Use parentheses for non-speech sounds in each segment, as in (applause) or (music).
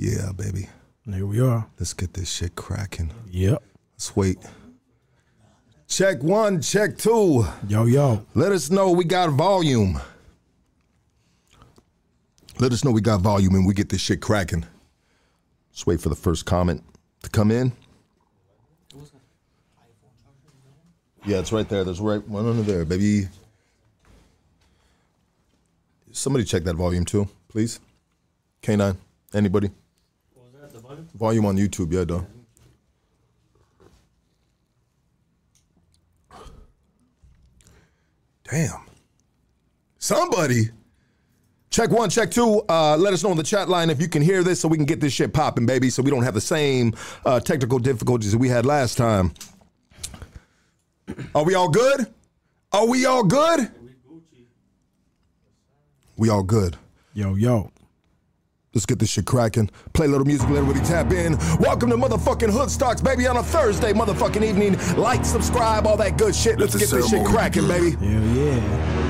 Yeah, baby. Here we are. Let's get this shit cracking. Yep. Let's wait. Check one, check two. Yo, yo. Let us know we got volume. Let us know we got volume and we get this shit cracking. Let's wait for the first comment to come in. Yeah, it's right there. There's right one under there, baby. Somebody check that volume too, please. K9. Anybody? Volume on YouTube, yeah, though. Damn. Somebody. Check one, check two. Uh, let us know in the chat line if you can hear this so we can get this shit popping, baby, so we don't have the same uh, technical difficulties that we had last time. Are we all good? Are we all good? We all good. Yo, yo. Let's get this shit cracking. Play a little music, let everybody tap in. Welcome to motherfucking Hoodstocks, baby, on a Thursday motherfucking evening. Like, subscribe, all that good shit. Let's Let the get this shit cracking, baby. Hell yeah.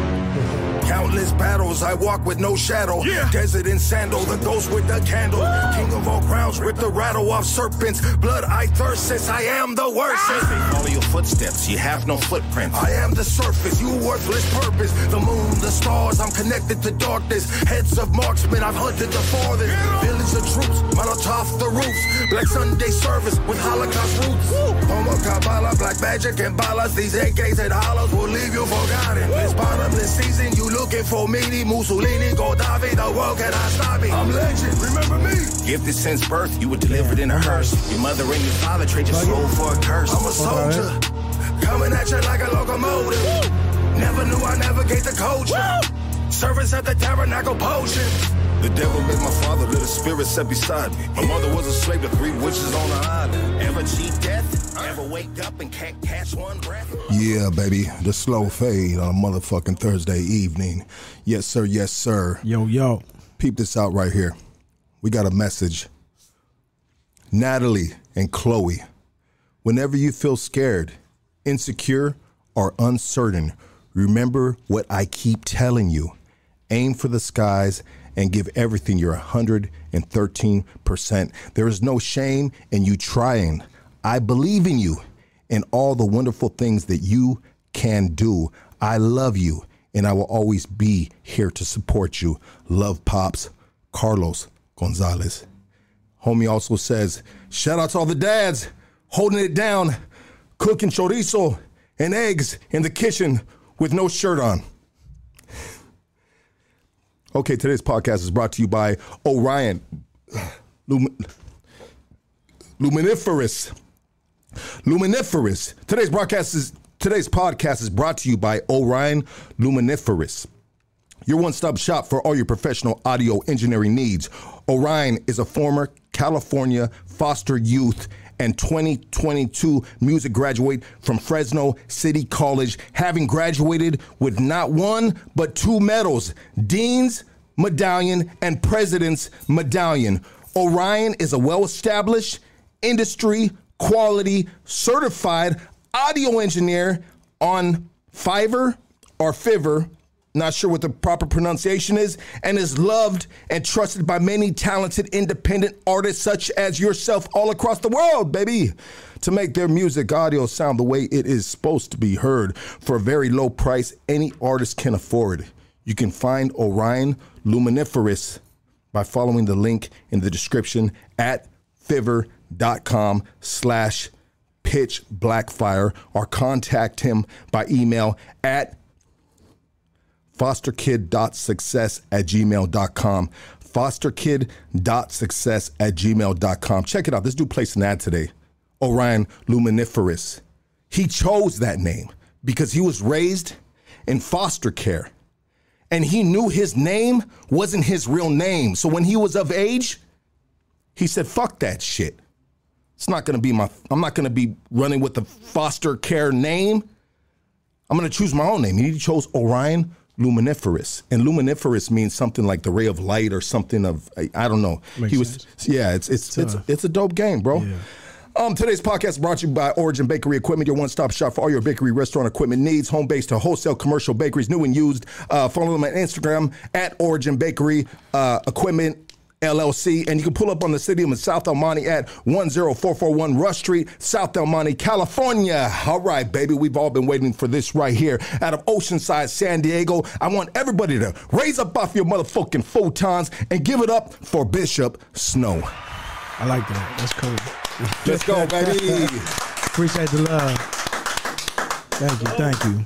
Countless battles, I walk with no shadow. Yeah. Desert in sandal, the ghost with the candle. King of all crowns, rip the rattle off serpents. Blood I thirst, since I am the worst. Ah! Follow your footsteps, you have no footprints. I am the surface, you worthless purpose. The moon, the stars, I'm connected to darkness. Heads of marksmen, I've hunted the farthest. Village of troops, Molotov the roofs. Black Sunday service with Holocaust roots. Homo Kabbalah, black magic and balas. These AKs and hollows will leave you forgotten. This bottomless season, you looking for me, Mussolini, Gaddafi, the world cannot stop me. I'm legend, remember me? Gifted since birth, you were delivered in a hearse. Your mother and your father trade your soul for a curse. I'm a soldier, coming at you like a locomotive. Never knew I navigate the culture. Service at the tabernacle potion. The devil made my father, little spirit set beside me. My mother was a slave to three witches on an island. Ever cheat death? Ever wake up and can't catch one breath? Yeah, baby. The slow fade on a motherfucking Thursday evening. Yes, sir. Yes, sir. Yo, yo. Peep this out right here. We got a message. Natalie and Chloe, whenever you feel scared, insecure, or uncertain, remember what I keep telling you. Aim for the skies and give everything your 113%. There is no shame in you trying. I believe in you and all the wonderful things that you can do. I love you and I will always be here to support you. Love Pops, Carlos Gonzalez. Homie also says, shout out to all the dads holding it down, cooking chorizo and eggs in the kitchen with no shirt on. Okay, today's podcast is brought to you by Orion Lum- Luminiferous. Luminiferous. Today's broadcast is today's podcast is brought to you by Orion Luminiferous. Your one stop shop for all your professional audio engineering needs. Orion is a former California foster youth and 2022 music graduate from Fresno City College, having graduated with not one but two medals Dean's Medallion and President's Medallion. Orion is a well established industry quality certified audio engineer on Fiverr or Fiverr not sure what the proper pronunciation is, and is loved and trusted by many talented independent artists such as yourself all across the world, baby, to make their music audio sound the way it is supposed to be heard for a very low price any artist can afford. You can find Orion Luminiferous by following the link in the description at fiverr.com slash pitch blackfire or contact him by email at fosterkid.success at gmail.com. Fosterkid.success at gmail.com. Check it out. This dude placed an ad today. Orion Luminiferous. He chose that name because he was raised in foster care. And he knew his name wasn't his real name. So when he was of age, he said, fuck that shit. It's not gonna be my, I'm not gonna be running with the foster care name. I'm gonna choose my own name. He chose Orion Luminiferous, and luminiferous means something like the ray of light or something of I, don't know. Makes he was sense. yeah. It's it's it's it's a dope game, bro. Yeah. Um, today's podcast brought to you by Origin Bakery Equipment, your one-stop shop for all your bakery restaurant equipment needs. Home based to wholesale commercial bakeries, new and used. Uh, follow them on Instagram at Origin Bakery uh, Equipment. LLC, and you can pull up on the city of South El Monte at 10441 Rush Street, South El Monte, California. All right, baby, we've all been waiting for this right here out of Oceanside, San Diego. I want everybody to raise up off your motherfucking photons and give it up for Bishop Snow. I like that. That's cool. Let's go, baby. Appreciate the love. Thank you. Thank you.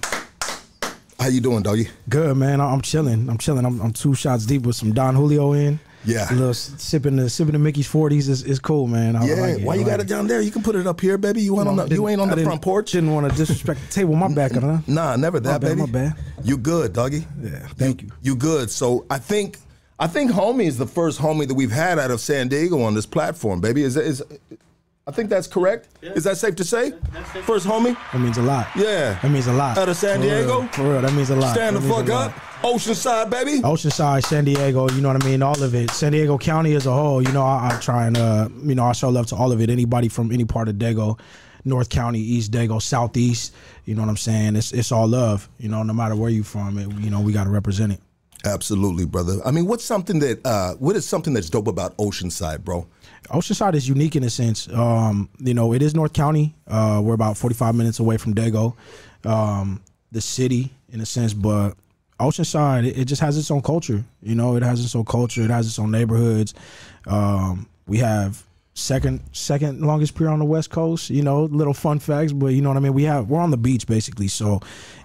How you doing, doggy? Good man. I'm chilling. I'm chilling. I'm, I'm two shots deep with some Don Julio in. Yeah. A little sipping the sipping the Mickey's 40s is, is cool, man. I Yeah, like it. why I you like got it down there? You can put it up here, baby. You ain't on the, you ain't on I the front porch. Didn't want to disrespect the table. My back, huh? (laughs) Nah, never that, bad, baby. my bad. You good, doggy? Yeah, thank you. You good. So I think I think homie is the first homie that we've had out of San Diego on this platform, baby. Is is I think that's correct. Is that safe to say? First homie? That means a lot. Yeah. That means a lot. Out of San For real, Diego? For real, that means a lot. Stand the That means fuck a lot. up. Oceanside, baby. Oceanside, San Diego, you know what I mean? All of it. San Diego County as a whole, you know, I, I try and, uh, you know, I show love to all of it. Anybody from any part of Dago, North County, East Dago, Southeast, you know what I'm saying? It's it's all love, you know, no matter where you from, it, you know, we got to represent it. Absolutely, brother. I mean, what's something that uh what is something that's dope about Oceanside, bro? Oceanside is unique in a sense. Um, you know, it is North County. Uh, we're about 45 minutes away from Dago, um, the city in a sense, but Oceanside, it, it just has its own culture. You know, it has its own culture. It has its own neighborhoods. Um, we have second second longest pier on the West Coast. You know, little fun facts, but you know what I mean. We have we're on the beach basically, so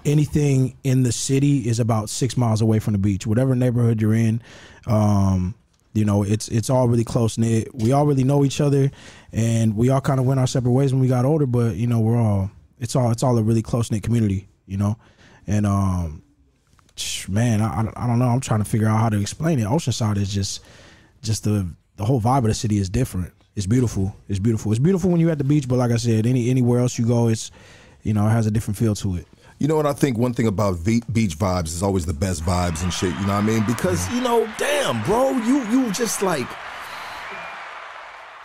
anything in the city is about six miles away from the beach. Whatever neighborhood you're in. Um, you know, it's it's all really close knit. We all really know each other, and we all kind of went our separate ways when we got older. But you know, we're all it's all it's all a really close knit community. You know, and um, man, I, I- don't know. I'm trying to figure out how to explain it. Oceanside is just just the the whole vibe of the city is different. It's beautiful. It's beautiful. It's beautiful when you're at the beach, but like I said, any anywhere else you go, it's you know it has a different feel to it. You know what I think? One thing about v- beach vibes is always the best vibes and shit. You know what I mean? Because you know, damn, bro, you you just like.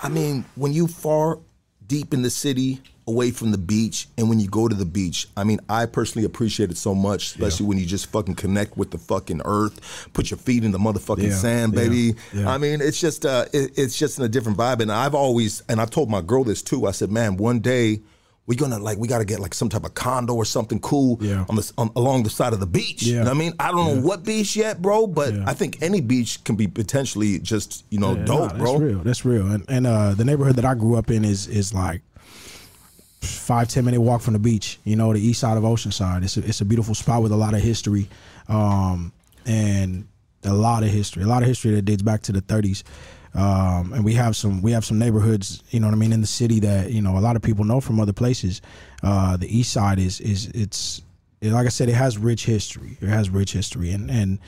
I mean, when you far deep in the city, away from the beach, and when you go to the beach, I mean, I personally appreciate it so much, especially when you just fucking connect with the fucking earth, put your feet in the motherfucking Yeah, sand, baby. yeah. I mean, it's just uh, it, it's just in a different vibe. And I've always, and I've told my girl this too. I said, man, one day. We're gonna like we gotta get like some type of condo or something cool Yeah. on the on, along the side of the beach. You know what I mean? I don't know what beach yet, bro, but Yeah. I think any beach can be potentially just, you know, Yeah, dope, nah, that's bro. real. That's real. And and uh, the neighborhood that I grew up in is is like five ten minute walk from the beach. You know, the east side of Oceanside. It's a, it's a beautiful spot with a lot of history, um, and a lot of history. A lot of history that dates back to the 30s. Um, and we have some we have some neighborhoods, you know what I mean, in the city that you know a lot of people know from other places. Uh, the east side is is it's like I said, it has rich history. It has rich history, and and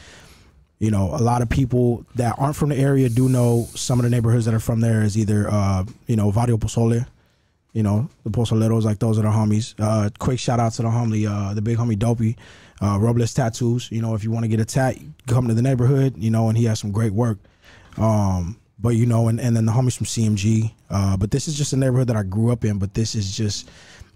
you know, a lot of people that aren't from the area do know some of the neighborhoods that are from there is either, uh, you know, Vario Pozole, you know, the Pozoleros, like those are the homies. Uh, quick shout out to the homie, uh, the big homie Dopey, uh, Robles Tattoos. You know, if you want to get a tat, come to the neighborhood, you know, and he has some great work. Um, but you know, and, and then the homies from CMG. Uh, but this is just a neighborhood that I grew up in. But this is just,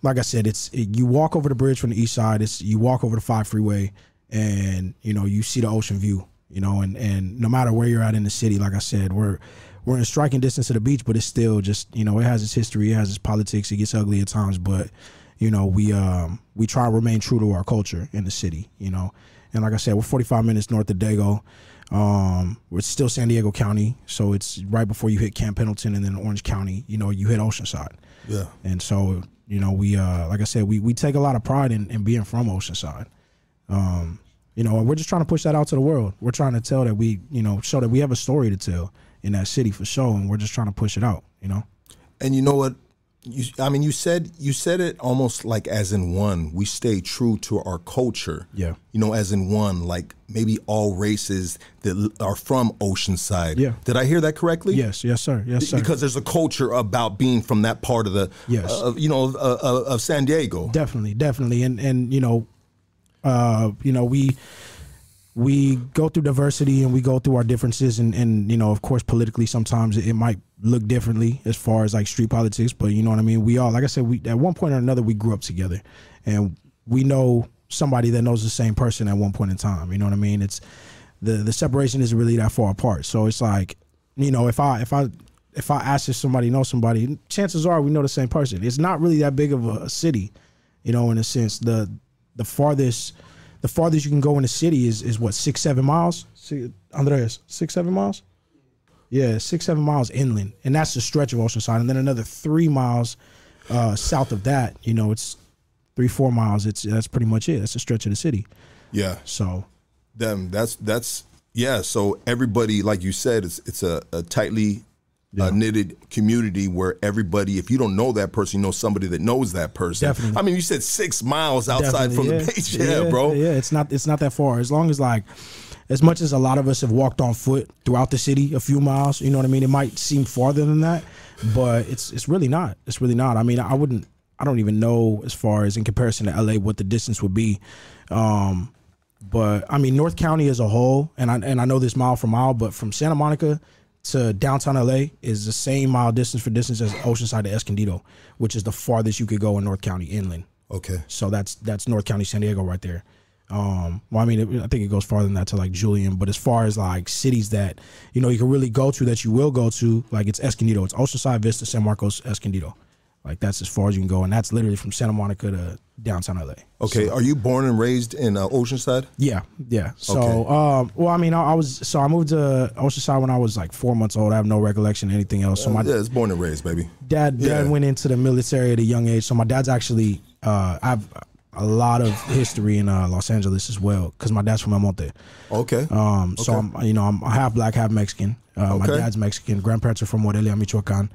like I said, it's it, you walk over the bridge from the east side. It's you walk over the five freeway, and you know you see the ocean view. You know, and and no matter where you're at in the city, like I said, we're we're in striking distance of the beach, but it's still just you know it has its history, it has its politics, it gets ugly at times, but you know we um we try to remain true to our culture in the city. You know, and like I said, we're 45 minutes north of Dago. Um, we're still San Diego County, so it's right before you hit Camp Pendleton and then Orange County. You know, you hit Oceanside. Yeah. And so, you know, we uh like I said, we we take a lot of pride in, in being from Oceanside. Um, you know, we're just trying to push that out to the world. We're trying to tell that we, you know, show that we have a story to tell in that city for sure, and we're just trying to push it out, you know. And you know what? You, I mean, you said you said it almost like as in one. We stay true to our culture. Yeah. You know, as in one, like maybe all races that are from Oceanside. Yeah. Did I hear that correctly? Yes, yes, sir. Yes, sir. Because there's a culture about being from that part of the, Yes. uh, you know, of, of, of San Diego. definitely definitely and and you know uh you know we we go through diversity and we go through our differences and and you know of course politically sometimes it, might look differently as far as like street politics but you know what i mean we all like i said we at one point or another we grew up together and we know somebody that knows the same person at one point in time you know what i mean it's the the separation isn't really that far apart so it's like you know, if I if I if I ask if somebody knows somebody, chances are we know the same person. It's not really that big of a city, you know, in a sense. The the farthest the farthest you can go in the city is is what six seven miles. See, Andreas, six seven miles. Yeah, six seven miles inland, and that's the stretch of Oceanside, and then another three miles uh, south of that. You know, it's three four miles. It's that's pretty much it. That's the stretch of the city. Yeah. So them. That's that's yeah. So everybody, like you said, it's it's a, a tightly uh, knitted community where everybody, if you don't know that person, you know somebody that knows that person. Definitely. I mean, you said six miles outside Definitely, from yeah. the beach, (laughs) yeah, bro. Yeah, it's not it's not that far. As long as like as much as a lot of us have walked on foot throughout the city a few miles, you know what I mean? It might seem farther than that, but it's it's really not. It's really not. I mean, I wouldn't I don't even know as far as in comparison to LA what the distance would be. Um but I mean North County as a whole, and I and I know this mile for mile, but from Santa Monica to downtown LA is the same mile distance for distance as Oceanside to Escondido, which is the farthest you could go in North County inland. Okay. So that's that's North County, San Diego, right there. Um, well, I mean, it, I think it goes farther than that to like Julian, but as far as like cities that you know you can really go to that you will go to, like it's Escondido, it's Oceanside, Vista, San Marcos, Escondido. Like that's as far as you can go, and that's literally from Santa Monica to downtown LA. Okay. Are you born and raised in uh, Oceanside? Yeah, yeah. So, Okay. um, well, I mean, I, I was so I moved to Oceanside when I was like four months old. I have no recollection of anything else. So my yeah, it's born and raised, baby. dad dad Yeah. went into the military at a young age. So my dad's actually uh, I have a lot of history in uh, Los Angeles as well because my dad's from El Monte. Okay. Um, so I'm you know I'm half black, half Mexican. Uh, My dad's Mexican. Grandparents are from Morelia, Michoacan.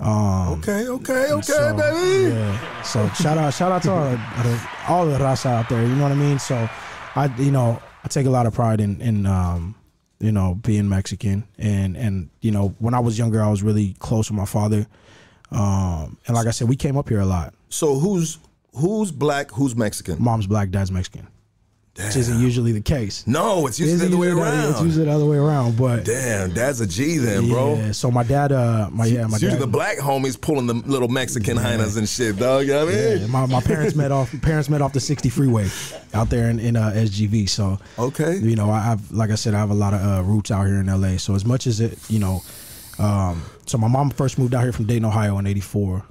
Um, okay. Okay. Okay, so, baby. Yeah. So shout out, shout out to all, the- all the raza out there. You know what I mean? So I, you know, I take a lot of pride in, in, um, you know, being Mexican, and and you know, when I was younger, I was really close with my father. Um, and like I said, we came up here a lot. So who's who's black? Who's Mexican? Mom's black, dad's Mexican, which isn't usually the case. No, it's usually the other way around. It's usually the other way around, but Damn, dad's a G then, bro. yeah. So my dad, uh, my yeah, my It's usually dad, the black homies pulling the little Mexican hyenas and shit, dog. You know what I mean? Yeah, my, my parents met off (laughs) parents met off the 60 freeway out there in, in uh, SGV. So Okay. you know, I have like I said, I have a lot of uh, roots out here in LA. So as much as it, you know, um, so my mom first moved out here from Dayton, Ohio in '84.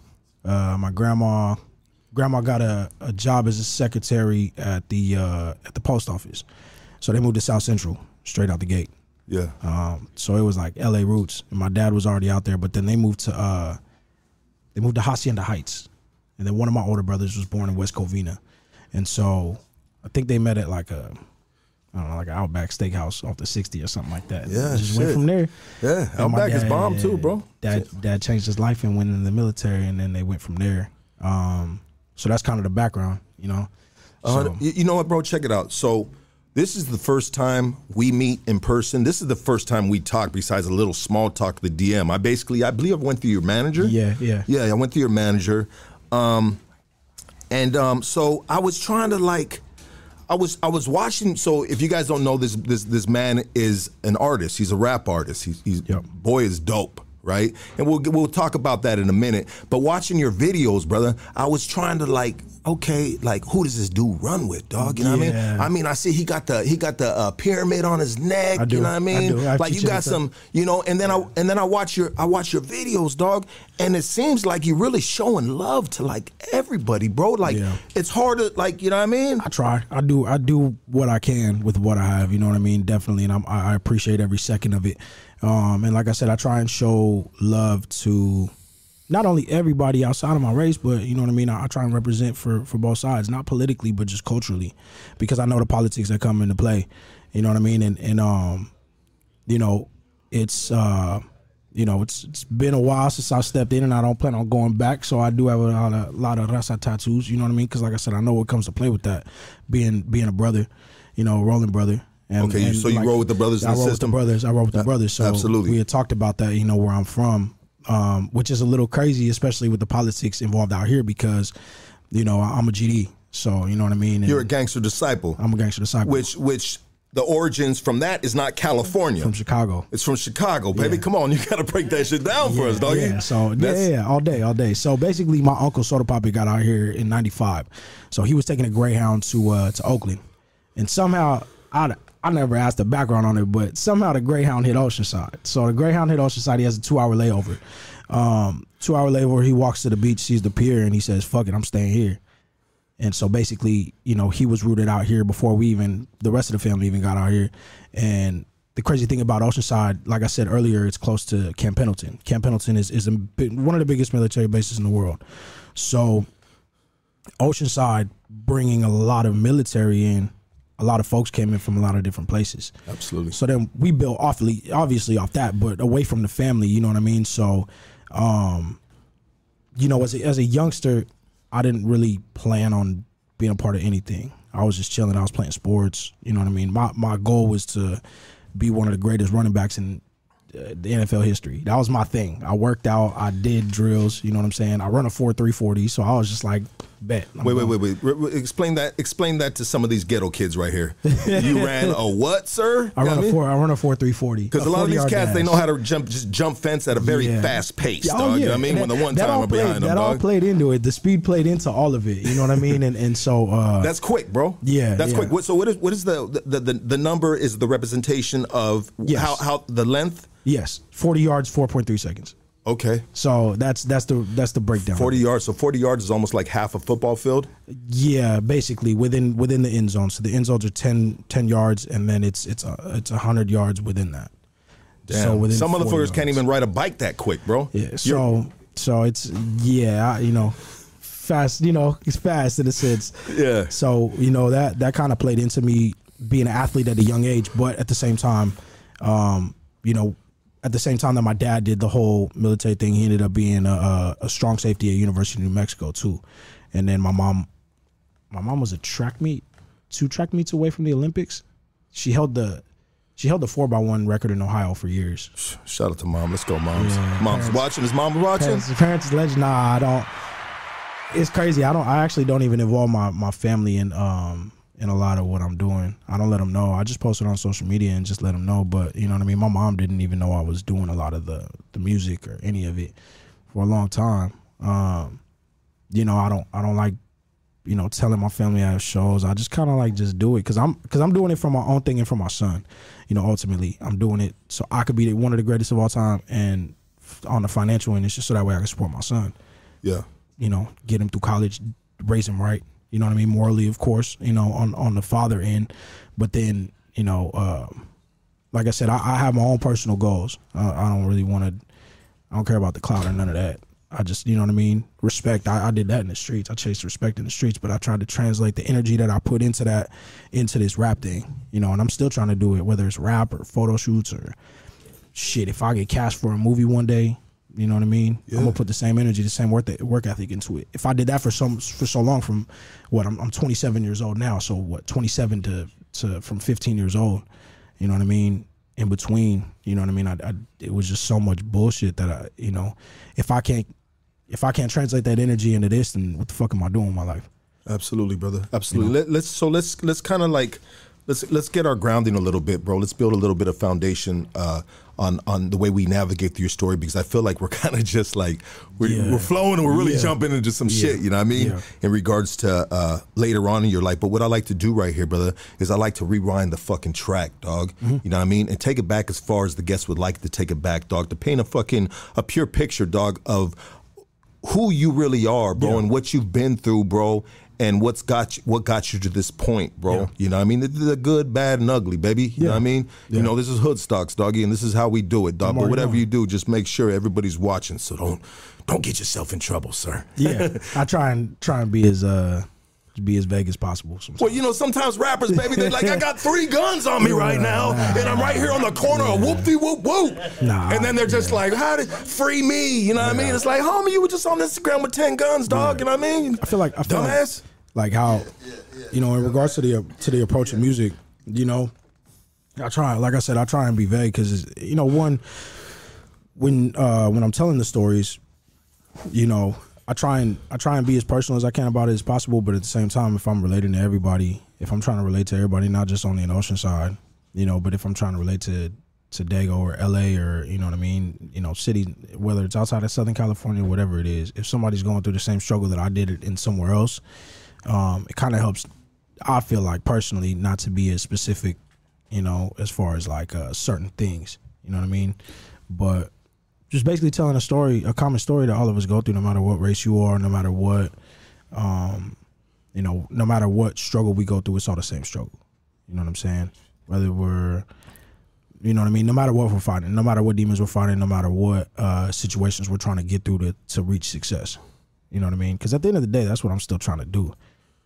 Uh, my grandma, grandma got a, a job as a secretary at the uh, at the post office. So they moved to South Central straight out the gate. Yeah. Um, so it was like LA roots, and my dad was already out there. But then they moved to uh, they moved to Hacienda Heights, and then one of my older brothers was born in West Covina, and so I think they met at like a I don't know, like an Outback Steakhouse off the sixty or something like that. Yeah, just went from there. Yeah, And Outback is bomb too, bro. Dad, dad changed his life and went in the military, and then they went from there. Um, so that's kind of the background, you know. Uh, So- you, you know what, bro? Check it out. So, this is the first time we meet in person. This is the first time we talk. Besides a little small talk, the DM. I basically, I believe, I went through your manager. Yeah, yeah. yeah. I went through your manager, um, and um, so I was trying to like. I was I was watching. So if you guys don't know this this this man is an artist. He's a rap artist. He's, he's Yep. boy is dope, right? And we'll we'll talk about that in a minute. But watching your videos, brother, I was trying to like, okay, like who does this dude run with, dog? You know what I mean? I mean, I see he got the he got the uh, pyramid on his neck. I do. You know what I I mean? do. I like you got some, you know. And then I and then I watch your I watch your videos, dog, and it seems like you're really showing love to like everybody, bro. Like Yeah. it's hard to like, you know what I mean? I try. I do. I do what I can with what I have. You know what I mean? Definitely, and I'm, I I appreciate every second of it. Um, and like I said, I try and show love to not only everybody outside of my race, but you know what I mean. I, I try and represent for for both sides, not politically, but just culturally, because I know the politics that come into play. You know what I mean? And and um, you know, it's uh, you know, it's it's been a while since I stepped in, and I don't plan on going back. So I do have a lot of, lot of raza tattoos. You know what I mean? Because like I said, I know what comes to play with that, being being a brother, you know, rolling brother. And, Okay, you- so you roll with the brothers in I roll system? with the brothers. I roll with the brothers. So absolutely. we had talked about that. You know where I'm from, um, which is a little crazy, especially with the politics involved out here, because you know I'm a GD. So you know what I mean. And You're a gangster disciple, I'm a gangster disciple which which the origins from that is not California. from Chicago. It's from Chicago, baby. Yeah. Come on, you gotta break that shit down for us, dog. Yeah, You- so yeah, yeah, all day, all day. So basically, my uncle Soda Poppy got out here in '95. So he was taking a Greyhound to uh, to Oakland, and somehow out of I never asked the background on it, but somehow the Greyhound hit Oceanside. So the Greyhound hit Oceanside. He has a two hour layover. Um, two hour layover. He walks to the beach, sees the pier, and he says, "Fuck it, I'm staying here." And so basically, you know, he was rooted out here before we even the rest of the family even got out here. And the crazy thing about Oceanside, like I said earlier, it's close to Camp Pendleton. Camp Pendleton is is a, one of the biggest military bases in the world. So Oceanside bringing a lot of military in. A lot of folks came in from a lot of different places. Absolutely. So then we built awfully, obviously off that, but away from the family. You know what I mean? So, um, you know, as a, as a youngster, I didn't really plan on being a part of anything. I was just chilling. I was playing sports. You know what I mean? My my goal was to be one of the greatest running backs in uh, the NFL history. That was my thing. I worked out. I did drills. You know what I'm saying? I run a four three forty. So I was just like, bet. Wait, wait, wait, wait. Re- Explain that. Explain that to some of these ghetto kids right here. (laughs) You ran a what, sir? I run a four. I run a four three forty. Because a lot of these cats, they know how to jump, just jump fence at a very Yeah. fast pace, Yeah, oh, dog. You know what I mean? When the one that time played, behind them, that all dog. played into it. The speed played into all of it. You know what I (laughs) mean? And and so uh, That's quick, bro. Yeah, that's yeah. quick. What, so what is what is the the, the the number is the representation of Yes. how how the length? yes, forty yards, four point three seconds. Okay, So that's that's the that's the breakdown. forty yards. So forty yards is almost like half a football field. Yeah, basically within within the end zone. So the end zones are 10, 10 yards, and then it's it's a, it's hundred yards within that. Damn. So within Some 40 motherfuckers can't even ride a bike that quick, bro. Yeah. You're- So so it's yeah, I- you know, fast. You know, it's fast in a sense. Yeah. So you know that that kind of played into me being an athlete at a young age, but at the same time, um, you know, at the same time that my dad did the whole military thing, he ended up being a, a, a strong safety at University of New Mexico too, and then my mom, my mom was a track meet, two track meets away from the Olympics. She held the she held the four by one record in Ohio for years. Shout out to mom. Let's go, moms. Yeah, Mom's parents- watching. Is mom watching? Parents, parents is legend. Nah, I don't. It's crazy. I don't. I actually don't even involve my my family in um in a lot of what I'm doing. I don't let them know. I just post it on social media and just let them know. But you know what I mean. My mom didn't even know I was doing a lot of the the music or any of it for a long time. Um, you know, I don't. I don't like you know telling my family I have shows. I just kind of like just do it because I'm because I'm doing it for my own thing and for my son. You know, ultimately, I'm doing it so I could be one of the greatest of all time and on the financial end, it's just so that way I can support my son Yeah. you know, get him through college, raise him right. You know what I mean? Morally, of course, you know, on on the father end, but then you know, um, like I said, I, I have my own personal goals. Uh, I don't really want to. I don't care about the clout or none of that. I just, you know what I mean? Respect. I, I did that in the streets. I chased respect in the streets, but I tried to translate the energy that I put into that into this rap thing. You know, and I'm still trying to do it, whether it's rap or photo shoots or shit. If I get cast for a movie one day, you know what I mean? I'm gonna put the same energy, the same work work ethic into it. If I did that for some for so long, from what I'm, I'm 27 years old now, so what 27 to to from 15 years old, you know what I mean? In between, you know what I mean? I, I it was just so much bullshit that I, you know, if I can't if I can't translate that energy into this, then what the fuck am I doing with my life? Absolutely, brother. Absolutely. Let, let's so let's let's kind of like let's let's get our grounding a little bit, bro. Let's build a little bit of foundation uh, on on the way we navigate through your story because I feel like we're (laughs) kind of just like we're, Yeah. we're flowing and we're really Yeah. jumping into some shit. You know what I mean? Yeah. In regards to uh, later on in your life, but what I like to do right here, brother, is I like to rewind the fucking track, dog. Mm-hmm. You know what I mean? And take it back as far as the guests would like to take it back, dog. To paint a fucking a pure picture, dog, of who you really are, bro, Yeah. and what you've been through, bro, and what's got you, what got you to this point, bro. Yeah. You know what I mean? The, the good, bad, and ugly, baby. You know what I mean? You know, this is hood stocks, doggy, and this is how we do it, dog. But whatever you do, just make sure everybody's watching. So don't don't get yourself in trouble, sir. Yeah, I try and try and be as uh be as vague as possible. Sometimes. Well, you know, sometimes rappers, baby, they're like, I got three guns on me right now, (laughs) and I'm right here on the corner of whoop de whoop whoop. Nah, and then they're just like, How did free me? You know what I mean? It's like, homie, you were just on Instagram with 10 guns, dog. You know what I mean? I feel like I feel Dumbass. like, how you know in regards to the to the approach of music, you know, I try like I said, I try and be vague because you know one when uh when I'm telling the stories, you know, I try and I try and be as personal as I can about it as possible, but at the same time, if I'm relating to everybody, if I'm trying to relate to everybody, not just only in Oceanside, you know, but if I'm trying to relate to to Dago or LA or you know what I mean, you know, city whether it's outside of Southern California, or whatever it is, if somebody's going through the same struggle that I did it in somewhere else, um, it kind of helps. I feel like personally not to be as specific you know, as far as like uh, certain things. You know what I mean? But just basically telling a story, a common story that all of us go through, no matter what race you are, no matter what, um, you know, no matter what struggle we go through, it's all the same struggle. You know what I'm saying? Whether we're, you know what I mean, no matter what we're fighting, no matter what demons we're fighting, no matter what uh, situations we're trying to get through to to reach success. You know what I mean? Because at the end of the day, that's what I'm still trying to do.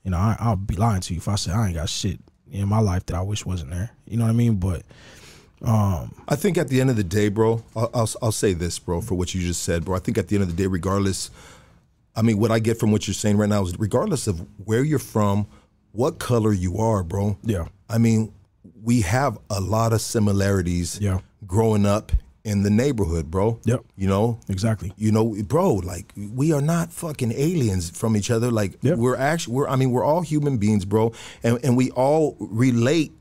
You know, I, I'll be lying to you if I say I ain't got shit in my life that I wish wasn't there. You know what I mean? But um, I think at the end of the day, bro, I'll, I'll, I'll say this, bro, for what you just said, bro. I think at the end of the day, regardless, I mean, what I get from what you're saying right now is regardless of where you're from, what color you are, bro. Yeah. I mean, we have a lot of similarities. Yeah. Growing up in the neighborhood, bro. Yep. You know. Exactly. You know, bro. Like we are not fucking aliens from each other. Like Yep. we're actually, we're. I mean, we're all human beings, bro, and and we all relate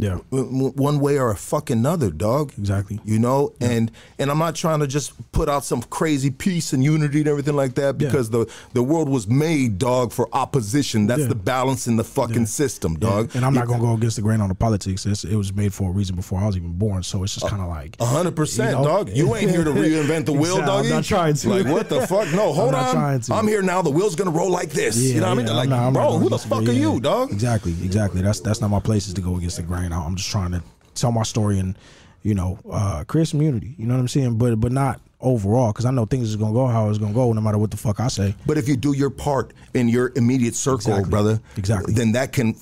yeah, one way or a fucking another, dog. Exactly. You know, and and I'm not trying to just put out some crazy peace and unity and everything like that Yeah. because the the world was made, dog, for opposition. That's Yeah. the balance in the fucking system, dog. and I'm not gonna go against the grain on the politics. It's, it was made for a reason before I was even born, so it's just kind of like hundred percent, You know? dog. You ain't here to (laughs) reinvent the wheel, dog. I'm not trying to. Like what the fuck? No, (laughs) hold not on. trying to. I'm here now. The wheel's gonna roll like this. you know what I mean? yeah, Like, I'm not- I'm bro, who the fuck are you, Yeah. dog? Exactly, exactly. That's that's not my place is to go against the grain. I'm just trying to tell my story and you know uh, create some unity. You know what I'm saying? But but not overall because I know things is gonna go how it's gonna go no matter what the fuck I say. But if you do your part in your immediate circle, Exactly. brother, Exactly. then that can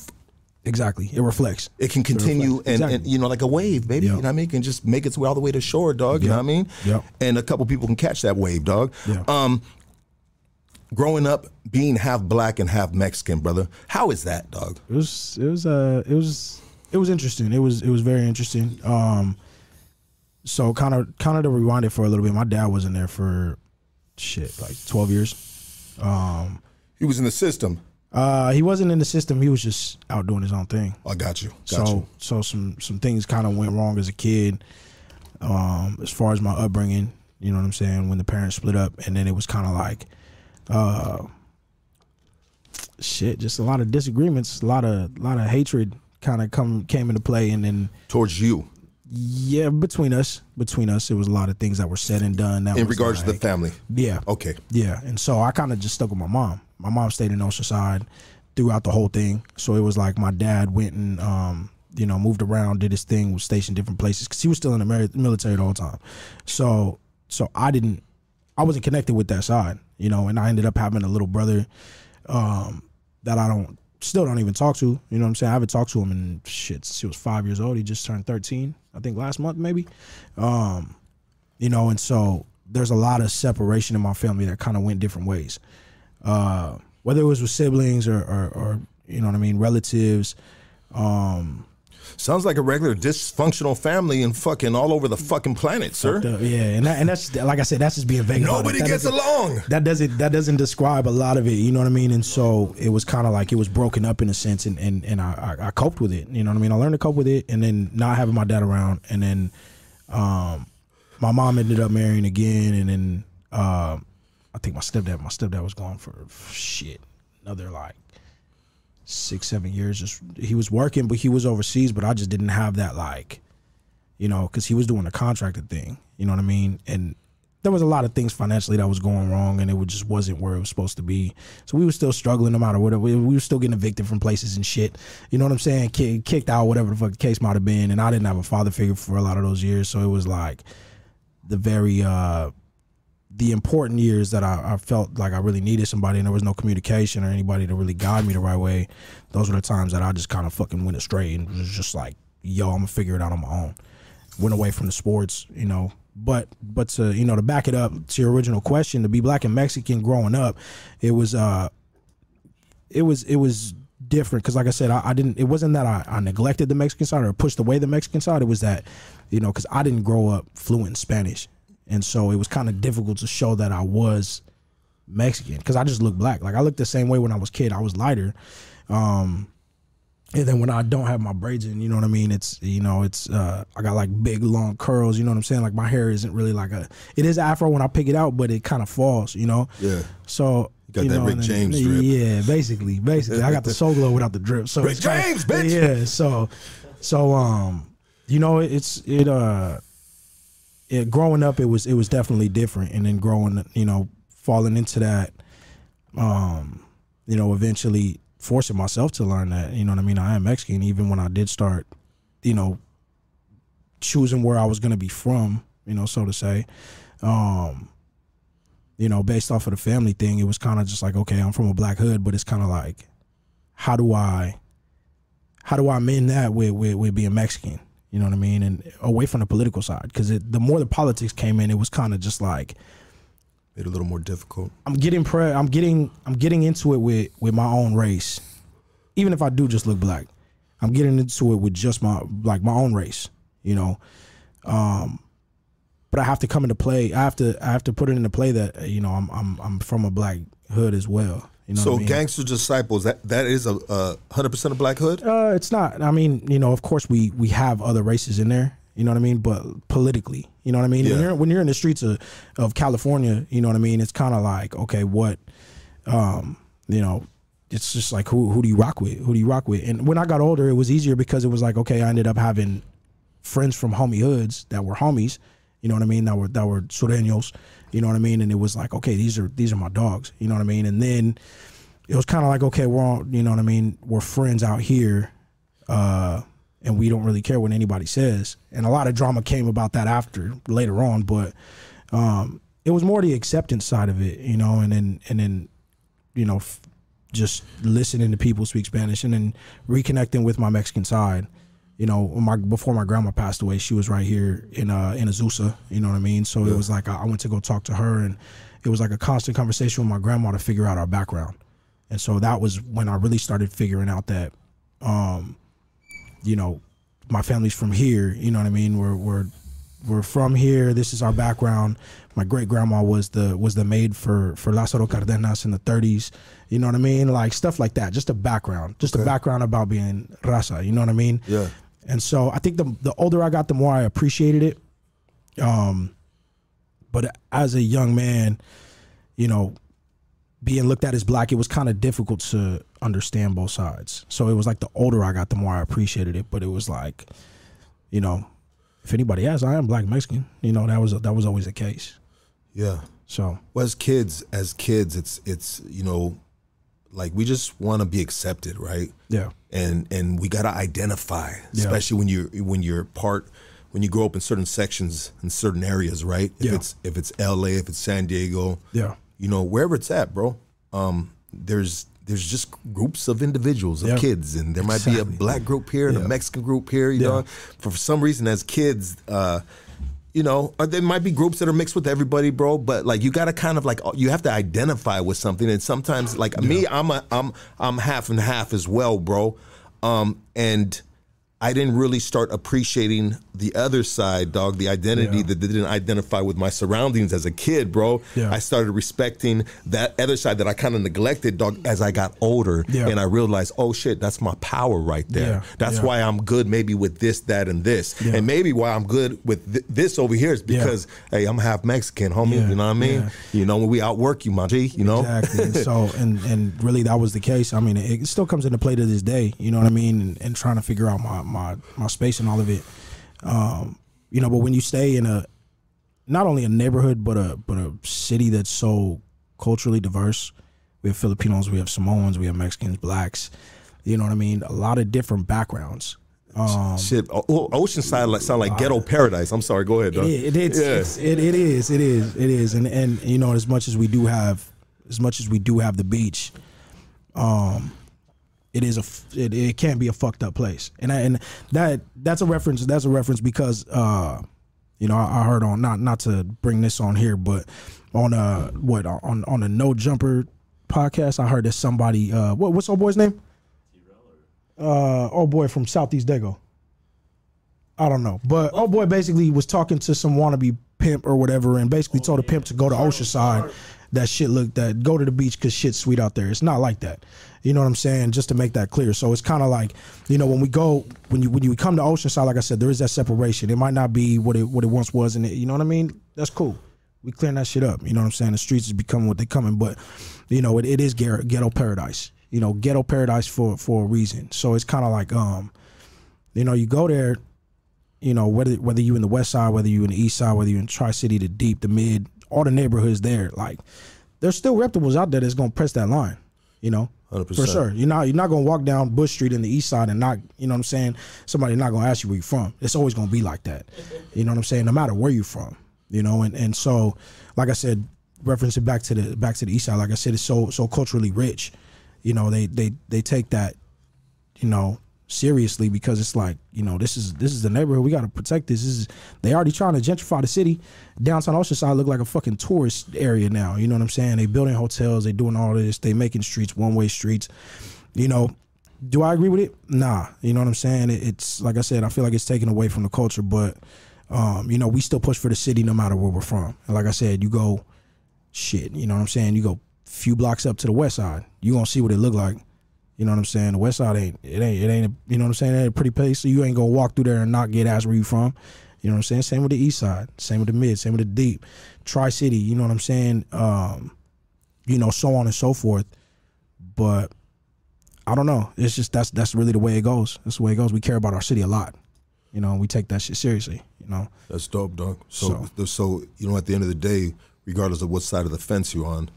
Exactly, it reflects. it can continue reflects. and, Exactly. and you know like a wave, baby. Yeah. You know what I mean? It can just make its way all the way to shore, dog. You know what I mean? Yep. And a couple people can catch that wave, dog. Yeah. Um, growing up, being half black and half Mexican, brother, how is that, dog? It was it was uh it was it was interesting. It was it was very interesting. Um so kind of kind of to rewind it for a little bit. My dad was in there for shit like 12 years. Um He was in the system. uh he wasn't in the system. He was just out doing his own thing. I got you. Got so you. so some some things kind of went wrong as a kid. Um, as far as my upbringing, you know what I'm saying. When the parents split up, and then it was kind of like, uh, shit, just a lot of disagreements, a lot of a lot of hatred kind of come came into play, and then Towards you, yeah, between us, between us, it was a lot of things that were said and done. That in regards to the family. yeah, Okay. yeah, and so I kind of just stuck with my mom. My mom stayed in Oceanside throughout the whole thing. So it was like my dad went and um, you know moved around, did his thing, was stationed different places because he was still in the military the whole time. So so I didn't, I wasn't connected with that side, you know, and I ended up having a little brother um, that I don't still don't even talk to. You know what I'm saying? I haven't talked to him in shit since he was five years old. He just turned 13, I think last month maybe. Um, you know, and so there's a lot of separation in my family that kind of went different ways. Uh, whether it was with siblings or, or, or you know what I mean, relatives. Um, Sounds like a regular dysfunctional family and fucking all over the fucking planet, sir. yeah, and that, and that's like I said, that's just being vague. Nobody gets along. That doesn't that doesn't describe a lot of it. You know what I mean? And so it was kind of like it was broken up in a sense, and and and I, I I coped with it. You know what I mean? I learned to cope with it, and then not having my dad around, and then um, my mom ended up marrying again, and then um, I think my stepdad my stepdad was gone for shit another like six seven years. Just he was working, but he was overseas. But I just didn't have that like, you know, because he was doing the contracted thing. You know what I mean? And there was a lot of things financially that was going wrong, and it just wasn't where it was supposed to be. So we were still struggling, no matter what. We, we were still getting evicted from places and shit. You know what I'm saying? Ki- kicked out, whatever the fuck the case might have been. And I didn't have a father figure for a lot of those years, so it was like the very uh the important years that I, I felt like I really needed somebody and there was no communication or anybody to really guide me the right way. Those were the times that I just kind of fucking went astray and was just like, yo, I'm gonna figure it out on my own. Went away from the sports, you know. But but to you know to back it up to your original question, to be black and Mexican growing up, it was uh it was it was different because like I said, I, I didn't. It wasn't that I, I neglected the Mexican side or pushed away the Mexican side. It was that you know because I didn't grow up fluent in Spanish, and so it was kind of difficult to show that I was Mexican because I just looked black. Like I looked the same way when I was kid. I was lighter. Um, and then when I don't have my braids in, you know what I mean? It's you know, it's uh I got like big long curls, you know what I'm saying? Like my hair isn't really like a it is afro when I pick it out, but it kind of falls, you know? Yeah. So got you that know, Rick and then- James drip. Yeah, basically, basically. I got the (laughs) soul glow without the drip. So Rick it's kinda- James, bitch! (laughs) Yeah, so So um, you know, it's it uh, it growing up, it was it was definitely different, and then growing, you know, falling into that, um, you know, eventually forcing myself to learn that, you know what I mean. I am Mexican, even when I did start, you know, choosing where I was gonna be from, you know, so to say. Um, you know, based off of the family thing, it was kind of just like, okay, I'm from a black hood, but it's kind of like, how do I, how do I mend that with, with, with being Mexican? You know what I mean? And away from the political side, because the more the politics came in, it was kind of just like, Made it a little more difficult. I'm getting pre- I'm getting I'm getting into it with with my own race, even if I do just look black. I'm getting into it with just my like my own race, you know. Um, but I have to come into play. I have to I have to put it into play that you know I'm I'm I'm from a black hood as well. You know so I mean? gangster disciples that that is a hundred percent of black hood. Uh, it's not. I mean, you know, of course we we have other races in there. You know what I mean? But politically, you know what I mean? Yeah. When you're when you're in the streets of, of California, you know what I mean? It's kind of like, okay, what, um, you know, it's just like who who do you rock with? Who do you rock with? And when I got older, it was easier because it was like, okay, I ended up having friends from homie hoods that were homies. You know what I mean? That were that were sureños. You know what I mean? And it was like, okay, these are these are my dogs. You know what I mean? And then it was kind of like, okay, we're all, you know what I mean? We're friends out here. Uh, and we don't really care what anybody says. And a lot of drama came about that after later on, but um, it was more the acceptance side of it, you know, and then and then you know just listening to people speak Spanish and then reconnecting with my Mexican side. You know, my before my grandma passed away, she was right here in uh in Azusa. You know what I mean? So it was like I, I went to go talk to her, and it was like a constant conversation with my grandma to figure out our background. And so that was when I really started figuring out that, um, you know, my family's from here. You know what I mean? We're we're we're from here. This is our background. My great grandma was the was the maid for for Lázaro Cardenas in the 30s. You know what I mean? Like stuff like that. Just a background. Just a background about being raza. You know what I mean? Yeah. And so I think the the older I got, the more I appreciated it. Um, but as a young man, you know, being looked at as black, it was kind of difficult to understand both sides. So it was like the older I got, the more I appreciated it. But it was like, you know, if anybody asks, I am black Mexican. You know, that was that was always the case. Yeah. So Well, as kids, as kids, it's it's you know, like we just want to be accepted, right? yeah, And and we gotta identify, Yeah. especially when you're when you're part when you grow up in certain sections in certain areas, right? If Yeah. it's if it's L.A., if it's San Diego, yeah, you know, wherever it's at, bro. Um, there's there's just groups of individuals of Yeah. kids, and there might be a black group here and Yeah. a Mexican group here. You Yeah. know, for, for some reason, as kids, uh, you know, or there might be groups that are mixed with everybody, bro. But like, you got to kind of like you have to identify with something, and sometimes, like me, I'm a I'm I'm half and half as well, bro. Um, and I didn't really start appreciating the other side, dog, the identity Yeah. that didn't identify with my surroundings as a kid, bro. Yeah. I started respecting that other side that I kind of neglected, dog, as I got older. Yeah. And I realized, oh shit, that's my power right there. That's why I'm good maybe with this, that, and this. And maybe why I'm good with th- this over here is because, hey, I'm half Mexican, homie. You know what I mean? You know, when we outwork you, my G, you know? exactly. and so (laughs) and and really that was the case. I mean, it, still comes into play to this day. You know what I mean? And, and trying to figure out my my my space and all of it. Um, you know, but when you stay in a not only a neighborhood but a but a city that's so culturally diverse. We have Filipinos, we have Samoans, we have Mexicans, blacks. You know what I mean? A lot of different backgrounds. Um, Shit, o- Oceanside like, sound like ghetto paradise. I'm sorry, go ahead, dog. it, it, it's, Yeah. it's, it, it is, it is, it is, and and you know, as much as we do have, as much as we do have the beach, um, it is a, it, it can be a fucked up place, and I, and that that's a reference. That's a reference because, uh, you know, I, I heard on not not to bring this on here, but on uh what on on a No Jumper podcast, I heard that somebody, uh, what what's old boy's name? Uh, old boy from Southeast Dago. I don't know, but old boy basically was talking to some wannabe pimp or whatever, and basically told a pimp to go to Oceanside. That shit look that go to the beach because shit's sweet out there. It's not like that. You know what I'm saying? Just to make that clear. So it's kind of like, you know, when we go when you when you come to Oceanside, like I said, there is that separation. It might not be what it what it once was, and it, you know what I mean. That's cool. We clearing that shit up. You know what I'm saying? The streets is becoming what they coming, but you know, it, it is ghetto, paradise. You know, ghetto paradise for for a reason. So it's kind of like um You know, you go there, you know, whether whether you in the west side, whether you in the east side, whether you in Tri City, the deep, the mid, all the neighborhoods there, like there's still reputables out there that's gonna press that line. You know, 100%. for sure. You're not you're not gonna walk down Bush Street in the east side and not you know what I'm saying. Somebody not gonna ask you where you're from. It's always gonna be like that. You know what I'm saying. No matter where you're from. You know, and and so like I said, referencing back to the back to the east side. Like I said, it's so so culturally rich. You know, they they they take that you know seriously because it's like you know this is this is the neighborhood. We got to protect this. this is they already trying to gentrify the city. Downtown oceanside look like a fucking tourist area now. You know what i'm saying? They building hotels. They doing all this. They making streets one way streets. You know do i agree with it? Nah. You know what i'm saying? It, it's like i said i feel like it's taken away from the culture but um, you know we still push for the city no matter where we're from. And like i said you go shit you know what i'm saying? You go few blocks up to the west side you gonna see what it look like you know what I'm saying? The West Side ain't it ain't it ain't a, you know what I'm saying? It ain't a pretty place, so you ain't gonna walk through there and not get asked where you from. You know what I'm saying? Same with the East Side, same with the Mid, same with the Deep, Tri City. You know what I'm saying? Um, you know, so on and so forth. But I don't know. It's just that's that's really the way it goes. That's the way it goes. We care about our city a lot. You know, we take that shit seriously. You know, That's dope, dog. So, So- so, you know, at the end of the day, regardless of what side of the fence you're on,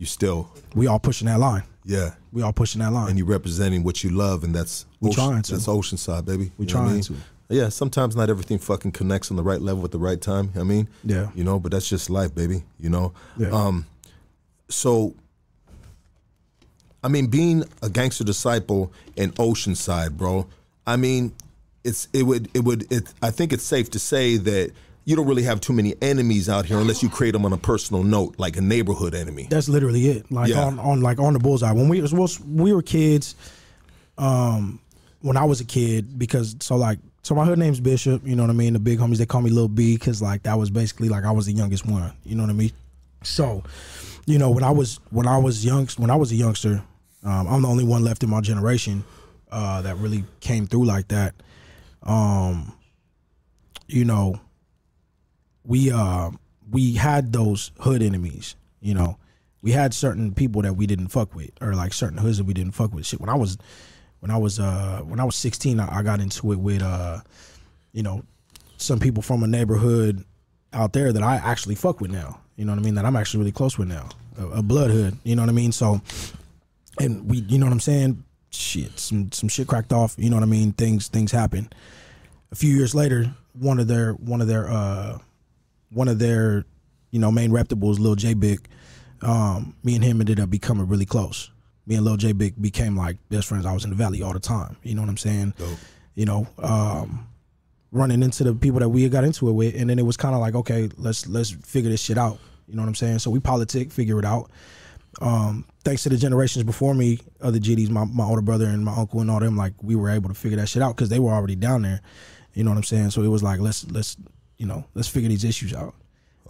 you still, we all pushing that line. yeah, We all pushing that line. and you representing what you love, and that's We trying to. That's Oceanside, baby. We You what I trying mean? to. Yeah, sometimes not everything fucking connects on the right level at the right time. I mean, Yeah. you know, but that's just life, baby. You know, Yeah. um, so. I mean, being a gangster disciple in Oceanside, bro. I mean, it's it would it would it. I think it's safe to say that you don't really have too many enemies out here unless you create them on a personal note, like a neighborhood enemy. That's literally it. Like Yeah. on, on like on the bullseye. When we was we were kids, um, when I was a kid, because so like so my hood name's Bishop. You know what I mean. The big homies they call me Little B because like that was basically like I was the youngest one. You know what I mean. So, you know when I was when I was young when I was a youngster, um, I'm the only one left in my generation uh, that really came through like that. Um, you know, we uh we had those hood enemies, you know. We had certain people that we didn't fuck with, or like certain hoods that we didn't fuck with. Shit, when I was, when I was, uh, when I was sixteen, I, I got into it with, uh, you know, some people from a neighborhood out there that I actually fuck with now. You know what I mean? That I'm actually really close with now, a, a blood hood. You know what I mean? So, and we, you know what I'm saying? Shit, some some shit cracked off. You know what I mean? Things things happen. A few years later, one of their one of their uh one of their, you know, main reputables, Lil J Big, um, me and him ended up becoming really close. Me and Lil J Big became like best friends. I was in the valley all the time. You know what I'm saying? You know, um, running into the people that we got into it with, and then it was kind of like, okay, let's let's figure this shit out. You know what I'm saying? So we politic, figure it out. Um, thanks to the generations before me, other GDs, my, my older brother and my uncle and all them, like we were able to figure that shit out because they were already down there. You know what I'm saying? So it was like let's let's you know let's figure these issues out.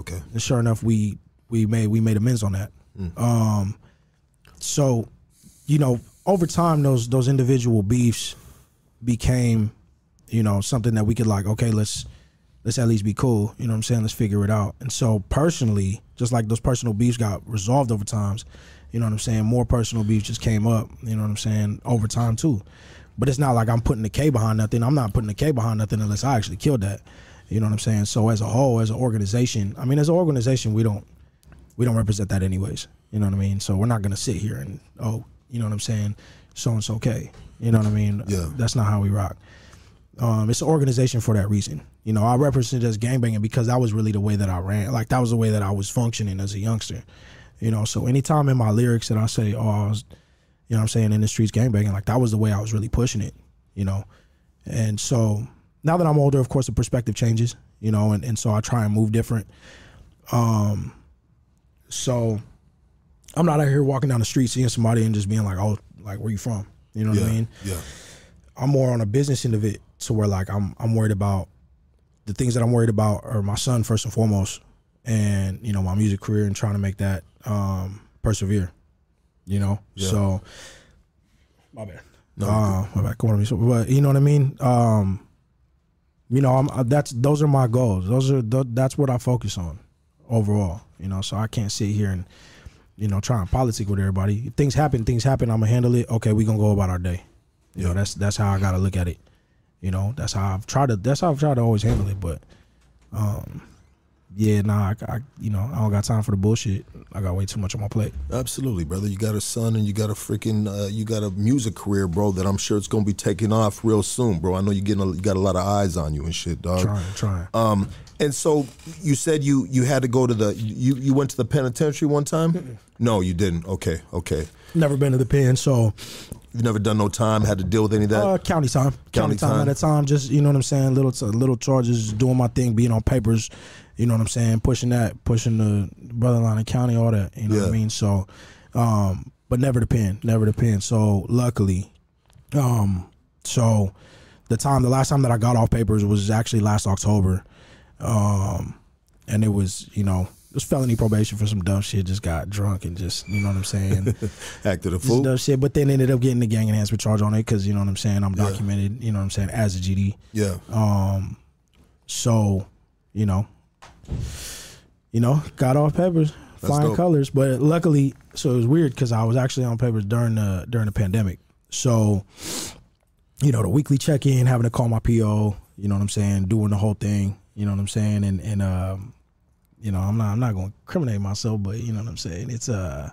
Okay. And sure enough, we we made we made amends on that. Um, so, you know, over time, those those individual beefs became, you know, something that we could like, okay, let's let's at least be cool. You know what I'm saying? Let's figure it out. And so, personally, just like those personal beefs got resolved over times, you know what I'm saying? More personal beefs just came up. You know what I'm saying? Over time too. But it's not like I'm putting the K behind nothing. I'm not putting the K behind nothing unless I actually killed that. You know what I'm saying? So as a whole, as an organization, I mean, as an organization, we don't we don't represent that anyways. You know what I mean? So we're not gonna sit here and oh, you know what I'm saying? So and so okay. You know what I mean? Yeah. That's not how we rock. Um, it's an organization for that reason. You know, I represent as gangbanging because that was really the way that I ran. Like that was the way that I was functioning as a youngster. You know, so anytime in my lyrics that I say, oh, I was, you know what I'm saying, in the streets gangbanging, like that was the way I was really pushing it, you know. And so now that I'm older, of course, the perspective changes, you know, and, and so I try and move different. Um, so I'm not out here walking down the street seeing somebody and just being like, oh, like where you from? You know what Yeah. I mean? Yeah. I'm more on a business end of it to where like I'm I'm worried about the things that I'm worried about are my son first and foremost, and you know my music career and trying to make that um, persevere. You know, Yeah. so my bad. No, uh, my bad. Come on, so, but you know what I mean. Um, you know, I'm that's those are my goals. Those are th- that's what I focus on overall. You know, so I can't sit here and you know try and politic with everybody. If things happen, things happen. I'm gonna handle it. Okay, we gonna go about our day. You know, that's that's how I gotta look at it. You know, that's how I've tried to. That's how I've tried to always handle it. But, um, yeah, nah, I, I you know I don't got time for the bullshit. I got way too much on my plate. Absolutely, brother. You got a son and you got a freaking uh, you got a music career, bro. That I'm sure it's gonna be taking off real soon, bro. I know you getting a, you got a lot of eyes on you and shit, dog. Trying, trying. Um, and so you said you you had to go to the you you went to the penitentiary one time. No, you didn't. Okay, okay. Never been to the pen, so You've never done no time, had to deal with any of that. uh, county time, County county, time. time. at a time. Just you know what I'm saying. Little little charges, doing my thing, being on papers. You know what I'm saying. Pushing that, pushing the brother line and county, all that. You know what I mean. So, um, but never the pen, never the pen. So luckily, um, so the time, the last time that I got off papers was actually last October, um, and it was you know. It was felony probation for some dumb shit. Just got drunk and just, you know what I'm saying? (laughs) Acted a Just fool. dumb shit. But then ended up getting the gang enhancement charge on it because you know what I'm saying. I'm documented. You know what I'm saying as a GD. Yeah. Um, so, you know, you know, got off papers, flying dope. colors. But luckily, so it was weird because I was actually on papers during the during the pandemic. So, you know, the weekly check in, having to call my PO. You know what I'm saying, doing the whole thing. You know what I'm saying, and and um, you know, I'm not I'm not going to incriminate myself, but you know what I'm saying. It's uh.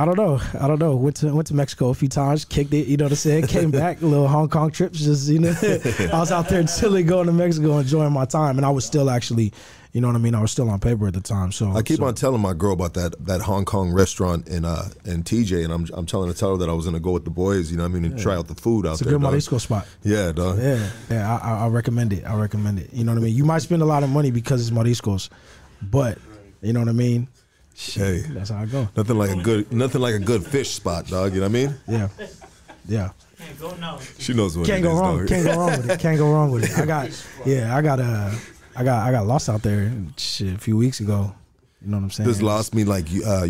I don't know. I don't know. Went to went to Mexico a few times, kicked it. You know what I'm saying? Came back, little Hong Kong trips. Just you know, (laughs) I was out there chilling, going to Mexico, enjoying my time, and I was still actually, you know what I mean. I was still on paper at the time. So I keep so- on telling my girl about that that Hong Kong restaurant in uh in TJ, and I'm I'm telling her tell her that I was gonna go with the boys. You know, what I mean, and try out the food out It's a there. good dog. Morisco spot. Yeah, dog. Yeah, yeah. I, I, I recommend it. I recommend it. You know what I mean? You might spend a lot of money because it's Moriscos, but you know what I mean. Hey, That's how I go. nothing like a good nothing like a good fish spot, dog. You know what I mean? Yeah, yeah. Can't go now. She knows what Can't it go is, wrong. dog. Can't go wrong with it. Can't go wrong with it. I got (laughs) yeah. I got uh, I got I got lost out there shit a few weeks ago. You know what I'm saying? This lost me like you- uh,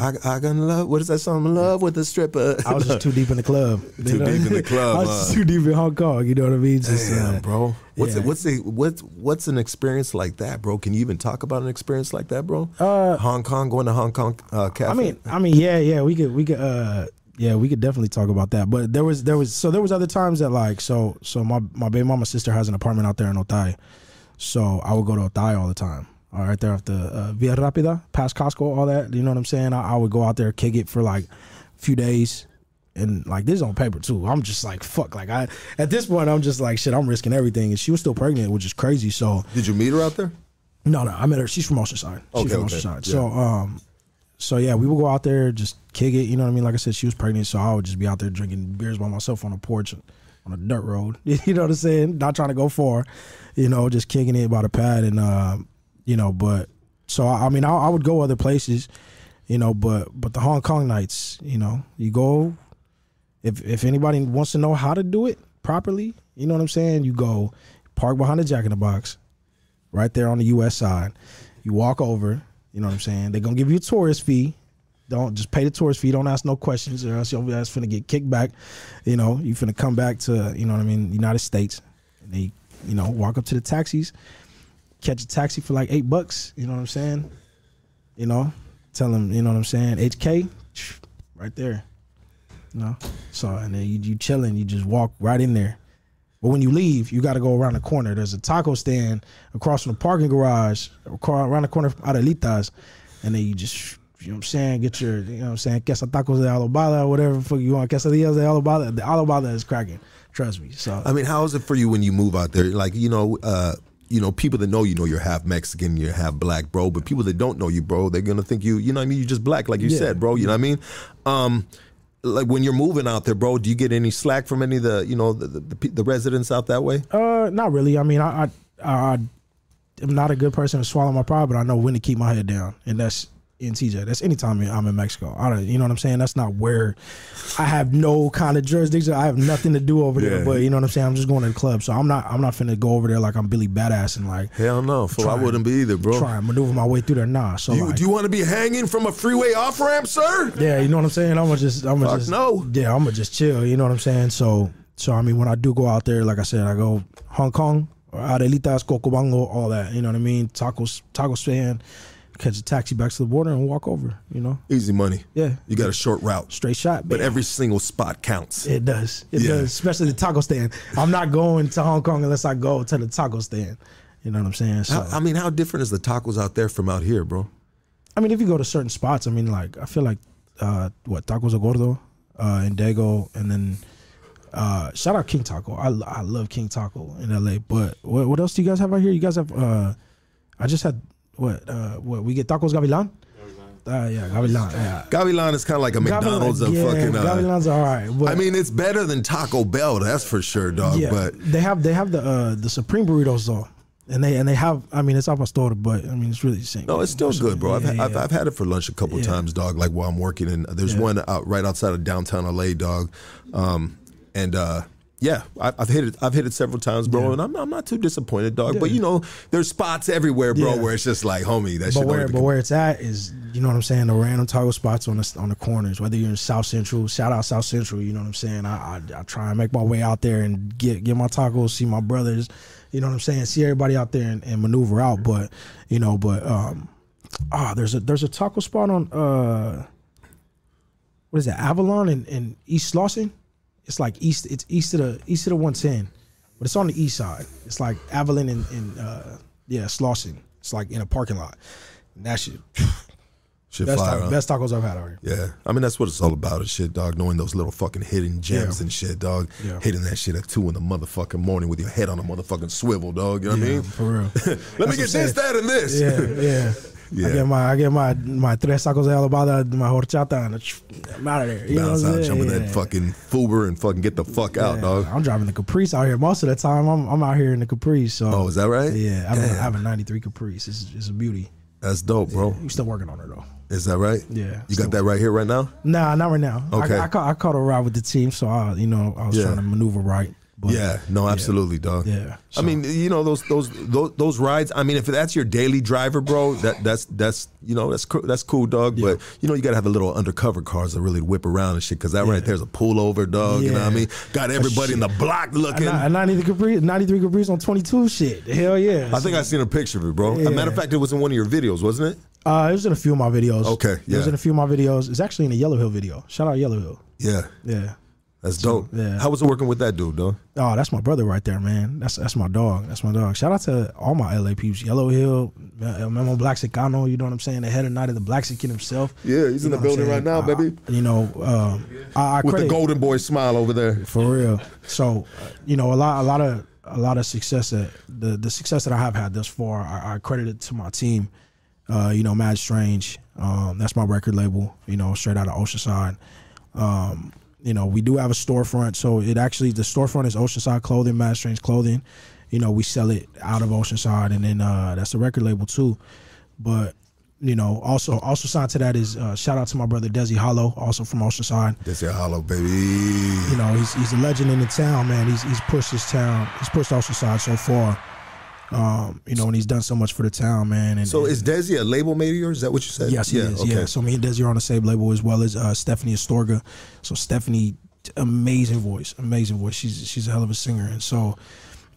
I, I got in love. What is that song? Love with a stripper. I was just too deep in the club. (laughs) Too know? deep in the club, (laughs) I was huh? too deep in Hong Kong. You know what I mean? Just, Damn, uh, bro. What's yeah. it, what's what's what's an experience like that, bro? Can you even talk about an experience like that, bro? Uh, Hong Kong, going to Hong Kong uh, cafe. I mean, I mean, yeah, yeah, we could, we could, uh, yeah, we could definitely talk about that. But there was, there was, so there was other times that like, so, so my my baby mama's sister has an apartment out there in Otay, so I would go to Otay all the time. All right, there after uh, Via Rapida, past Costco, all that. You know what I'm saying? I, I would go out there, kick it for like a few days. And like this is on paper too. I'm just like fuck. Like I at this point I'm just like shit. I'm risking everything. And she was still pregnant, which is crazy. So did you meet her out there? no, no, I met her. She's from Oceanside. She's Okay, from okay, Oceanside. yeah. So, um, so yeah, we would go out there, just kick it. You know what I mean? Like I said, she was pregnant, so I would just be out there drinking beers by myself on a porch, on a dirt road. (laughs) You know what I'm saying? Not trying to go far, you know, just kicking it by the pad, and um, you know, but so I, mean, I, I would go other places, you know, but but the Hong Kong nights, you know, you go. If if anybody wants to know how to do it properly, you know what I'm saying? You go park behind the Jack in the Box right there on the U.S. side. You walk over. You know what I'm saying? They're gonna give you a tourist fee. Don't just pay the tourist fee. Don't ask no questions, or else your ass finna get kicked back. You know, you finna come back to you know what I mean, United States. And they, you know, walk up to the taxis, catch a taxi for like eight bucks. You know what I'm saying? You know, tell them, you know what I'm saying? HK, (sniffs) right there. You know, so and then you you chilling. You just walk right in there. But when you leave, you got to go around the corner. There's a taco stand across from the parking garage, around the corner from Adelitas, and then you just, you know what I'm saying, get your, you know what I'm saying, queso tacos de alobala or whatever fuck you want. Quesadillas de alobala. The alobala is cracking. Trust me. So I mean, how is it for you when you move out there? Like, you know, uh, you know, people that know you know you're half Mexican, you're half black, bro. But people that don't know you, bro, they're gonna think you, you know, what I mean, you're just black, like you Yeah. said, bro. You know what I mean? Um, like when you're moving out there, bro, do you get any slack from any of the, you know, the the, the, the residents out that way? Uh, not really. I mean, I, I, I, am not a good person to swallow my pride, but I know when to keep my head down, and that's in TJ. That's anytime I'm in Mexico. I don't, you know what I'm saying? That's not where I have no kind of jurisdiction. I have nothing to do over Yeah. there. But you know what I'm saying? I'm just going to the club, so I'm not, I'm not finna go over there like I'm Billy Badass and like Hell no, fool, I wouldn't be either, bro. try and maneuver my way through there. Nah. So You, like, do you want to be hanging from a freeway off ramp, sir? yeah, you know what I'm saying. I'm gonna just, I'm gonna just, no. yeah, I'm gonna just chill. You know what I'm saying? So, so I mean, when I do go out there, like I said, I go Hong Kong, or Adelitas, Cocobango, all that. You know what I mean? Tacos, taco stand, catch a taxi back to the border and walk over. You know, Easy money. Yeah. You got a short route. straight shot. But bam. every single spot counts. It does. It Yeah. does. Especially the taco stand. I'm not going to Hong Kong unless I go to the taco stand. You know what I'm saying? So I mean, how different is the tacos out there from out here, bro? I mean, if you go to certain spots, I mean, like I feel like uh, what tacos a gordo uh, in Dago, and then uh, shout out King Taco. I, I love King Taco in LA. But what, what else do you guys have out here? You guys have. Uh, I just had what? Uh, what we get tacos Gavilan. Uh, yeah, Gavilan. Yeah. Gavilan is kind of like a McDonald's Gavilan, of yeah, fucking. Uh, Gavilan's all right. But I mean, it's better than Taco Bell, that's for sure, dog. yeah, But they have they have the uh, the supreme burritos though, and they and they have. I mean, it's al pastor, but I mean, it's really the same. no, it's still good, bro. I've, Yeah, I've. I've had it for lunch a couple Yeah. times, dog. Like while I'm working, and there's Yeah. one out right outside of downtown LA, dog. Um, and uh, yeah, I, I've hit it. I've hit it several times, bro. Yeah. And I'm, I'm not too disappointed, dog. But you know, there's spots everywhere, bro, Yeah. where it's just like, homie, that But shit. where, but where it's at is, you know what I'm saying, the random taco spots on the on the corners. Whether you're in South Central, shout out South Central. You know what I'm saying. I, I I try and make my way out there and get get my tacos, see my brothers. You know what I'm saying. See everybody out there and, and maneuver out. But you know, but um, ah, there's a there's a taco spot on uh, what is that? Avalon and in, in East Slauson. It's like east. It's east of the east of the 110, but it's on the east side. It's like Avalon and, and uh, yeah, Slauson. It's like in a parking lot. And that shit, shit best, fire, taco, huh? best tacos I've had out here. Yeah, I mean that's what it's all about, and shit, dog. Knowing those little fucking hidden gems Yeah. and shit, dog. Yeah. Hitting that shit at two in the motherfucking morning with your head on a motherfucking swivel, dog. You know what I mean? for real. (laughs) Let me get this, that, and this. yeah, yeah. Yeah. I get my I get my my tres tacos de alabada, my horchata, and I'm out of there. You know Bounce what out, jump in that fucking Fuber and fucking get the fuck out, Yeah. dog. I'm driving the Caprice out here most of the time. I'm I'm out here in the Caprice. So Oh, is that right? yeah, I have, a, I a '93 Caprice. It's, it's a beauty. That's dope, bro. We still working on her though. Is that right? Yeah, You got that right here, right now? Nah, not right now. Okay. I, I, caught, I caught a ride with the team, so I, you know, I was Yeah. trying to maneuver right. But yeah, no, absolutely, dog. Yeah, I mean, you know those those those those rides. I mean, if that's your daily driver, bro, that that's that's you know that's cool, that's cool, dog. But you know you gotta have the little undercover cars that really whip around and shit, because that right there's a pullover, dog. You know what I mean? Got everybody in the block looking. A 93 Caprice, 93 Caprice on 22 shit. Hell yeah. I think I seen a picture of it, bro. A matter of fact, it was in one of your videos, wasn't it? Uh, it was in a few of my videos. Okay, It was yeah. in a few of my videos. It's actually in a Yellow Hill video. Shout out Yellow Hill. Yeah, Yeah. That's dope. yeah. How was it working with that dude, though? Oh, that's my brother right there, man. That's that's my dog. That's my dog. Shout out to all my LA peeps. Yellow Hill, uh, Memo Black Sicano, you know what I'm saying? The head of night of the Black Sican himself. Yeah, he's in You the know what I'm building right now, I- baby. You know, um, I, I With credit, the golden boy smile over there. for real. So, you know, a lot, a lot of, a lot of success that the the success that I have had thus far, I, I credit it to my team. Uh, you know, Mad Strange. Um, that's my record label. You know, straight out of Oceanside. Um, you know, we do have a storefront, so it actually the storefront is Oceanside Clothing, Mad Strange Clothing. You know, we sell it out of Oceanside, and then uh, that's the record label too. But you know, also also signed to that is uh, shout out to my brother Desi Hollow, also from Oceanside your hollow, baby. you know, he's he's a legend in the town, man. He's he's pushed his town, he's pushed Oceanside so far. Um, you know, and he's done so much for the town, man. And So and- is Desi a label mate of yours? Is that what you said? yes, he is. Yeah. So me and Desi are on the same label as well as uh, Stephanie Astorga. So Stephanie, amazing voice, amazing voice. She's she's a hell of a singer, and so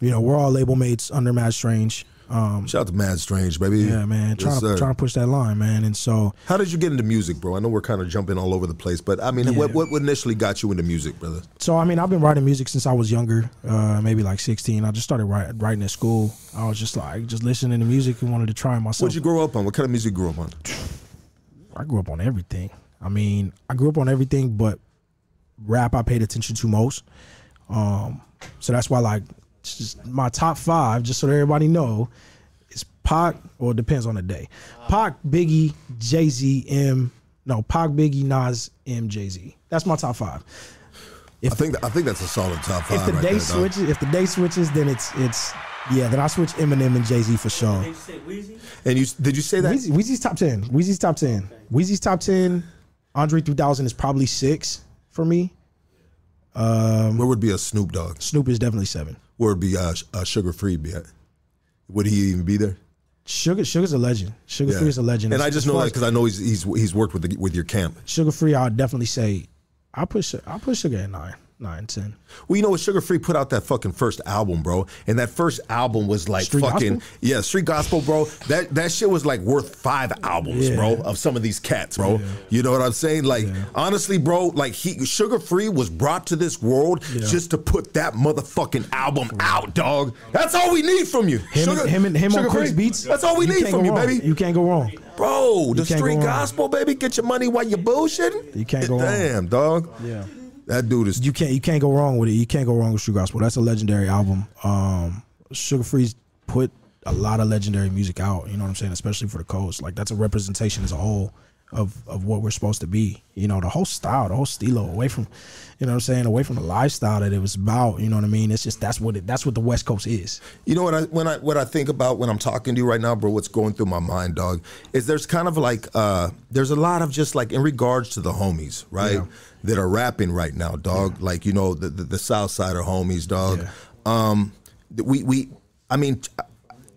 you know we're all label mates under Mad Strange. Um, Shout out to Mad Strange, baby. yeah, man, trying to trying to push that line, man. And so How did you get into music, bro? I know we're kind of jumping all over the place, but I mean, Yeah. what, what initially got you into music, brother? So I mean, I've been writing music since I was younger, uh, maybe like 16. I just started write, writing at school. I was just like just listening to music and wanted to try myself. What'd you grow up on? What kind of music you grew up on? (sighs) I grew up on everything. I mean, I grew up on everything, but rap I paid attention to most. Um, so that's why like my top five, just so that everybody know, is Pac. Or it depends on the day. Pac, Biggie, Jay Z, M. No, Pac, Biggie, Nas, M, Jay Z. That's my top five. I think I think that's a solid top five. if the right day there, dog. switches, if the day switches, then it's it's yeah. Then I switch Eminem and Jay Z for sure. They say Weezy. And you did you say that? Weezy, Weezy's top ten. Weezy's top ten. Weezy's top ten. Andre 3000 is probably six for me. Where would be a Snoop Dogg? Snoop is definitely seven. Where would be a, uh, Suga Free be at? Would he even be there? Sugar, Sugar's a legend. Suga Free is a legend. And As- I just know that because I know he's he's he's worked with the, with your camp. Suga Free, I'll definitely say I put Su- I put Sugar at nine. Nine, ten. Well, you know what? Suga Free put out that fucking first album, bro, and that first album was like Street fucking Gospel? yeah, Street Gospel, bro. That that shit was like worth five albums, Yeah. bro, of some of these cats, bro. You know what I'm saying? Like honestly, bro, like he Suga Free was brought to this world just to put that motherfucking album out, dog. That's all we need from you, Him, Sugar, him and him on Sugar Chris Free. Beats. That's all we need from you, wrong. baby. You can't go wrong. Bro, the can't go street gospel, baby. Get your money while you're bullshitting. You can't go wrong. Damn, dog. Yeah. That dude is You can't you can't go wrong with it. You can't go wrong with Street Gospel. That's a legendary album. Um, Suga Free's put a lot of legendary music out. You know what I'm saying? Especially for the coast. Like that's a representation as a whole of of what we're supposed to be. You know, the whole style, the whole stilo, away from, you know what I'm saying, away from the lifestyle that it was about. You know what I mean? It's just that's what it. That's what the West Coast is. You know what I when I what I think about when I'm talking to you right now, bro, what's going through my mind, dog, is there's kind of like uh there's a lot of just like in regards to the homies, right? Yeah. That are rapping right now, dog. Like, you know, the the, the South Sider homies, dog. Yeah. Um we we I mean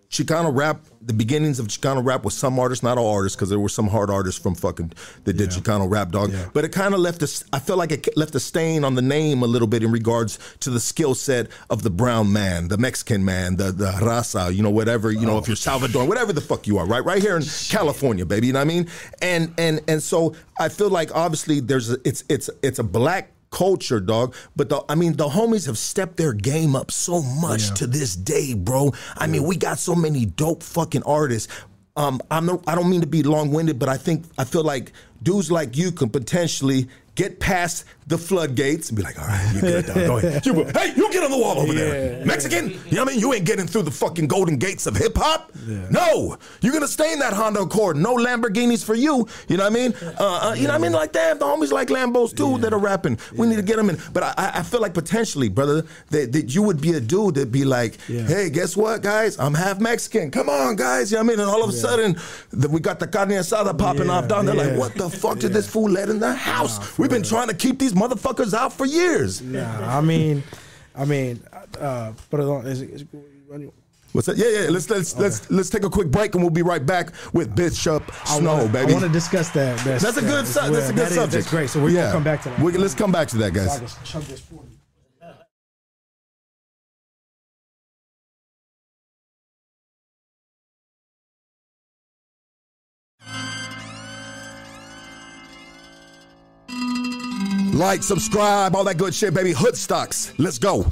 Chicano rap, the beginnings of Chicano rap was some artists, not all artists, because there were some hard artists from fucking that did Yeah. Chicano rap, dog. Yeah. But it kind of left us. I felt like it left a stain on the name a little bit in regards to the skill set of the brown man, the Mexican man, the the raza, you know, whatever, you know, if oh. you're Salvadoran, whatever the fuck you are, right, right here in California, baby. You know what I mean? And and and so I feel like obviously there's a, it's it's it's a black culture, dog. But the I mean, the homies have stepped their game up so much Yeah. to this day, bro. I mean, we got so many dope fucking artists. Um, I'm no, I don't mean to be long winded, but I think I feel like dudes like you can potentially get past the floodgates and be like, all right, you good, dog. Go ahead. You, hey, you get on the wall over there. Mexican, you know what I mean? You ain't getting through the fucking golden gates of hip hop. No, you're gonna stay in that Honda Accord. No Lamborghinis for you. You know what I mean? Uh, uh, you know what I mean? Like, damn, the homies like Lambos too that are rapping. We need to get them in. But I- I, feel like potentially, brother, that, that you would be a dude that'd be like, Yeah. hey, guess what, guys? I'm half Mexican. Come on, guys. You know what I mean? And all of a sudden, the, we got the carne asada popping Yeah, off down there. Like, what the fuck did this fool let in the house? We've been trying to keep these motherfuckers out for years. Nah, I mean, I mean, uh, put it on. Is it, is it, What's that? Yeah, yeah. Let's let's let's let's take a quick break and we'll be right back with Bishop I Snow, wanna, baby. I want to discuss that. That's, that's a good su- that's a good That is- subject. That's great. So we're yeah. gonna come back to that. We, let's come back to that, guys. Like, subscribe, all that good shit, baby. Hood stocks. Let's go.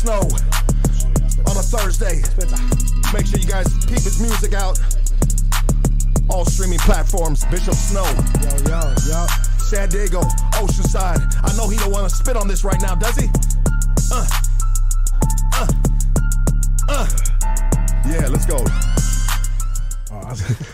Snow on a Thursday. Make sure you guys peep his music out. All streaming platforms. Bishop Snow, Yo, yo, yo. San Diego, Oceanside. I know he don't want to spit on this right now, does he? Uh, uh, uh. Yeah, let's go.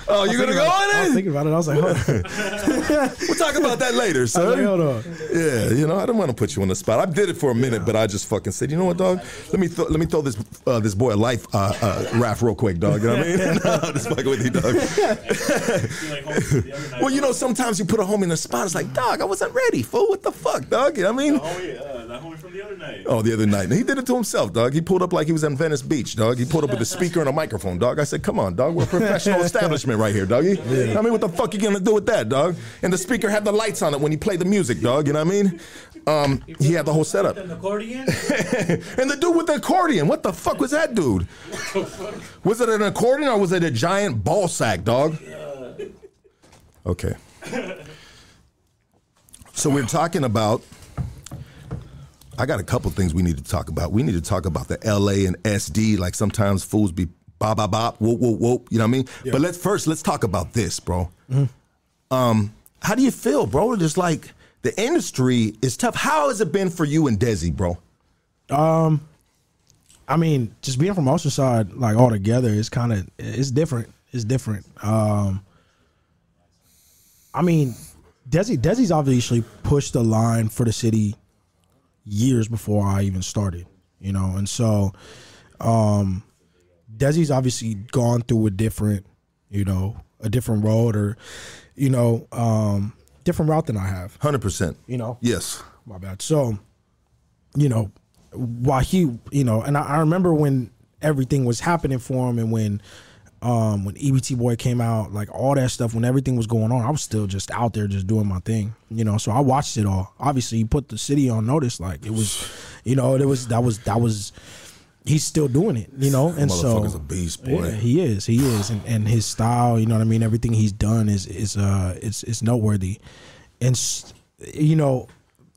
Oh, you gonna go in it? I was thinking about it. I was like, hold on. (laughs) We'll talk about that later, (laughs) son. like, hold on. Yeah, you know, I don't want to put you on the spot. I did it for a minute, but I just fucking said, you know what, dog? Let me th- let me throw this uh, this boy a life uh, uh, raft real quick, dog. You know what I mean? (laughs) no, just fucking with you, dog. (laughs) well, you know, sometimes you put a homie in the spot. It's like, dog, I wasn't ready, fool. What the fuck, dog? You know what I mean? Homie, that homie from the other night. Oh, the other night. And he did it to himself, dog. He pulled up like he was in Venice Beach, dog. He pulled up with a speaker and a microphone, dog. I said, come on, dog. We're a professional (laughs) establishment right here, doggy. I mean, what the fuck you gonna do with that, dog? And the speaker had the lights on it when he played the music, dog. You know what I mean? Um, he had the whole setup. An accordion? (laughs) and the dude with the accordion, what the fuck was that dude? Was it an accordion or was it a giant ball sack, dog? Okay. So we're talking about. I got a couple things we need to talk about. We need to talk about the LA and SD. Like sometimes fools be bop bop bop, whoop whoop whoop. You know what I mean? But let's first let's talk about this, bro. Um, how do you feel, bro? Just like the industry is tough. How has it been for you and Desi, bro? Um, I mean, just being from Oceanside, like all together, is kind of it's different. It's different. Um, I mean, Desi Desi's obviously pushed the line for the city years before I even started, you know, and so um, Desi's obviously gone through a different, you know, a different road or, you know, um, different route than I have. Hundred percent. You know, Yes. my bad. So, you know, while he, you know, and I, I remember when everything was happening for him, and when, um, when EBT Boy came out, like all that stuff, when everything was going on, I was still just out there, just doing my thing, you know. So I watched it all. Obviously, he put the city on notice, like it was, you know, it was that was that was. He's still doing it, you know, and so a beast, boy. yeah, he is. He is, and, and his style, you know what I mean. Everything he's done is is uh it's it's noteworthy, and you know,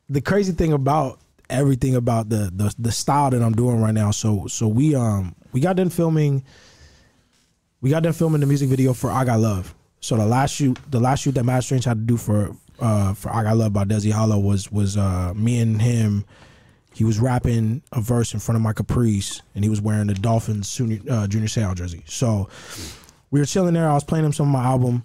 the crazy thing about everything about the the the style that I'm doing right now. So so we um we got done filming. We got done filming the music video for I Got Love. So the last shoot, the last shoot that Mad Strange had to do for uh for I Got Love by Desi Hollow was was uh me and him. He was rapping a verse in front of my Caprice, and he was wearing the Dolphins junior, uh, Junior Seau jersey. So we were chilling there. I was playing him some of my album.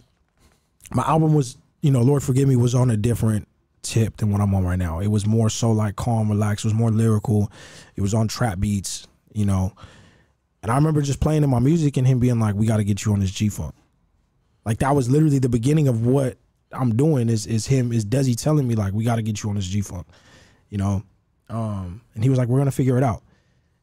My album was, you know, Lord Forgive Me was on a different tip than what I'm on right now. It was more so like calm, relaxed. It was more lyrical. It was on trap beats, you know. And I remember just playing in my music and him being like, "We got to get you on this G Funk." Like that was literally the beginning of what I'm doing. Is is him is Desi telling me like, "We got to get you on this G Funk," you know. Um, and he was like, "We're gonna figure it out."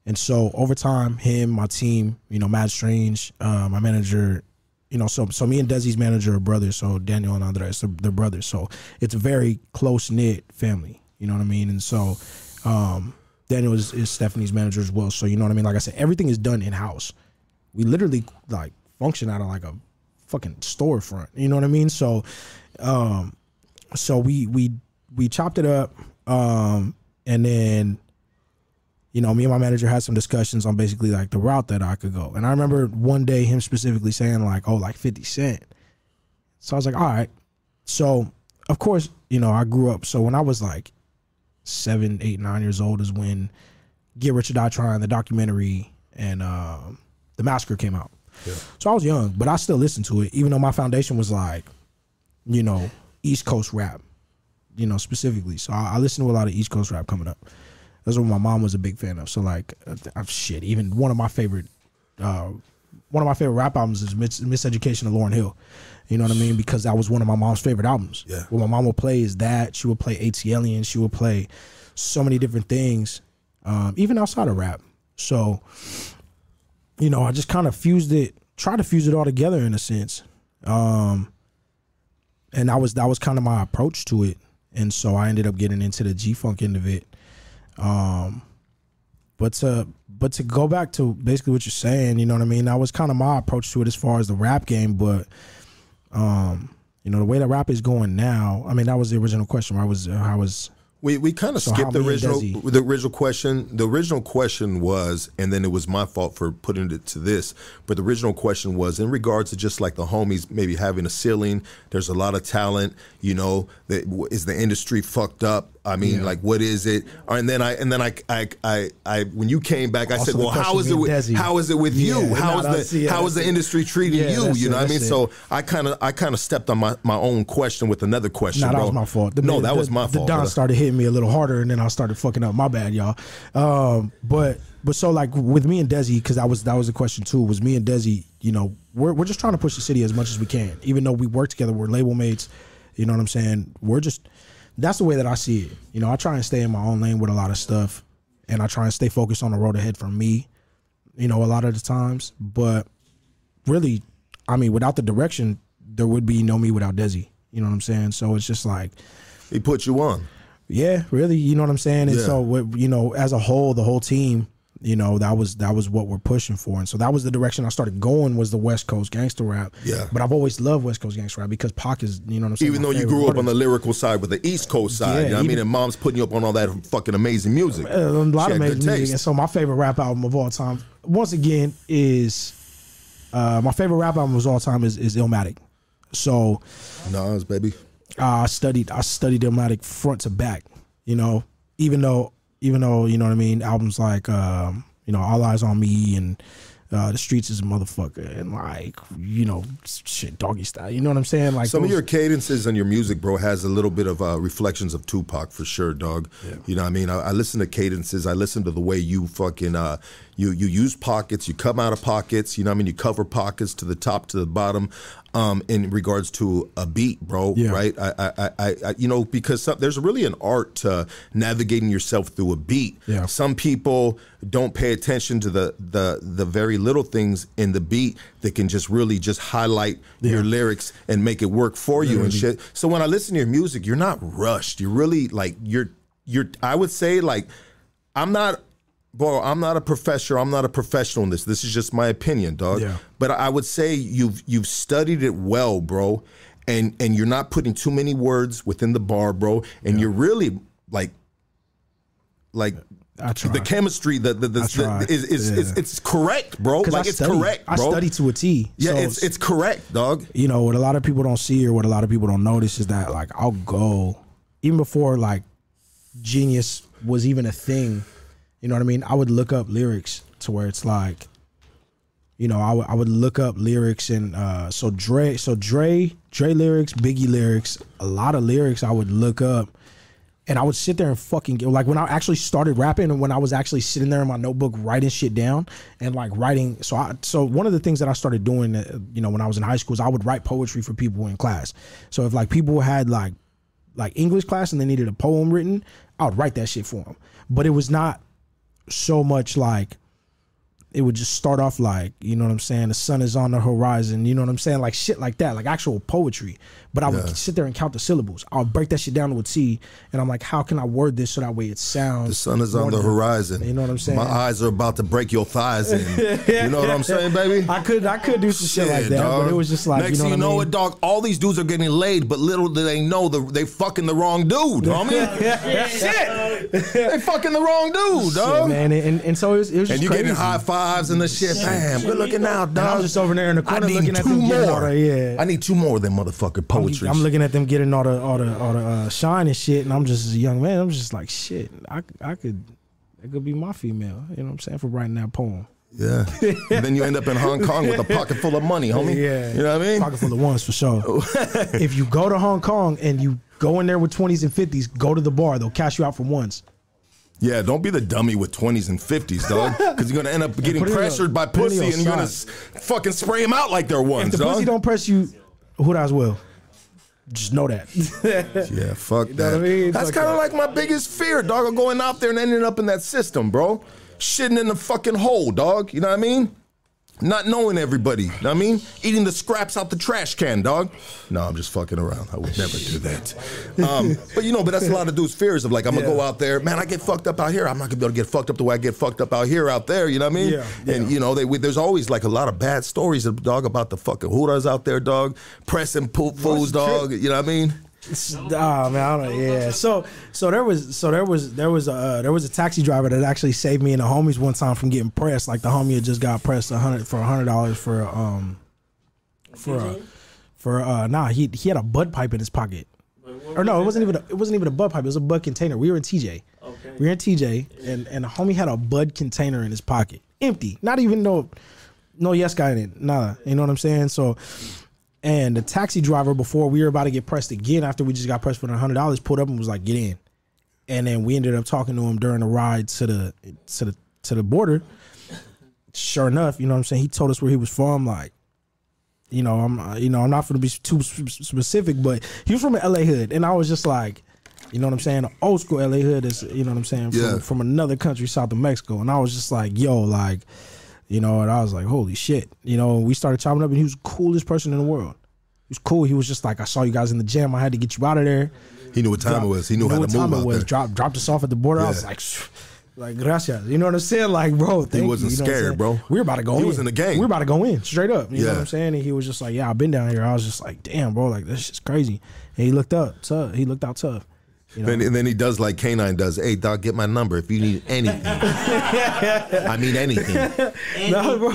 And so over time, him, my team, you know, Mad Strange, uh, my manager, you know, so so me and Desi's manager are brothers. So Daniel and Andres, they're, they're brothers. So it's a very close knit family. You know what I mean? And so um, Daniel is, is Stephanie's manager as well. So you know what I mean? Like I said, everything is done in house. We literally like function out of like a fucking storefront. You know what I mean? So, um, so we we we chopped it up, um, and then you know, me and my manager had some discussions on basically like the route that I could go. And I remember one day him specifically saying like, "Oh, like 50 Cent." So I was like, "All right." So, of course, you know, I grew up. So when I was like seven, eight, nine years old is when Get Rich or Die Trying, the documentary, and um, The Massacre came out. So I was young, but I still listened to it, even though my foundation was like, you know, East Coast rap, you know, specifically. So I, I listened to a lot of East Coast rap coming up. That's what my mom was a big fan of. So like, uh, uh, shit. Even one of my favorite, uh, one of my favorite rap albums is Mis- Miseducation of Lauryn Hill. You know what I mean? Because that was one of my mom's favorite albums. Yeah. What my mom would play is that. She would play ATLian. She would play so many different things, um, even outside of rap. So, you know, I just kind of fused it, tried to fuse it all together in a sense. Um, and that was that was kind of my approach to it. And so I ended up getting into the G Funk end of it. Um, but to but to go back to basically what you're saying, you know what I mean? That was kind of my approach to it as far as the rap game. But um, you know, the way that rap is going now, I mean, that was the original question. I Was uh, how was We we kind of So skipped the original the original question. The original question was, and then it was my fault for putting it to this. But the original question was in regards to just like the homies maybe having a ceiling. There's a lot of talent. You know, that is the industry fucked up. I mean, like, what is it? And then I, and then I, I, I, I when you came back, I Also said, well, how is it? With, Desi. how is it with you? Yeah, How nah, is the, yeah, how is the it. industry treating Yeah, you? You it, know what I mean? it. So I kind of, I kind of stepped on my, my own question with another question. Nah, that bro. was my fault. The- no, that was my the fault. Don brother. started hitting me a little harder, and then I started fucking up. My bad, y'all. Um, but but so like with me and Desi, because that was that was the question too. Was me and Desi, you know, we're we're just trying to push the city as much as we can, even though we work together. We're label mates. You know what I'm saying? We're just that's the way that I see it. You know, I try and stay in my own lane with a lot of stuff, and I try and stay focused on the road ahead for me. You know, a lot of the times, but really, I mean, without the direction, there would be no me without Desi. You know what I'm saying? So it's just like, He put you on. yeah, really, you know what I'm saying? And Yeah. so, you know, as a whole, the whole team, you know, that was that was what we're pushing for, and so that was the direction I started going was the West Coast gangster rap. Yeah. But I've always loved West Coast gangster rap because Pac is, you know what I'm saying? Even though you grew up on the lyrical side with the East Coast side, Yeah, you know what I mean? And mom's putting you up on all that fucking amazing music. Uh, a lot She of amazing music, and so my favorite rap album of all time, once again, is uh, my favorite rap album of all time is is Illmatic. So Nas, baby. uh, I studied I studied Illmatic front to back. You know, even though even though you know what I mean, albums like um, you know All Eyes on Me and uh, The Streets is a motherfucker and like you know shit Doggy Style. You know what I'm saying? Like Some of your cadences and your music, bro, has a little bit of uh, reflections of Tupac for sure, dog. You know what I mean? I, I listen to cadences. I listen to the way you fucking uh, you you use pockets. You come out of pockets. You know what I mean? You cover pockets to the top to the bottom. Um, in regards to a beat, bro, Yeah. right? I, I, I, I, you know, because some, there's really an art to navigating yourself through a beat. Yeah. Some people don't pay attention to the the the very little things in the beat that can just really just highlight your lyrics and make it work for you and shit. So when I listen to your music, you're not rushed. You're really like you're you're. I would say like I'm not. Bro, I'm not a professor. I'm not a professional in this. This is just my opinion, dog. Yeah. But I would say you've you've studied it well, bro, and and you're not putting too many words within the bar, bro. And you're really like, like the chemistry, the the, the, try. is is, is it's correct, bro. Like it's correct, bro. I study to a T. yeah, So it's it's correct, dog. you know what a lot of people don't see or what a lot of people don't notice is that like I'll go even before like genius was even a thing. You know what I mean? I would look up lyrics to where it's like, you know, I would I would look up lyrics and uh, so Dre, so Dre, Dre lyrics, Biggie lyrics, a lot of lyrics I would look up, and I would sit there and fucking get, like when I actually started rapping and when I was actually sitting there in my notebook writing shit down and like writing. So I so one of the things that I started doing, uh, you know, when I was in high school is I would write poetry for people in class. So if like people had like like English class and they needed a poem written, I would write that shit for them. But it was not so much like it would just start off like, you know what I'm saying? The sun is on the horizon, you know what I'm saying? Like shit like that, like actual poetry. But I would sit there and count the syllables. I would break that shit down to a T, and I'm like, how can I word this so that way it sounds? The sun is on the horizon. You know what I'm saying? My eyes are about to break your thighs in. (laughs) you know what I'm saying, baby? I could I could do some shit, like that, dog. but it was just like, next you know what you know I mean? it, dog. All these dudes are getting laid, but little do they know the, they fucking the wrong dude, (laughs) homie. shit, they fucking the wrong dude, Shit, dog. man, and, and so it was, it was And just you crazy. getting high fives and the shit. Bam, good looking out, dog. I'm just over there in the I corner need looking at two them getting all more. the- yeah. I need two more of them motherfucker poetry. I'm looking at them getting all the all the all the uh, shine and shit, and I'm just as a young man. I'm just like shit. I I could it could be my female. You know what I'm saying for writing that poem. Yeah. and (laughs) then you end up in Hong Kong with a pocket full of money, homie. Yeah, You know what I mean? Pocket full of ones for sure. (laughs) if you go to Hong Kong and you go in there with 20s and 50s, go to the bar. They'll cash you out for ones. Yeah, don't be the dummy with 20s and 50s, dog. (laughs) Because you're going to end up getting put it in pressured your- by put it in pussy and you're going to fucking spray them out like they're ones, If the dog. pussy don't press you, who does will? Just know that. (laughs) (laughs) Yeah, fuck know that. I mean? That's kind of like my biggest fear, dog, of going out there and ending up in that system, bro. Shitting in the fucking hole, dog. You know what I mean? Not knowing everybody. Know what I mean? Eating the scraps out the trash can, dog. No, I'm just fucking around. I would never do that. Um, but you know, but that's a lot of dudes' fears of like, I'm gonna go out there, man. I get fucked up out here. I'm not gonna be able to get fucked up the way I get fucked up out here, out there. You know what I mean? Yeah, And you know, they, we, there's always like a lot of bad stories, of dog, about the fucking hooters out there, dog, pressing poop fools, dog. You know what I mean? Ah man, I don't, know. yeah. So so there was so there was there was a uh, there was a taxi driver that actually saved me and the homies one time from getting pressed. Like the homie had just got pressed a hundred for a hundred dollars for um for uh, for uh nah he he had a butt pipe in his pocket. or no, it wasn't even a, it wasn't even a bud pipe. It was a bud container. We were in TJ. Okay. We were in TJ, and and the homie had a bud container in his pocket, empty, not even no no yes guy in it, nada. You know what I'm saying? So. And the taxi driver, before we were about to get pressed again, after we just got pressed for the hundred dollars, pulled up and was like, "Get in." And then we ended up talking to him during the ride to the to the to the border. Sure enough, you know what I'm saying. He told us where he was from. Like, you know, I'm you know I'm not going to be too specific, but he was from an LA hood, and I was just like, you know what I'm saying, An old school LA hood is you know what I'm saying from, Yeah. from another country south of Mexico, and I was just like, yo, like, you know, and I was like, holy shit, you know. We started chopping up, and he was the coolest person in the world. He was cool. He was just like, I saw you guys in the gym. I had to get you out of there. He knew what time it was. He knew how what to move time out it was. there. Drop, dropped us off at the border. I was like, (sniffs) like gracias. You know what I'm saying? Like, bro, thank you. wasn't You know scared, bro. We were about to go He in. was in the game. We were about to go in straight up. You know what I'm saying? And he was just like, yeah, I've been down here. I was just like, damn, bro, like this shit's crazy. And he looked up, tough. He looked out tough. You know? Then, and then he does like K9 does. Hey, dog, get my number if you need anything. I mean anything. No, bro,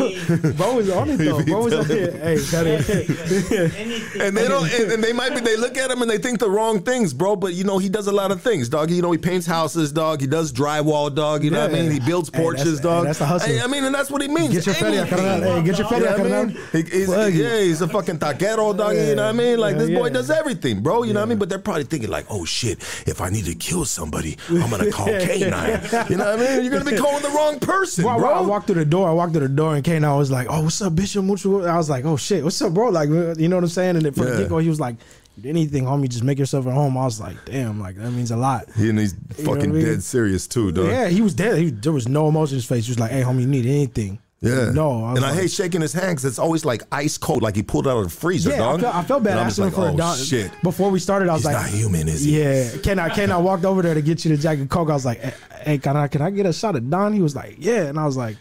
bro was on it though. Bro was on it. Hey, cut it. (laughs) Anything. And they don't. And, and they might be. They look at him and they think the wrong things, bro. But you know, he does a lot of things, dog. You know, he paints houses, dog. He does drywall, dog. You know what I mean? He builds Hey, that's- porches, hey, dog. that's the hustle. Hey, I mean, and that's what he means. Get your feria, Anything. carnal. Hey, get your You know feria, I mean? He- he's- Plug yeah, he's a fucking taquero, dog. You know what I mean? Like Yeah, this boy yeah. does everything, bro. You know what I mean? But they're probably thinking like, oh shit, if I need to kill somebody, I'm gonna call (laughs) K9. You know what I mean? You're gonna be calling the wrong person, Bro, I- bro. I walked through the door. I walked through the door, and Kane, I was like, "Oh, what's up, Bishop Mucho?" I was like, "Oh shit, what's up, bro?" Like, uh, you know what I'm saying? And then from Yeah. the get go, he was like, "Anything, homie, just make yourself at home." I was like, "Damn, like that means a lot." He- and he's You fucking I mean? dead serious too, dog. Yeah, he was dead. He, there was no emotion in his face. He was like, "Hey, homie, you need anything?" Yeah. No, I and I hate shaking his hand because it's always like ice cold, like he pulled out of the freezer, Yeah, dog. I felt, I felt bad just asking like, for oh, a don- shit. Before we started, I was He's like, not human, is he? Yeah. Can I, can I walked over there to get you the Jack and Coke. I was like, "Hey, Hey, can I, can I get a shot of Don? He was like, Yeah. And I was like,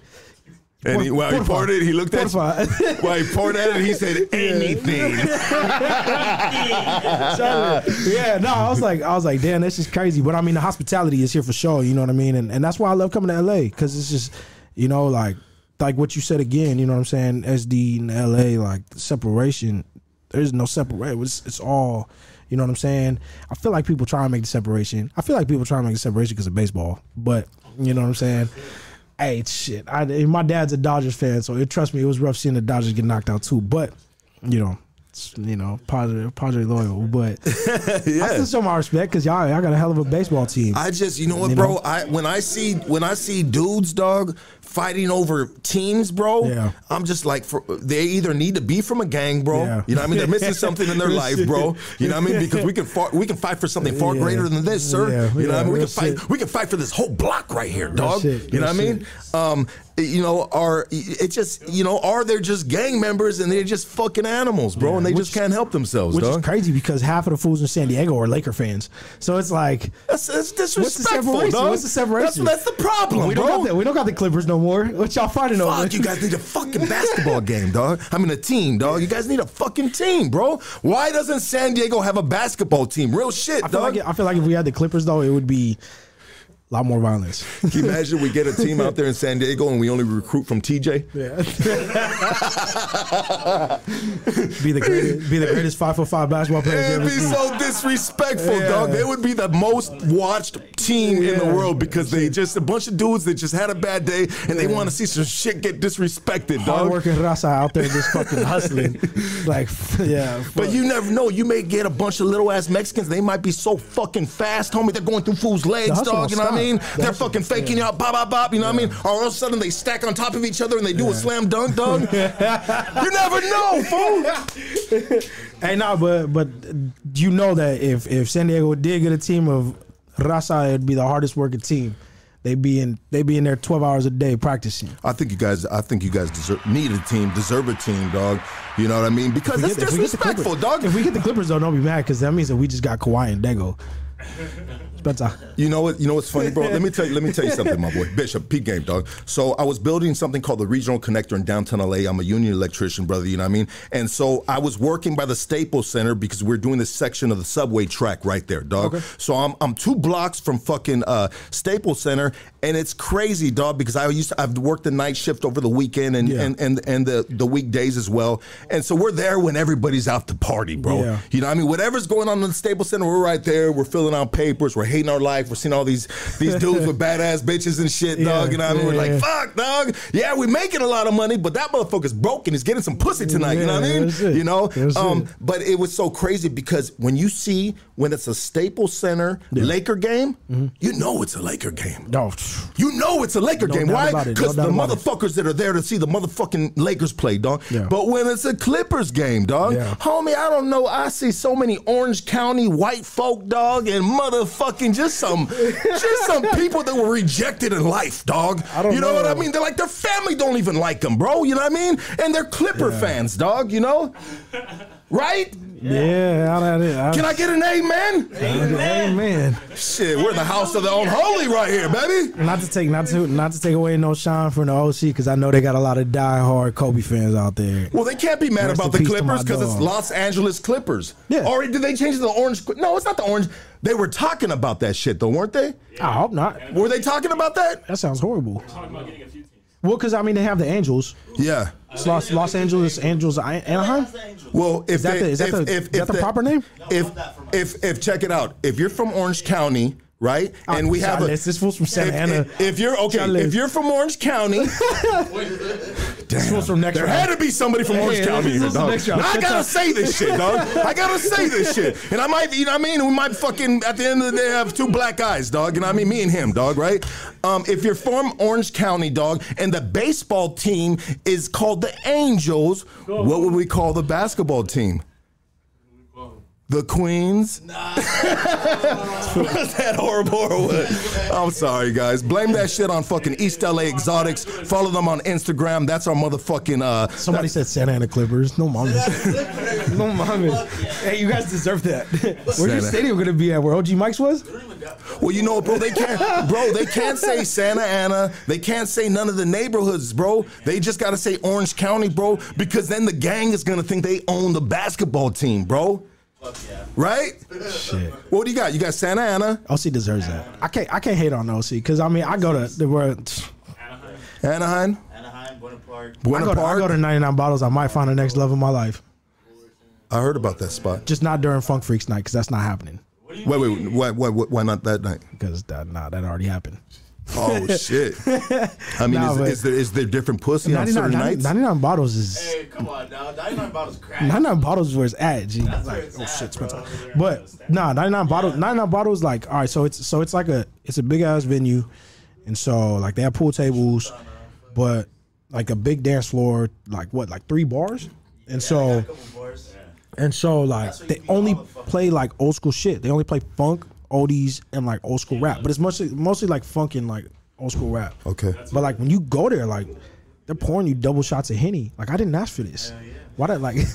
And he, while he poured it, he looked at Porfa. (laughs) while he poured at it, he said (laughs) anything. (laughs) yeah, no, I was like, I was like, damn, this is crazy. But I mean, the hospitality is here for sure. You know what I mean? And and that's why I love coming to LA because it's just, you know, like like what you said again. You know what I'm saying? SD and LA, like separation. There's no separation. It's, it's all. You know what I'm saying? I feel like people try to make the separation. I feel like people try to make the separation because of baseball. But you know what I'm saying? Hey, shit. I, my dad's a Dodgers fan, so it, trust me, it was rough seeing the Dodgers get knocked out too. But you know, you know, Padre, Padre loyal. (laughs) But I still show my respect because y'all, y'all got a hell of a baseball team. I just, you know what, You bro? know? I when I see when I see dudes, dog, fighting over teams, bro. Yeah. I'm just like, for, they either need to be from a gang, bro. Yeah. You know what I mean? They're missing (laughs) something in their life, bro. You know what I mean? Because we can fought, we can fight for something far Yeah. greater than this, sir. Yeah, you know what I mean? We can fight. We can fight for this whole block right here, dog. shit, you know what I mean? Um, you know, are it just you know are they just gang members and they're just fucking animals, bro, Yeah, and they which- just can't help themselves, which dog. is crazy because half of the fools in San Diego are Laker fans. So it's like, That's, that's disrespectful, what's the dog. What's the separation? That's, that's the problem, we bro. don't got the, we don't got the Clippers no more. What y'all fighting over? You guys need a fucking basketball (laughs) game, dog. I mean, a team, dog. You guys need a fucking team, bro. Why doesn't San Diego have a basketball team? Real shit, I dog. like I feel like if we had the Clippers though, it would be a lot more violence. Can you imagine we get a team out there in San Diego and we only recruit from TJ? Yeah. (laughs) be the greatest, be the greatest five foot five basketball player. It'd be seen. so disrespectful, Yeah. dog. They would be the most watched team in the world because they just a bunch of dudes that just had a bad day and they want to see some shit get disrespected, dog. Hardworking raza out there just fucking hustling, (laughs) like yeah. But you never know. You may get a bunch of little ass Mexicans. They might be so fucking fast, homie. They're going through fools' legs, dog. You know what I mean? They're fucking faking out, bop, bop, bop. You know what I mean? Or all of a sudden they stack on top of each other and they do a slam dunk, (laughs) dog. you never know, fool. (laughs) Hey, no, but but you know that if if San Diego did get a team of raza, it'd be the hardest working team. They be in they be in there twelve hours a day practicing. I think you guys. I think you guys deserve, need a team, deserve a team, dog. You know what I mean? Because that's get- if the disrespectful, Clippers- dog. If we get the Clippers though, don't be mad because that means that we just got Kawhi and Dago. Better. You know what? You know what's funny, bro? Let me tell you. Let me tell you (laughs) something, my boy, Bishop, peak game, dog. So I was building something called the Regional Connector in downtown LA. I'm a union electrician, brother. You know what I mean? And so I was working by the Staples Center because we're doing this section of the subway track right there, dog. So I'm I'm two blocks from fucking uh, Staples Center, and it's crazy, dog. Because I used to, I've worked the night shift over the weekend and Yeah. and, and and the the weekdays as well, and so we're there when everybody's out to party, bro. Yeah. You know, what I mean, whatever's going on in the Staples Center, we're right there. We're filling out papers. We're hating our life. We're seeing all these these dudes (laughs) with badass bitches and shit, Yeah, dog. You know, what I mean, we're like, fuck, dog. Yeah, we're making a lot of money, but that motherfucker's broken. He's getting some pussy tonight. you know what I mean? You know, um, but it was so crazy because when you see when it's a Staples Center Laker game, mm-hmm. you know it's a Laker game. No, You know it's a Laker No game. Why? it. No Because the about it. motherfuckers that are there to see the motherfucking Lakers play, dog. Yeah. But when it's a Clippers game, dog, Yeah. homie, I don't know. I see so many Orange County white folk, dog, and motherfucking just some, (laughs) just some people that were rejected in life, dog. I don't you know, what I know. mean? They're like their family don't even like them, bro. You know what I mean? And they're Clipper fans, dog. You know, right? Yeah, I, I, I, Can I get an amen? Amen. Shit, we're in the house of the unholy right here, baby. Not to take not to not to take away no shine from the OC because I know they got a lot of diehard Kobe fans out there. Well, they can't be mad Rest about the Clippers because it's. Los Angeles Clippers. Yeah. Or did they change to the orange? No, it's not the orange. They were talking about that shit though, weren't they? I hope not. Were they talking about that? That sounds horrible. Talking about getting a few teams. Well, because I mean they have the Angels. Yeah. It's Los Los Angeles Angels I- Anaheim. Well, if that they, the- is that if, the- if, is that if the proper name? If, if if check it out, if you're from Orange County, right, and we have a this fool's from Santa if, Ana. If, if you're okay, Charles. if you're from Orange County, (laughs) This fool's from next there round. had to be somebody from Orange County this here, dog. Now I gotta say this shit, dog. I gotta say this (laughs) shit, and I might, you know what I mean? We might fucking at the end of the day have two black guys, dog. You know what I mean? Me and him, dog. Right? Um, if you're from Orange County, dog, and the baseball team is called the Angels, what would we call the basketball team? The Queens. Nah. (laughs) Was that horrible or what? I'm sorry, guys. Blame that shit on fucking East LA Exotics. Follow them on Instagram. That's our motherfucking. Uh, Somebody said Santa Ana Clippers. No mama. (laughs) no mama. Hey, you guys deserve that. (laughs) Where's your stadium gonna be at? Where OG Mike's was? well, you know, bro, they can't, bro, they can't say Santa Ana. They can't say none of the neighborhoods, bro. They just gotta say Orange County, bro, because then the gang is gonna think they own the basketball team, bro. Right? Shit. What do you got? You got Santa Ana, OC deserves that. I can't. I can't hate on OC because I mean I go to the where Anaheim. Anaheim, Anaheim, Buena Park. I Buena go, to, I go to 99 bottles. I might find the next love of my life. I heard about that spot. Just not during Funk Freaks night because that's not happening. Wait, wait, why, why, why not that night? Because that nah, that already happened. Oh (laughs) shit! I mean, Nah, is, but- is there is there different pussy on 99, certain 90 nights? 99 bottles is Hey, come on now. 99 bottles crack. 99 bottles is where it's at. G. That's Like, where it's oh at, shit, bro. Spencer. But nah, 99 bottles. 99 bottles. Like all right, so it's so it's like a it's a big ass venue, and so like they have pool tables, but like a big dance floor. Like what? Like three bars. And so Couple bars. and so like what they you can only call it, fuck. play like old school shit. They only play funk, oldies, and like old school rap. But it's mostly mostly like funk and like old school rap. Okay. But like when you go there, like they're pouring you double shots of henny. Like I didn't ask for this. Why did like? (laughs)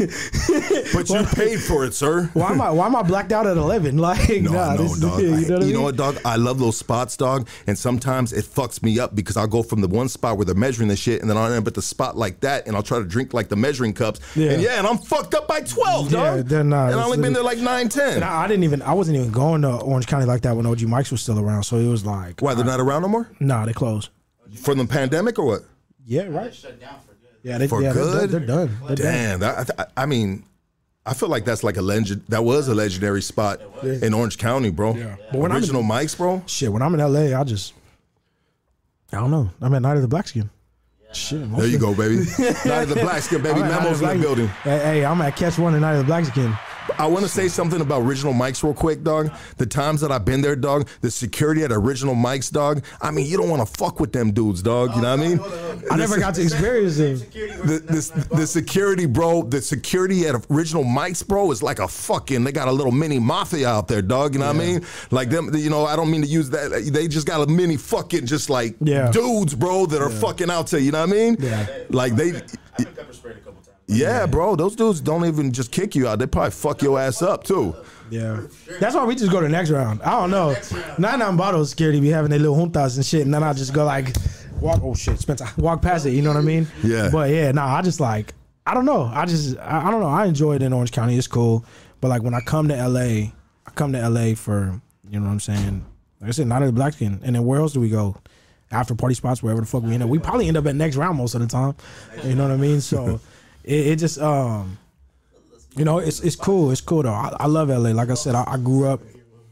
But you paid for it, sir. why am I why am I blacked out at eleven? (laughs) Like No, nah, no, this is- dog. you know what I you know what, dog? I love those spots, dog. And sometimes it fucks me up because I'll go from the one spot where they're measuring the shit, and then I'll end up at the spot like that, and I'll try to drink like the measuring cups. Yeah. And yeah, and I'm fucked up by twelve, Yeah, dog. then, nah, and I only been there like nine, ten. And I, I didn't even I wasn't even going to Orange County like that when OG Mike's was still around. So it was like Why they're not around no more? nah, they closed. From the pandemic or what? Yeah, right. Shut down for good. Yeah, they, For yeah, they're- good? They're, done. They're. Damn, that, I, I mean, I feel like that's like a legend. That was a legendary spot in Orange County, bro. Yeah. But when I'm in- Original Mike's, bro. Shit, when I'm in LA, I just I don't know. I'm at Night of the Black Skin. Shit, There you go, baby. (laughs) Night of the Black Skin, baby. I'm at Night Memos in the building. Hey, hey, I'm at Catch One and Night of the Black Skin. I want to say something about Original Mike's real quick, dog. The times that I've been there, dog, the security at Original Mike's, dog. I mean, you don't want to fuck with them dudes, dog. You know what I mean? I never got to experience it. The, the, the security, bro, the security at Original Mike's, bro, is like a fucking, they got a little mini mafia out there, dog. You know what I mean? Like them, you know, I don't mean to use that. They just got a mini fucking, just like Yeah. dudes, bro, that are fucking out there. You know what I mean? Yeah. Like they, I've been pepper sprayed a couple times. yeah, bro, those dudes don't even just kick you out. They probably fuck your ass up, too. Yeah. That's why we just go to the next round. I don't know. Nine nine bottles security be having their little juntas and shit, and then I just go like walk oh shit, Spencer. (laughs) Walk past it, you know what I mean? Yeah. But yeah, nah, I just like I don't know. I just I, I don't know. I enjoy it in Orange County. It's cool. But like when I come to LA, I come to LA for, you know what I'm saying? Like I said, not at the black skin. And then where else do we go? after party spots, wherever the fuck we end up. We probably end up at next round most of the time. You know what I mean? So (laughs) it, it just um, you know, it's it's cool. It's cool though. I, I love LA. Like I said, I, I grew up,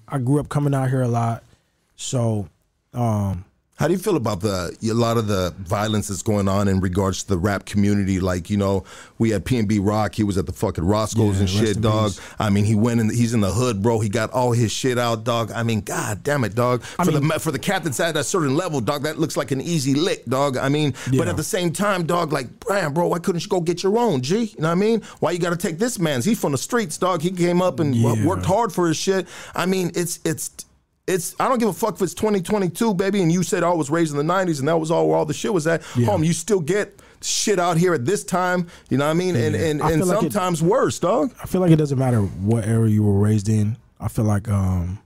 I grew up coming out here a lot. So um, How do you feel about the a lot of the violence that's going on in regards to the rap community? Like you know, we had PnB Rock. He was at the fucking Roscoe's Yeah, and shit, dog. peace. I mean, he went in. He's in the hood, bro. He got all his shit out, dog. I mean, god damn it, dog. For mean- the for the cat that's at a certain level, dog, that looks like an easy lick, dog. I mean, but at the same time, dog, like Brian, bro, why couldn't you go get your own? G, you know what I mean? Why you got to take this man's? He's from the streets, dog. He came up and Yeah. worked hard for his shit. I mean, it's it's it's I don't give a fuck if it's 2022, baby. And you said I was raised in the 90s, and that was all where all the shit was at. Home, you still get shit out here at this time. You know what I mean? And and, and feel like it- sometimes worse, dog. I feel like it doesn't matter what era you were raised in. I feel like, um,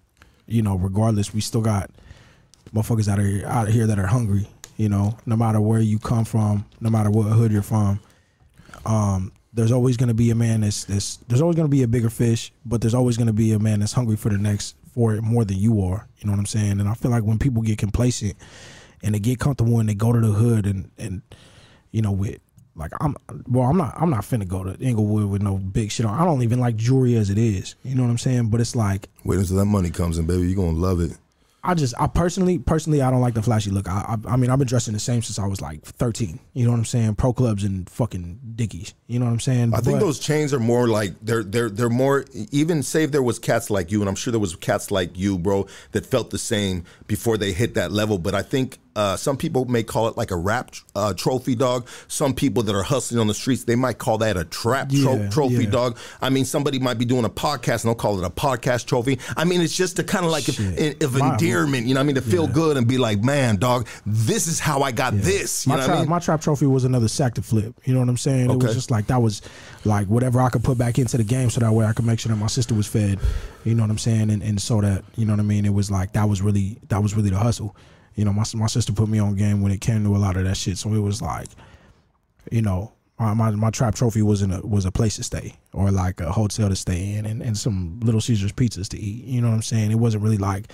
you know, regardless, we still got motherfuckers out of here, out of here that are hungry. You know, no matter where you come from, no matter what hood you're from, um, there's always going to be a man that's, that's there's always going to be a bigger fish, but there's always going to be a man that's hungry for the next for it more than you are. You know what I'm saying? And I feel like when people get complacent and they get comfortable and they go to the hood and and you know with like I'm well I'm not I'm not finna go to Inglewood with no big shit on. I don't even like jewelry as it is. You know what I'm saying? But it's like Wait until that money comes in, baby. You're gonna love it. I just I personally personally I don't like the flashy look. I I, I mean I've been dressing the same since I was like 13. You know what I'm saying? Pro clubs and fucking dickies. You know what I'm saying? I think those chains are more like they're they're they're more even say if there was cats like you, and I'm sure there was cats like you, bro, that felt the same before they hit that level. But I think uh, some people may call it like a rap uh, trophy dog. Some people that are hustling on the streets, they might call that a trap tro- Yeah, trophy yeah. dog. I mean, somebody might be doing a podcast and they'll call it a podcast trophy. I mean, it's just a kind of like of My- endearment, you know what I mean? To feel good and be like, man, dog, this is how I got this. You my know what trap, I mean? my trap trophy was another sack to flip. You know what I'm saying? It was just like that was like whatever I could put back into the game, so that way I could make sure that my sister was fed. You know what I'm saying? And and so that you know what I mean. It was like that was really that was really the hustle. You know, my my sister put me on game when it came to a lot of that shit. So it was like, you know. My, my, my trap trophy was in a was a place to stay or like a hotel to stay in and, and some little Caesars pizzas to eat. You know what I'm saying? It wasn't really like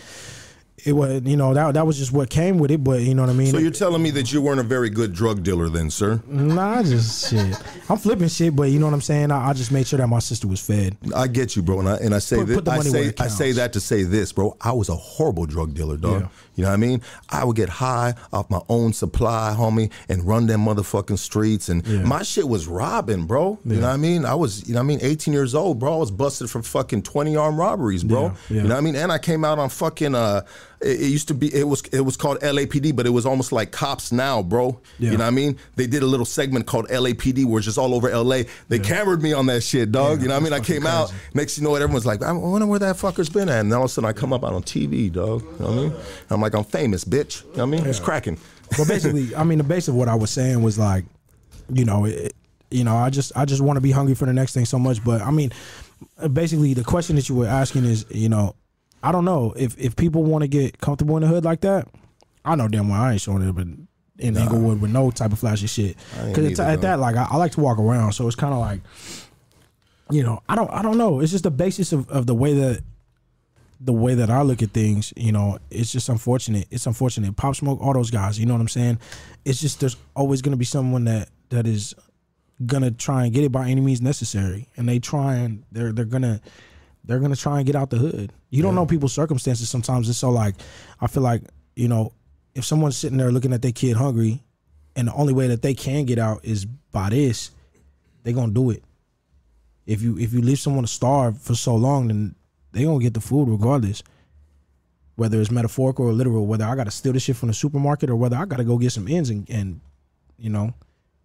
it was you know that that was just what came with it. But you know what I mean. so you're telling me that you weren't a very good drug dealer then, sir? Nah, I just shit. I'm flipping shit, but you know what I'm saying. I, I just made sure that my sister was fed. I get you, bro, and I and I say Put- this, put I say I say that to say this, bro. I was a horrible drug dealer, dog. Yeah. You know what I mean? I would get high off my own supply, homie, and run them motherfucking streets, and Yeah. my shit was robbing, bro. You know what I mean? I was, you know what I mean, 18 years old, bro. I was busted for fucking 20 armed robberies, bro. Yeah, yeah. You know what I mean? And I came out on fucking uh, it, it used to be it was it was called LAPD, but it was almost like cops now, bro. Yeah. You know what I mean? They did a little segment called LAPD, where it's just all over LA. They cameraed me on that shit, dog. Yeah, you know what I mean? I came fucking out. crazy. Next you know, what everyone's like, I wonder where that fucker's been at. And all of a sudden, I come up out on TV, dog. You know what I mean? I'm like, I'm famous, bitch. You know what I mean? It's cracking. But basically, (laughs) I mean, the base of what I was saying was like, you know, it, you know, I just I just want to be hungry for the next thing so much. But I mean, basically, the question that you were asking is, you know, I don't know if if people want to get comfortable in the hood like that. I know damn well I ain't showing it, but in Inglewood with no type of flashy shit. Because at that, like, I, I like to walk around, so it's kind of like, you know, I don't I don't know. It's just the basis of, of the way that the way that I look at things, you know, it's just unfortunate. It's unfortunate. Pop Smoke, all those guys, you know what I'm saying? It's just there's always gonna be someone that that is gonna try and get it by any means necessary, and they try and they're they're gonna they're gonna try and get out the hood. You don't know people's circumstances sometimes. It's so like I feel like you know if someone's sitting there looking at their kid hungry, and the only way that they can get out is by this, they gonna do it. If you if you leave someone to starve for so long, then they gonna get the food regardless. Whether it's metaphorical or literal, whether I gotta steal the shit from the supermarket or whether I gotta go get some ends and, and you know,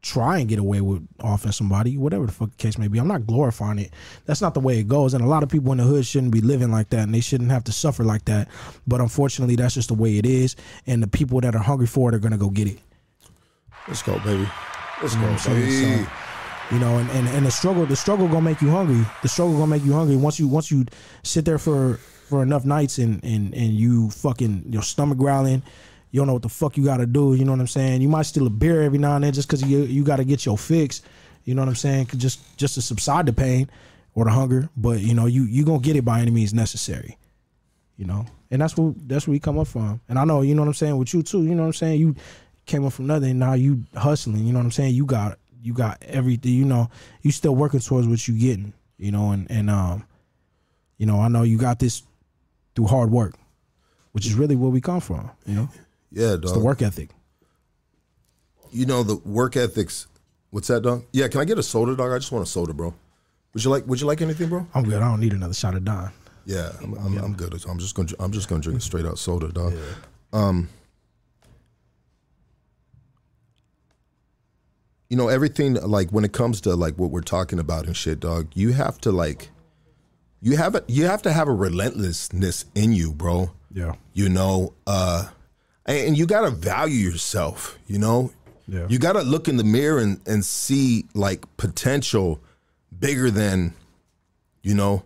try and get away with offing somebody, whatever the fuck the case may be. I'm not glorifying it. That's not the way it goes. And a lot of people in the hood shouldn't be living like that and they shouldn't have to suffer like that. But unfortunately that's just the way it is. And the people that are hungry for it are gonna go get it. Let's go, baby. Let's You know go, what I'm saying? baby. So, you know, and, and, and the struggle, the struggle gonna make you hungry. The struggle gonna make you hungry. Once you once you sit there for for enough nights and and and you fucking your stomach growling, you don't know what the fuck you gotta do. You know what I'm saying? You might steal a beer every now and then just because you you gotta get your fix. You know what I'm saying? Just just to subside the pain or the hunger. But you know you you gonna get it by any means necessary. You know, and that's what that's where we come up from. And I know, you know what I'm saying, with you too. You know what I'm saying. You came up from nothing. Now you hustling. You know what I'm saying. You got you got everything. You know, you still working towards what you getting. You know, and and um, you know, I know you got this through hard work, which is really where we come from. You know, Yeah, it's the work ethic. You know the work ethics. What's that, dog? Yeah, can I get a soda, dog? I just want a soda, bro. Would you like Would you like anything, bro? I'm good. I don't need another shot of Don. Yeah, I'm, I'm, I'm good. I'm just gonna I'm just gonna drink a straight out soda, dog. Um, you know everything like when it comes to like what we're talking about and shit, dog. You have to like, you have a, you have to have a relentlessness in you, bro. Yeah. You know, uh, and, you gotta value yourself. You know, Yeah. you gotta look in the mirror and and see like potential bigger than, you know,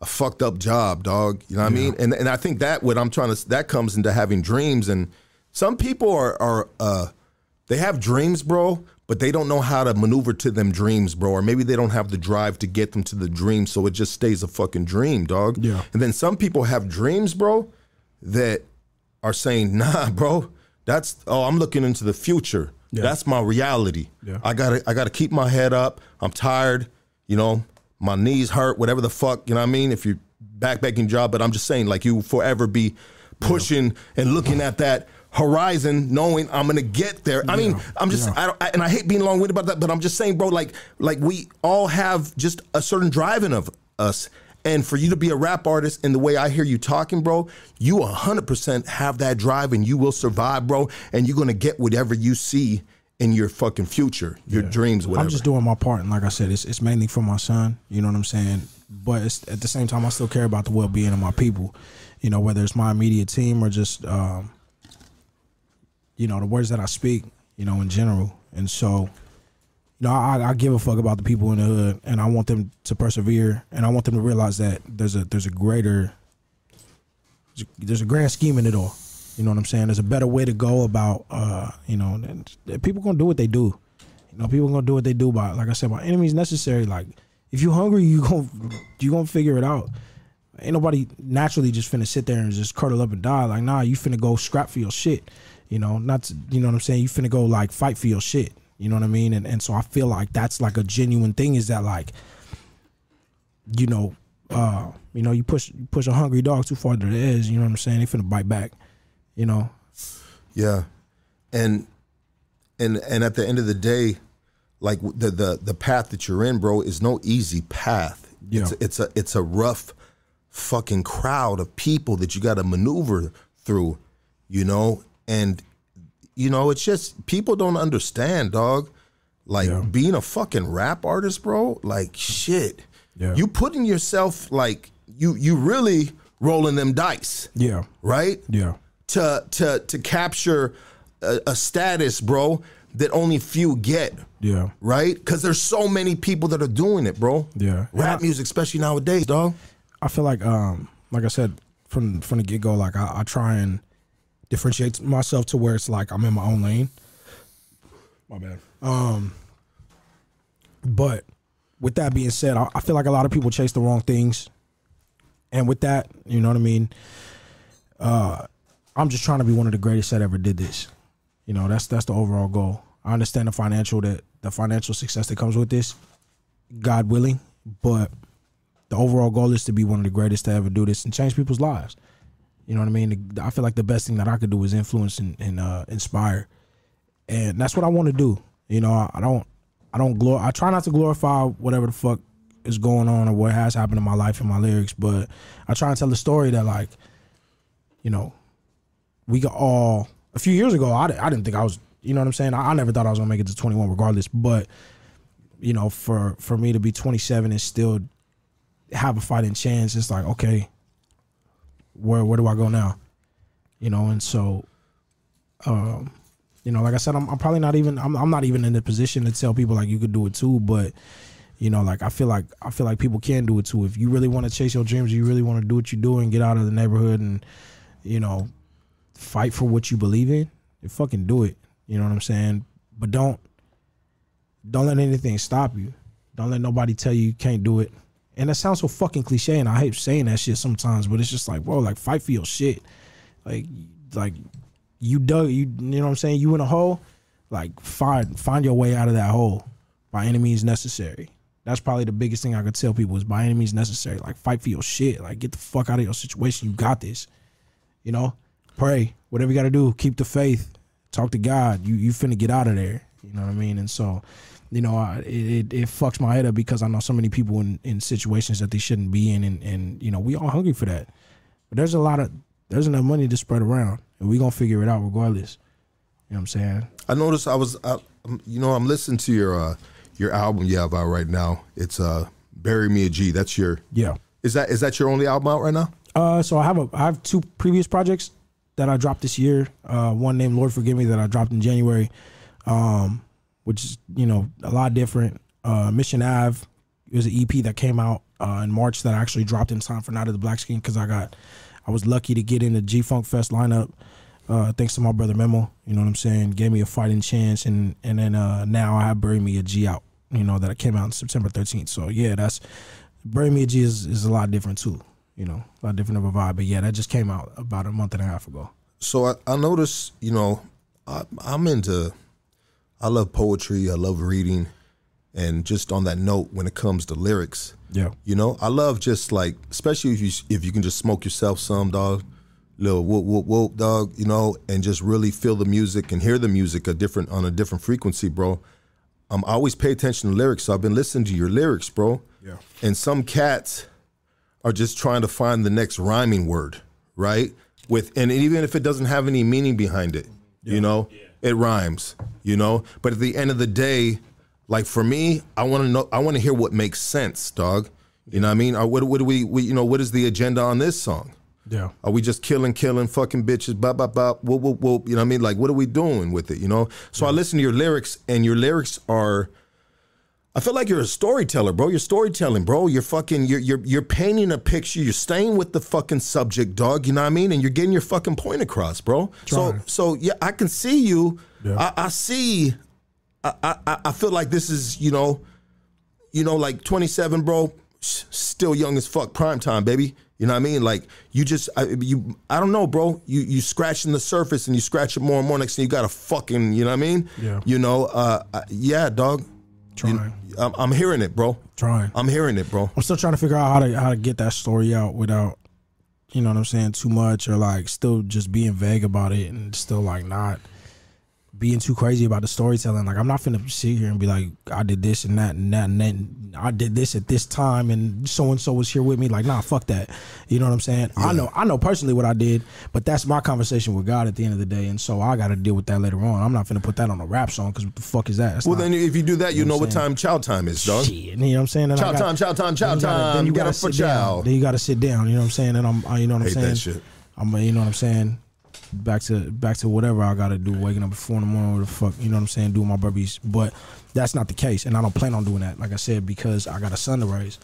a fucked up job, dog. You know what I mean? And and I think that what I'm trying to that comes into having dreams. And some people are are uh they have dreams, bro, but they don't know how to maneuver to them dreams, bro. Or maybe they don't have the drive to get them to the dream, so it just stays a fucking dream, dog. Yeah. And then some people have dreams, bro, that are saying, (laughs) nah, bro, that's oh, I'm looking into the future. Yeah. That's my reality. Yeah. I gotta I gotta keep my head up. I'm tired, you know, my knees hurt, whatever the fuck, you know what I mean? If you backpacking job, but I'm just saying, like you forever be pushing and looking at that horizon, knowing I'm gonna get there. I mean, I'm just I don't I, and I hate being long winded about that, but I'm just saying, bro, like like we all have just a certain driving of us. And for you to be a rap artist and the way I hear you talking, bro, you 100% have that drive and you will survive, bro. And you're going to get whatever you see in your fucking future, your dreams, whatever. I'm just doing my part, and like I said, it's it's mainly for my son. You know what I'm saying? But it's, at the same time, I still care about the well being of my people. You know, whether it's my immediate team or just, um, you know, the words that I speak. You know, in general, and so, know, I, I give a fuck about the people in the hood, and I want them to persevere, and I want them to realize that there's a there's a greater, there's a grand scheme in it all. You know what I'm saying? There's a better way to go about, uh, you know, people gonna do what they do. You know, people gonna do what they do by, like I said, by enemies necessary. Like, if you hungry, you gon' you gonna figure it out. Ain't nobody naturally just finna sit there and just curl up and die. Like, nah, you finna go scrap for your shit. You know, not to, you know what I'm saying. You finna go like fight for your shit. You know what I mean? And and so I feel like that's like a genuine thing. Is that like, you know, uh, you know, you push you push a hungry dog too far to the edge. You know what I'm saying? They finna bite back. You know, Yeah, and and and at the end of the day, like the the the path that you're in, bro, is no easy path. Yeah. It's it's a it's a rough fucking crowd of people that you got to maneuver through, you know, and you know it's just people don't understand, dog. Like Yeah. being a fucking rap artist, bro. Like shit, Yeah. you putting yourself like you you really rolling them dice, yeah, right? yeah. to to to capture a, a status, bro, that only few get. Yeah. Right? Because there's so many people that are doing it, bro. Yeah. Rap And music, especially nowadays, dog. I feel like, um, like I said from from the get go, like I, I try and differentiate myself to where it's like I'm in my own lane. My bad. Um, but with that being said, I, I feel like a lot of people chase the wrong things, and with that, you know what I mean. Uh, I'm just trying to be one of the greatest that ever did this. You know, that's that's the overall goal. I understand the financial that the financial success that comes with this, God willing, but the overall goal is to be one of the greatest to ever do this and change people's lives. You know what I mean? I feel like the best thing that I could do is influence and, and uh, inspire, and that's what I want to do. You know, I, don't, I don't glor. I try not to glorify whatever the fuck is going on or what has happened in my life and my lyrics, but I try and tell the story that like, you know, we got all a few years ago. I, I didn't think I was. You know what I'm saying? I, I never thought I was gonna make it to 21, regardless. But you know, for for me to be 27 and still have a fighting chance, it's like okay, where where do I go now? You know, and so, um, you know, like I said, I'm, I'm probably not even I'm I'm not even in the position to tell people like you could do it too, but you know, like I feel like I feel like people can do it too. If you really want to chase your dreams, you really want to do what you do and get out of the neighborhood and you know, fight for what you believe in, you fucking do it. You know what I'm saying? But don't don't let anything stop you. Don't let nobody tell you you can't do it. And that sounds so fucking cliche, and I hate saying that shit sometimes, but it's just like, bro, like fight for your shit. Like, like you dug, you, you know what I'm saying? You in a hole, like find find your way out of that hole by any means necessary. That's probably the biggest thing I could tell people is by any means necessary. Like fight for your shit. Like get the fuck out of your situation. You got this. You know, pray, whatever you got to do. Keep the faith. Talk to God. You you finna get out of there. You know what I mean? And so, you know, I, it, it fucks my head up because I know so many people in, in situations that they shouldn't be in, and and you know we all hungry for that. But there's a lot of there's enough money to spread around, and we gonna figure it out regardless. You know what I'm saying? I noticed I was, I, um, you know, I'm listening to your uh, your album you have out right now. It's uh, "Bury Me a G." That's your. Yeah. Is that is that your only album out right now? Uh, so I have a I have two previous projects that I dropped this year. Uh, one named Lord Forgive Me that I dropped in January, um, which is you know a lot different. Uh, Mission Ave was an EP that came out uh, in March that I actually dropped in time for Night of the Black Skin because I got I was lucky to get in the G Funk Fest lineup. Uh, thanks to my brother Memo, you know what I'm saying, gave me a fighting chance, and and then uh, now I have Bury Me a G out, you know that came out on September 13th. So yeah, that's Bury Me a G is, is a lot different too, you know, a lot different of a vibe. But yeah, that just came out about a month and a half ago. So I, I noticed, you know, I, I'm into, I love poetry, I love reading, and just on that note, when it comes to lyrics, Yeah, you know, I love just like, especially if you if you can just smoke yourself some dog, little whoop whoop whoop dog, you know, and just really feel the music and hear the music a different on a different frequency, bro. Um, I always pay attention to lyrics, so I've been listening to your lyrics, bro. Yeah. And some cats are just trying to find the next rhyming word, right? With and even if it doesn't have any meaning behind it, you know, it rhymes, you know. But at the end of the day, like for me, I want to know, I want to hear what makes sense, dog. You know what I mean? Or what, what do we, we, you know, what is the agenda on this song? yeah, Are we just killing, killing, fucking bitches, bop, bop, bop, whoop, whoop, whoop? You know what I mean? Like, what are we doing with it, you know? So I listen to your lyrics, and your lyrics are, I feel like you're a storyteller, bro. You're storytelling, bro. You're fucking, you're, you're, you're painting a picture. You're staying with the fucking subject, dog. You know what I mean? And you're getting your fucking point across, bro. So, Trying. so so yeah, I can see you. Yeah. I, I see, I, I, I feel like this is, you know, you know, like 27, bro, still young as fuck, prime time, baby. You know what I mean? Like you just, I, you, I don't know, bro. You you scratching the surface and you scratch it more and more. Next thing you got a fucking, you know what I mean? Yeah. You know, uh, uh, yeah, dog. You- Trying. I'm, I'm hearing it, bro. trying. I'm hearing it, bro. I'm still trying to figure out how to how to get that story out without, you know what I'm saying, too much or like still just being vague about it and still like not being too crazy about the storytelling. Like I'm not finna sit here and be like, I did this and that and that and then I did this at this time and so and so was here with me. Like, nah, fuck that. You know what I'm saying? I know I know personally what I did, but that's my conversation with God at the end of the day. And so I gotta deal with that later on. I'm not finna put that on a rap song because what the fuck is that? That's Well, not- then if you do that, you You know know what time chow time is, dog. Shit, you know what I'm saying? I Chow got- time, chow time, chow then you gotta- time. Then you gotta for sit down. Then you got to sit down. You know what I'm saying? And I'm, you know what I'm Hate saying? that shit. I'm, you know what I'm saying? Back to back to whatever I got to do. Waking up at four in the morning, or the fuck, you know what I'm saying? Doing my burpees, but that's not the case, and I don't plan on doing that. Like I said, because I got a son to raise.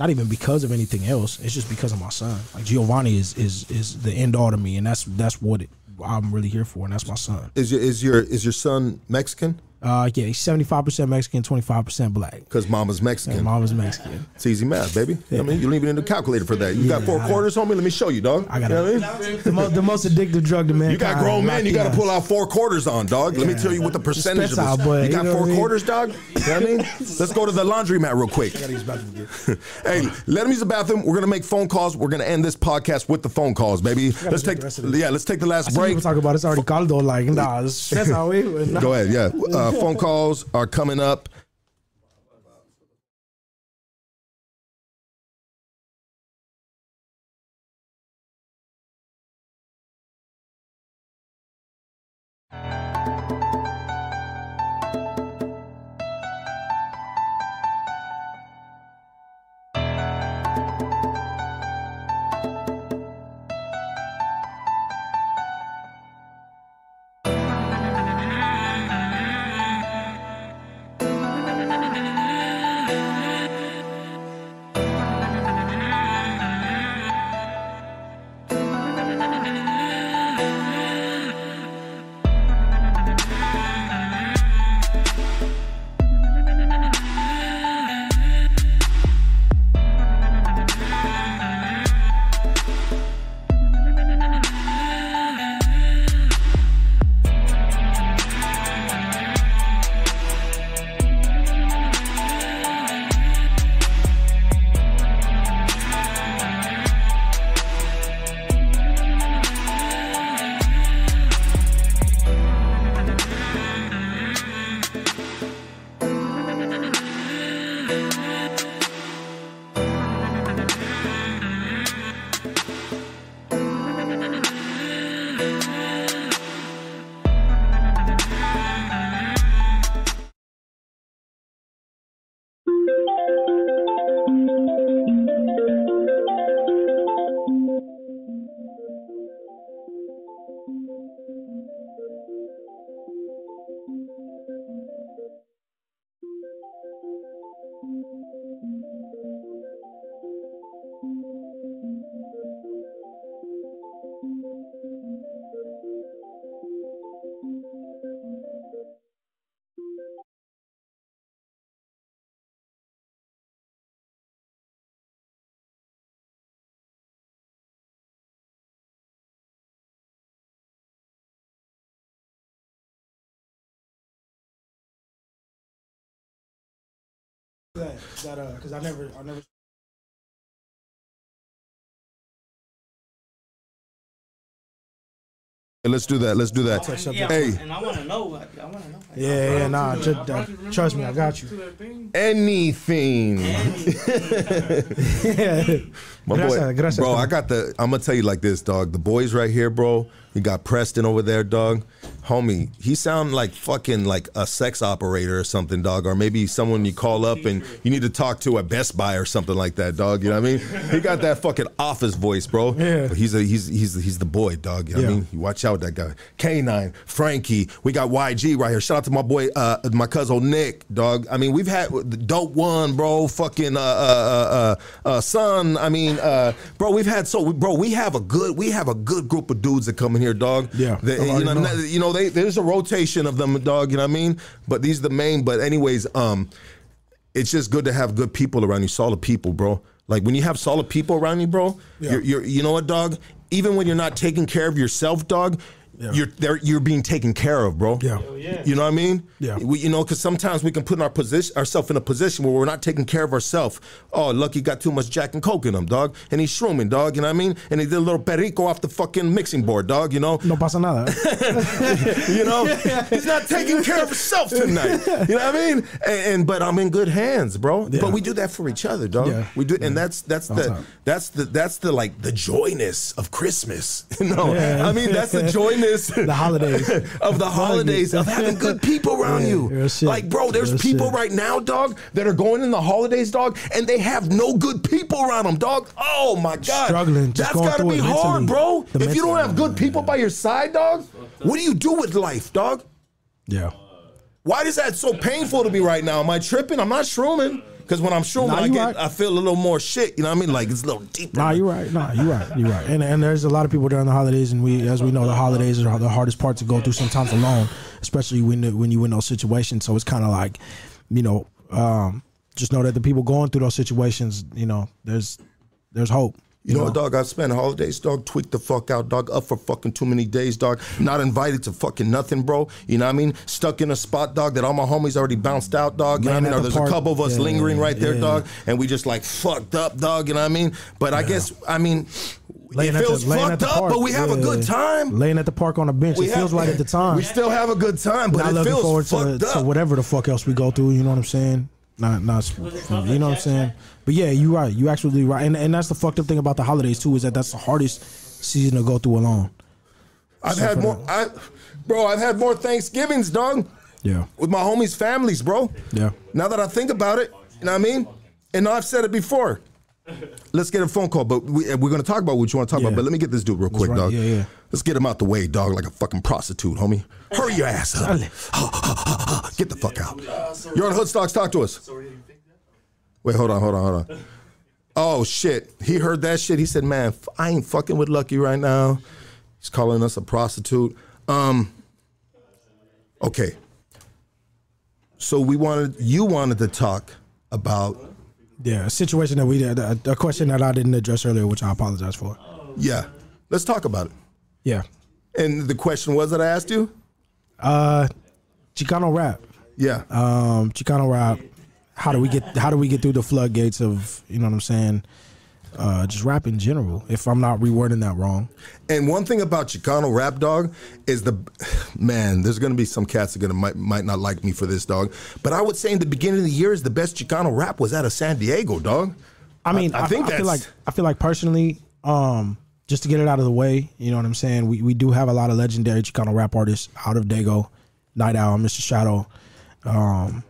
Not even because of anything else. It's just because of my son. Like Giovanni is is is the end all to me, and that's that's what it, I'm really here for, and that's my son. Is your is your is your son Mexican? Uh, yeah, he's 75 percent Mexican, 25 percent black. Because mama's Mexican. And mom is Mexican. It's easy math, baby. You know what I mean, you don't even need a calculator for that. You got four I- quarters, homie. Let me show you, dog. I got you know what I mean? the most the most addictive drug to man. You got grown men, you got to pull out four quarters on, dog. Let me tell you what the percentage of this. but You you got know four what I mean? quarters, dog? You know what I mean? (laughs) Let's go to the laundromat real quick. (laughs) hey, let him use the bathroom. We're gonna make phone calls. We're gonna end this podcast with the phone calls, baby. Let's take the rest of this. yeah, let's take the last break. People talk about it's already called though. Like nah, it's- that's how we. Nah. Go ahead, yeah. Phone calls are coming up. That? That uh, because I never, I never. Let's do that. Let's do that. Yeah, Hey, and I want to know. I, I want to know. Yeah, yeah, nah. Just, uh, trust me, I got you. anything. (laughs) My boy, Gracias, gracias, bro, bro. I got the. I'm gonna tell you like this, dog. The boys right here, bro. You got Preston over there, dog. Homie, he sound like fucking like a sex operator or something, dog. Or maybe someone you call up and you need to talk to at Best Buy or something like that, dog. You know what I mean? He got that fucking office voice, bro. Yeah. But he's a he's he's he's the boy, dog. You know what I mean? You watch out with that guy. K9, Frankie. We got YG right here. Shout out to my boy, uh, my cousin Nick, dog. I mean, we've had the dope one, bro. Fucking uh, uh, uh, uh, son. I mean, uh, bro, we've had so, bro. We have a good, we have a good group of dudes that come in here, dog. Yeah, That, you know, know. Know, they there's a rotation of them, dog. You know what I mean? But these are the main. But anyways, um, it's just good to have good people around you, solid people, bro. Like when you have solid people around you, bro, Yeah. you're, you're, you know what, dog? Even when you're not taking care of yourself, dog, you're there. You're being taken care of, bro. Yeah. You know what I mean? Yeah. We, you know, because sometimes we can put in our position, ourselves in a position where we're not taking care of ourselves. Oh, Lucky got too much Jack and Coke in him, dog, and he's shrooming, dog. You know what I mean? And he did a little perico off the fucking mixing board, dog. You know? No pasa nada. (laughs) you know, he's not taking care of himself tonight. You know what I mean? And, and but I'm in good hands, bro. Yeah. But we do that for each other, dog. Yeah. We do, and that's that's the time. that's the that's the like the joyness of Christmas. (laughs) no, I mean that's the joyness (laughs) The holidays. (laughs) of the holidays of having good people around Yeah, you. Like, bro, there's Real people shit. right now, dog, that are going in the holidays, dog, and they have no good people around them, dog. Oh my god, Struggling, That's gotta be hard, mentally. bro. The if you don't have good people by your side, dog, what do you do with life, dog? yeah. Why is that so painful to me right now? Am I tripping? I'm not shrooming. Because when I'm shrooming, Nah, I get right. I feel a little more shit. You know what I mean? Like it's a little deeper. Nah, you're right. Nah, you're right. You're right. And and there's a lot of people during the holidays, and we, as we know, the holidays are the hardest part to go through sometimes alone, especially when when you in those situations. So it's kind of like, you know, um, just know that the people going through those situations, you know, there's there's hope. You know what, dog? I've spent holidays, dog, tweaked the fuck out, dog, up for fucking too many days, dog. Not invited to fucking nothing, bro. You know what I mean? Stuck in a spot, dog, that all my homies already bounced out, dog. You know what I mean? there's park. a couple of us Yeah, lingering right there, yeah. dog, and we just like fucked up, dog. You know what I mean? But I guess, I mean, Laying it feels the- fucked up, but we have a good time. Laying at the park on a bench, We it feels have- right at the (laughs) time. We still have a good time, but not it feels forward to, fucked to up. whatever the fuck else we go through. You know what I'm saying? Not, not, you know what I'm saying? But yeah, you right. You actually right, and and that's the fucked up thing about the holidays too is that that's the hardest season to go through alone. I've had more, I, bro. I've had more Thanksgivings, dog. Yeah, with my homies' families, bro. Yeah. Now that I think about it, you know what I mean? And I've said it before. Let's get a phone call, but we, we're going to talk about what you want to talk Yeah. about. But let me get this dude real quick, right. dog. Yeah, yeah. Let's get him out the way, dog, like a fucking prostitute, homie. Hurry your ass up. (laughs) get the fuck out. You're on Hoodstocks. Talk to us. Wait, hold on, hold on, hold on. Oh shit! He heard that shit. He said, "Man, I ain't fucking with Lucky right now." He's calling us a prostitute. Um. Okay. So we wanted you wanted to talk about yeah. A situation that we did, a, a question that I didn't address earlier, which I apologize for. yeah. Let's talk about it. Yeah, And the question was that I asked you. uh, Chicano rap. Yeah. Um, Chicano rap. How do we get? How do we get through the floodgates of you know what I'm saying? Uh, just rap in general. If I'm not rewording that wrong. And one thing about Chicano rap dog is the (sighs) man. There's gonna be some cats that gonna might might not like me for this dog, but I would say in the beginning of the year is the best Chicano rap was out of San Diego, dog. I mean, I, I think I feel like I feel like personally, um, just to get it out of the way, you know what I'm saying. We we do have a lot of legendary Chicano rap artists out of Dago, Night Owl, Mr. Shadow. Um,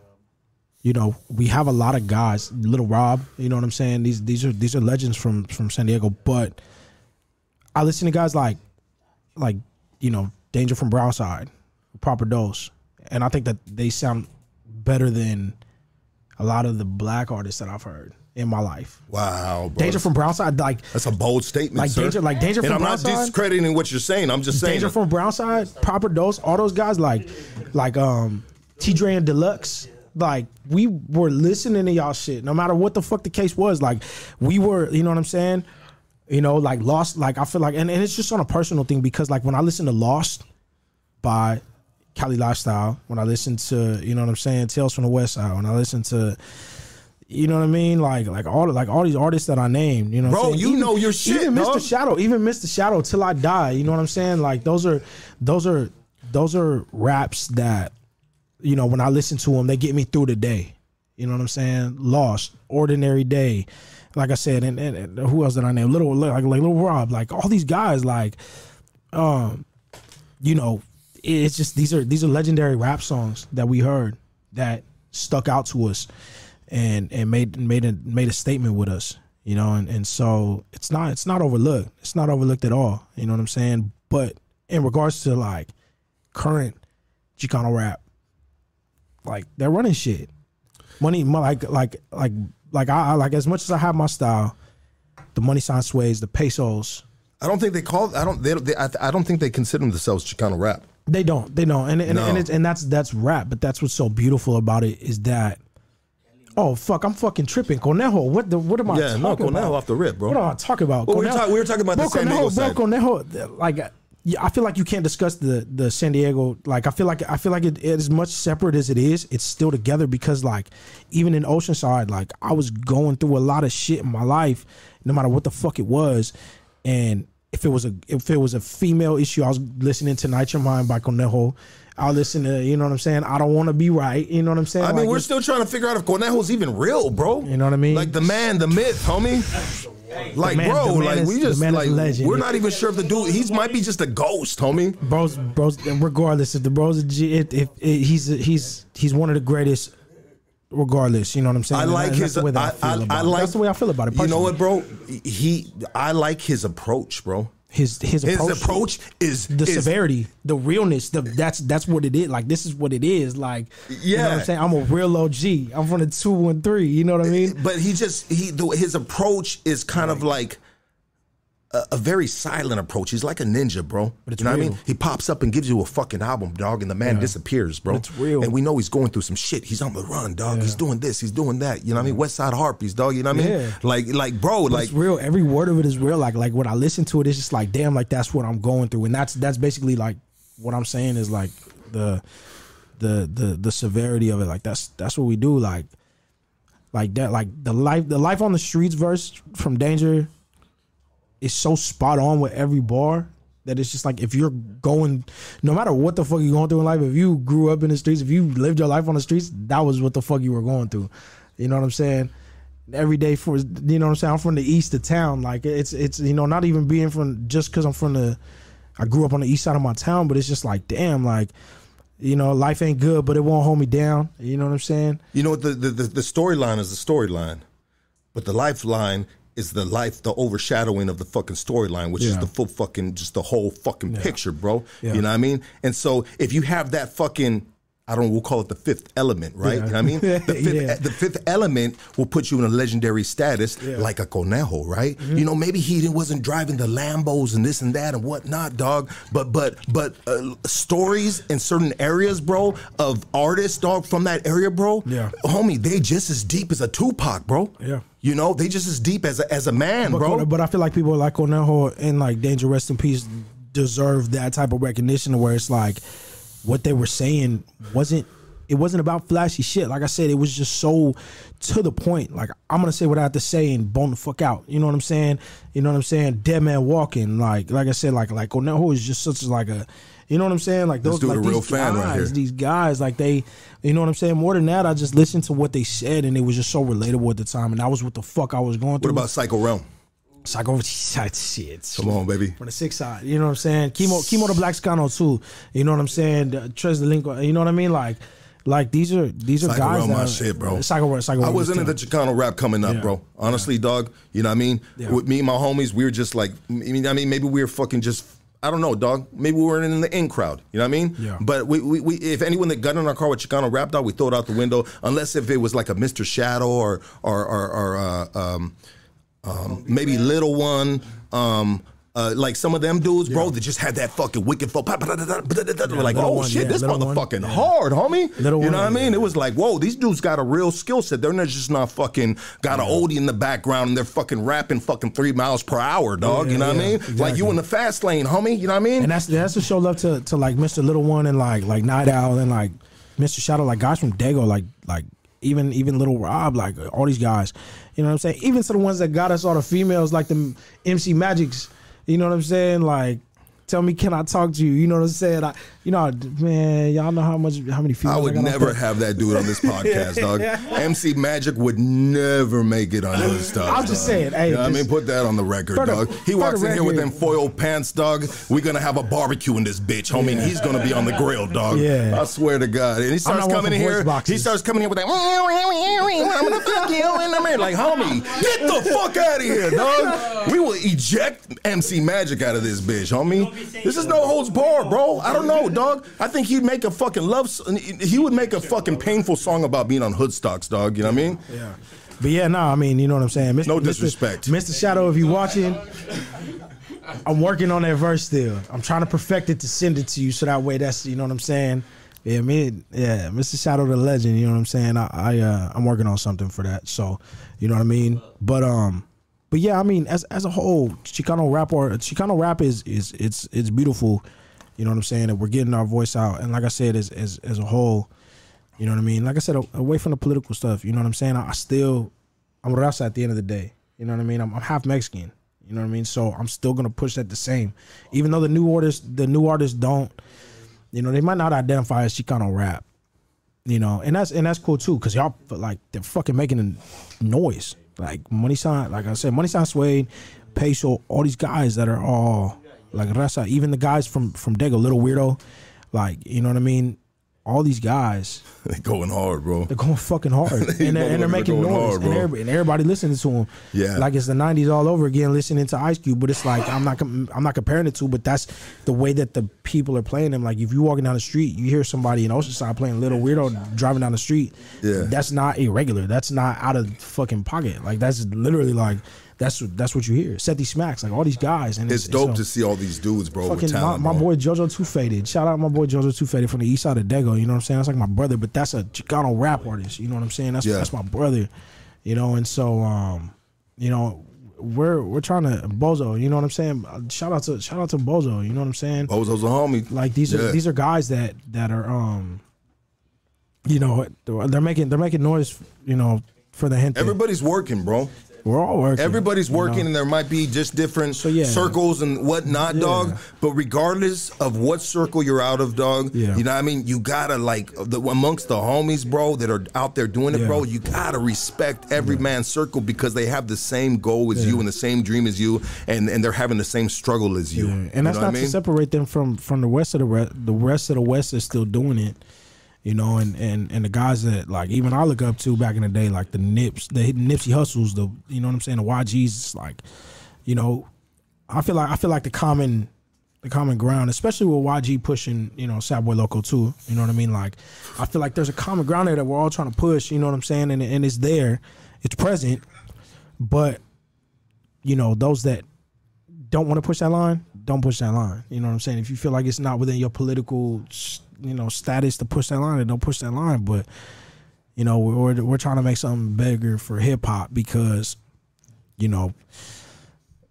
you know, we have a lot of guys, Lil Rob. You know what I'm saying. These these are these are legends from from San Diego. But I listen to guys like like you know Danger from Brownside, Proper Dos, and I think that they sound better than a lot of the black artists that I've heard in my life. Wow, bro. Danger from Brownside, like That's a bold statement, Like sir. Danger- like Danger from Brownside. and from I'm not discrediting what you're saying. I'm just saying. Danger from Brownside, Proper Dos, all those guys, like like um T Dre and Deluxe. Like we were listening to y'all shit, no matter what the fuck the case was. Like we were, you know what I'm saying? You know, like Lost. Like I feel like, and, and it's just on a personal thing because like when I listen to Lost by Cali Lifestyle, when I listen to, you know what I'm saying, Tales from the West Side, when I listen to, You know what I mean? Like like all like all these artists that I named. You know, Bro, you Even- know your shit, Even Mr. dog. Shadow, even Mr. Shadow, till I die. You know what I'm saying? Like those are those are those are raps that you know when I listen to them, they get me through the day. You know what I'm saying? Lost, ordinary day. Like I said, and, and, and who else did I name? Little like like Lil Rob, like all these guys, like um, you know, it's just these are these are legendary rap songs that we heard that stuck out to us and and made made a made a statement with us, you know, and, and so it's not it's not overlooked. It's not overlooked at all. You know what I'm saying? But in regards to like current Chicano rap, like they're running shit. Money, mo- like like like like I, I like as much as I have my style, the money sign sways, the pesos, I don't think they call. I don't. They, don't- they, I, I don't think they consider themselves Chicano rap. They don't. They don't. And and, No. and, it's, and that's that's rap. But that's what's so beautiful about it is that. Oh fuck! I'm fucking tripping. Conejo. What the? What am I Yeah, no, talking Conejo about? off the rip, bro. What am I talking about? Well, we were Conejo- talk- we were talking about the bro, San Diego Conejo, side. Bro, Conejo, like, yeah, I feel like you can't discuss the the San Diego. Like, I feel like I feel like it, it is much separate as it is. It's still together because, like, even in Oceanside, like, I was going through a lot of shit in my life, no matter what the fuck it was, and if it was a if it was a female issue, I was listening to Night Your Mind by Conejo. I'll listen to you know what I'm saying. I don't want to be right. You know what I'm saying. I mean, Like, we're still trying to figure out if Conejo's even real, bro. You know what I mean? Like the man, the myth, homie. (laughs) Like, man- bro, like is- we just man like a legend. we're not even sure if the dude. He's might be just a ghost, homie. bros, bros. Regardless, if the bros, are if, if, if he's he's he's one of the greatest. Regardless, you know what I'm saying. I like that- that's his. the way that I, I, feel I, about I it. like. That's the way I feel about it. You know what, bro? He. I like his approach, bro. His his His approach, approach is the is- severity, the realness. The that's that's what it is. Like this is what it is. Like you know what Yeah. I'm saying. I'm a real OG. I'm from the two one three. You know what I eh, mean? But he just he the, his approach is kind of like a, a very silent approach. He's like a ninja, bro. But it's you know what I mean? He pops up and gives you a fucking album, dog, and the man disappears, bro. It's real. And we know he's going through some shit. He's on the run, dog. He's doing this, he's doing that. You know what I mean? West Side Harpies, dog. You know what I mean? Yeah. Like like bro, But like it's real. Every word of it is real. Like like when I listen to it, it's just like damn, like that's what I'm going through, and that's that's basically like what I'm saying is like the the the the severity of it. Like that's that's what we do. Like like that. Like the life the life on the streets verse from Danger is so spot on with every bar. That it's just like if you're going, no matter what the fuck you're going through in life, if you grew up in the streets, if you lived your life on the streets, that was what the fuck you were going through. You know what I'm saying? every day for you know what I'm saying. I'm from the east of town. Like it's it's you know not even being from just because I'm from the I grew up on the east side of my town, but it's just like damn like you know life ain't good, but it won't hold me down. You know what I'm saying? you know the the, the, the storyline is the storyline. But the lifeline is the life, the overshadowing of the fucking storyline, which is the full fucking, just the whole fucking picture, bro. Yeah. You know what I mean? And so if you have that fucking, I don't know, we'll call it the fifth element, right? Yeah. You know what I mean? (laughs) The fifth, Yeah. the fifth element will put you in a legendary status, like a Conejo, right? Mm-hmm. You know, maybe he wasn't driving the Lambos and this and that and whatnot, dog. But but but uh, stories in certain areas, bro, of artists, dog, from that area, bro. Yeah. homie, they just as deep as a Tupac, bro. Yeah. You know, they just as deep as a, as a man, But, bro. but I feel like people like Conejo and like Danger Rest in Peace deserve that type of recognition where it's like what they were saying wasn't it wasn't about flashy shit. Like I said, it was just so to the point. Like I'm gonna say what I have to say and bone the fuck out. You know what I'm saying? You know what I'm saying? Dead man walking. Like like I said, like like Conejo is just such like a you know what I'm saying? Like those like these fan guys, right these guys, like they you know what I'm saying? More than that, I just listened to what they said and it was just so relatable at the time and that was what the fuck I was going through. what about Psycho Realm? Psycho (laughs) shit. Come on, baby. From the six side, you know what I'm saying? Chemo, chemo the Black Scano too. You know what I'm saying? Tres the Link, you know what I mean? Like, like these are these are Psycho guys Realm, that my shit, bro. Psycho, Realm, Psycho. I wasn't into tough. Chicano rap coming up, Yeah. bro. Honestly, dog. You know what I mean? Yeah. With me and my homies, we were just like, I mean, I mean, maybe we were fucking just. I don't know, dog. Maybe we weren't in the in crowd. You know what I mean? Yeah. But we, we, we if anyone that got in our car with Chicano rap, dog, we throw it out the window. Unless if it was like a Mr. Shadow or or or, or uh, um, um, maybe Little One. Um, uh, like some of them dudes, bro, that just had that fucking wicked flow. We're like, oh One, shit, yeah, this Little One, motherfucking yeah. hard, homie. Little you know One, what I mean? yeah. It was like, whoa, these dudes got a real skill set. They're not just not fucking got an oldie in the background and they're fucking rapping fucking three miles per hour, dog. Yeah, you know what yeah, I mean? Like you in the fast lane, homie. You know what I mean? and that's that's to show love to to like Mr. Little One and like like Night Owl and like Mr. Shadow, like guys from Dago, like like even even Lil Rob, like all these guys. You know what I'm saying? Even to the ones that got us all the females, like the MC Magics. You know what I'm saying? Like. Tell me, can I talk to you? You know what I'm saying? I, you know, man, y'all know how much, how many females I would on never have that dude on this podcast, dog. MC Magic would never make it on his stuff. I'm just dog. saying, hey, You know I mean, put that on the record, the- dog. He walks in here with them record. foil pants, dog. We're gonna have a barbecue in this bitch, homie. And he's gonna be on the grill, dog. Yeah. I swear to God. And he starts coming in here. boxes. He starts coming in with that. I'm gonna fuck you, and I'm like, homie, get the fuck out of here, dog. We will eject MC Magic out of this bitch, homie. This is no holds bar, bro. I don't know, dog. I think he'd make a fucking love. He would make a fucking painful song about being on hood stocks, dog. You know what I mean? Yeah. But yeah, no, I mean, you know what I'm saying. Mr. No Mr. disrespect. Mr. Shadow, if you watching, I'm working on that verse still. I'm trying to perfect it to send it to you, so that way that's you know what I'm saying. Yeah, me, yeah, Mr. Shadow the legend. You know what I'm saying. I, I uh, I'm working on something for that. So, you know what I mean. But um, but yeah, I mean, as as a whole, Chicano rap or Chicano rap is is it's it's beautiful. You know what I'm saying. That we're getting our voice out, and like I said, as as as a whole, you know what I mean? Like I said, away from the political stuff. You know what I'm saying? I, I still, I'm Raza at the end of the day. You know what I mean? I'm, I'm half Mexican. You know what I mean? So I'm still gonna push that the same, even though the new artists, the new artists don't. You know, they might not identify as Chicano rap. You know, and that's and that's cool too, cause y'all like they're fucking making a noise. Like Money Sign, like I said, Money Sign Suede, Peso, all these guys that are all like Raza, even the guys from from Dego, Little Weirdo, like you know what I mean. All these guys (laughs) they're going hard, bro. they're going fucking hard, (laughs) and they're, and they're Motherfuckers making going noise, hard, and, everybody, and everybody listening to them. Yeah. like it's the '90s all over again, listening to Ice Cube. But it's like I'm not, com- I'm not comparing it to, but that's the way that the people are playing them. Like if you walking down the street, you hear somebody in Oceanside playing Little Weirdo driving down the street. Yeah. that's not irregular. That's not out of fucking pocket. Like that's literally like that's that's what you hear. Seti Smacks, like all these guys, and It's dope you know, to see all these dudes, bro, Fucking my, talent. my bro. boy Jojo Two Faded. Shout out my boy Jojo Two Faded from the east side of Dego. You know what I'm saying? That's like my brother, but that's a Chicano rap artist. You know what I'm saying? That's Yeah. that's my brother. You know, and so um, you know, we're we're trying to Bozo. You know what I'm saying? Uh, Shout out to shout out to Bozo. You know what I'm saying? Bozo's a homie. Like these Yeah. are these are guys that that are um, you know, they're making they're making noise. You know, for the gente. Everybody's working, bro. We're all working. Everybody's you know? working, and there might be just different So, yeah. circles and whatnot, Yeah. dog. But regardless of what circle you're out of, dog, Yeah. you know what I mean. You gotta like the, amongst the homies, bro, that are out there doing it, bro. You gotta respect every man's circle because they have the same goal as you and the same dream as you, and and they're having the same struggle as you. Yeah, You and that's not I mean? to separate them from from the rest of the rest. The rest of the West is still doing it, you know. And and and the guys that like even I look up to back in the day, like the Nips, the Nipsey Hustles, the you know what I'm saying, the YGs. Like, you know, I feel like I feel like the common the common ground, especially with YG pushing, you know, Sad Boy Loco too. You know what I mean? Like, I feel like there's a common ground there that we're all trying to push. You know what I'm saying? And and it's there, it's present, but you know those that don't want to push that line, don't push that line. You know what I'm saying? If you feel like it's not within your political, you know, status to push that line, and don't push that line. But you know, we're we're trying to make something bigger for hip hop because, you know,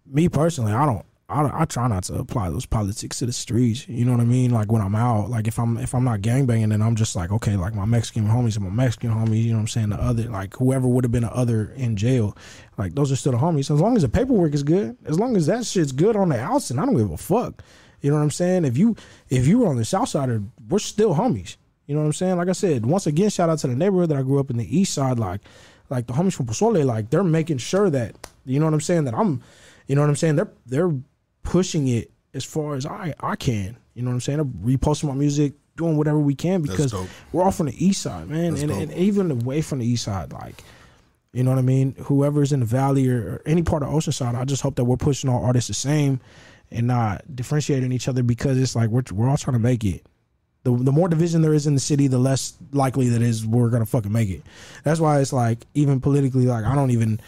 me personally, I don't. I, I try not to apply those politics to the streets. You know what I mean? Like when I'm out, like if I'm if I'm not gangbanging, then I'm just like okay, like my Mexican homies are my Mexican homies. You know what I'm saying? The other like whoever would have been the other in jail, like those are still the homies. As long as the paperwork is good, as long as that shit's good on the outside, I don't give a fuck. You know what I'm saying? If you if you were on the south side, of, we're still homies. You know what I'm saying? Like I said, once again, shout out to the neighborhood that I grew up in the east side. Like, like the homies from Pozole, like they're making sure that you know what I'm saying. That I'm, you know what I'm saying. They're they're pushing it as far as I I can. You know what I'm saying? They're reposting my music, doing whatever we can because we're all from the east side, man, and, and even away from the east side, like. You know what I mean? Whoever's in the valley or, or any part of Oceanside, I just hope that we're pushing all artists the same and not differentiating each other because it's like we're we're all trying to make it. The the more division there is in the city, the less likely that is we're gonna fucking make it. That's why it's like even politically, like I don't even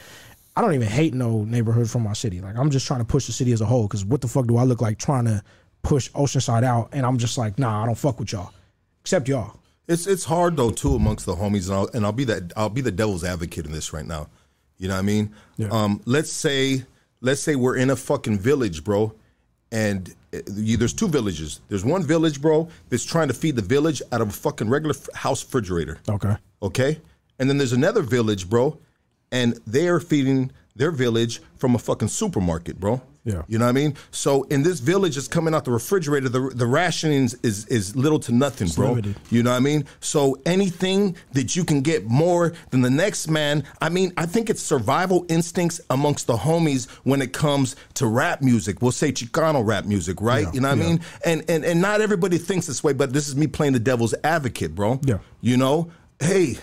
I don't even hate no neighborhood from my city. Like I'm just trying to push the city as a whole. Because what the fuck do I look like trying to push Oceanside out? And I'm just like, nah, I don't fuck with y'all, except y'all. It's it's hard though too amongst the homies, and I'll, and I'll be that I'll be the devil's advocate in this right now. You know what I mean? Yeah. Um, let's say let's say we're in a fucking village, bro, and Eh, you, there's two villages. There's one village, bro, that's trying to feed the village out of a fucking regular f- house refrigerator. Okay. Okay, and then there's another village, bro, and they are feeding their village from a fucking supermarket, bro. Yeah. You know what I mean? So in this village, it's coming out the refrigerator. The the rationing is is little to nothing, bro. limited. You know what I mean? So anything that you can get more than the next man, I mean, I think it's survival instincts amongst the homies when it comes to rap music. We'll say Chicano rap music, right? Yeah, you know what I mean? And and and not everybody thinks this way, but this is me playing the devil's advocate, bro. Yeah. You know, hey.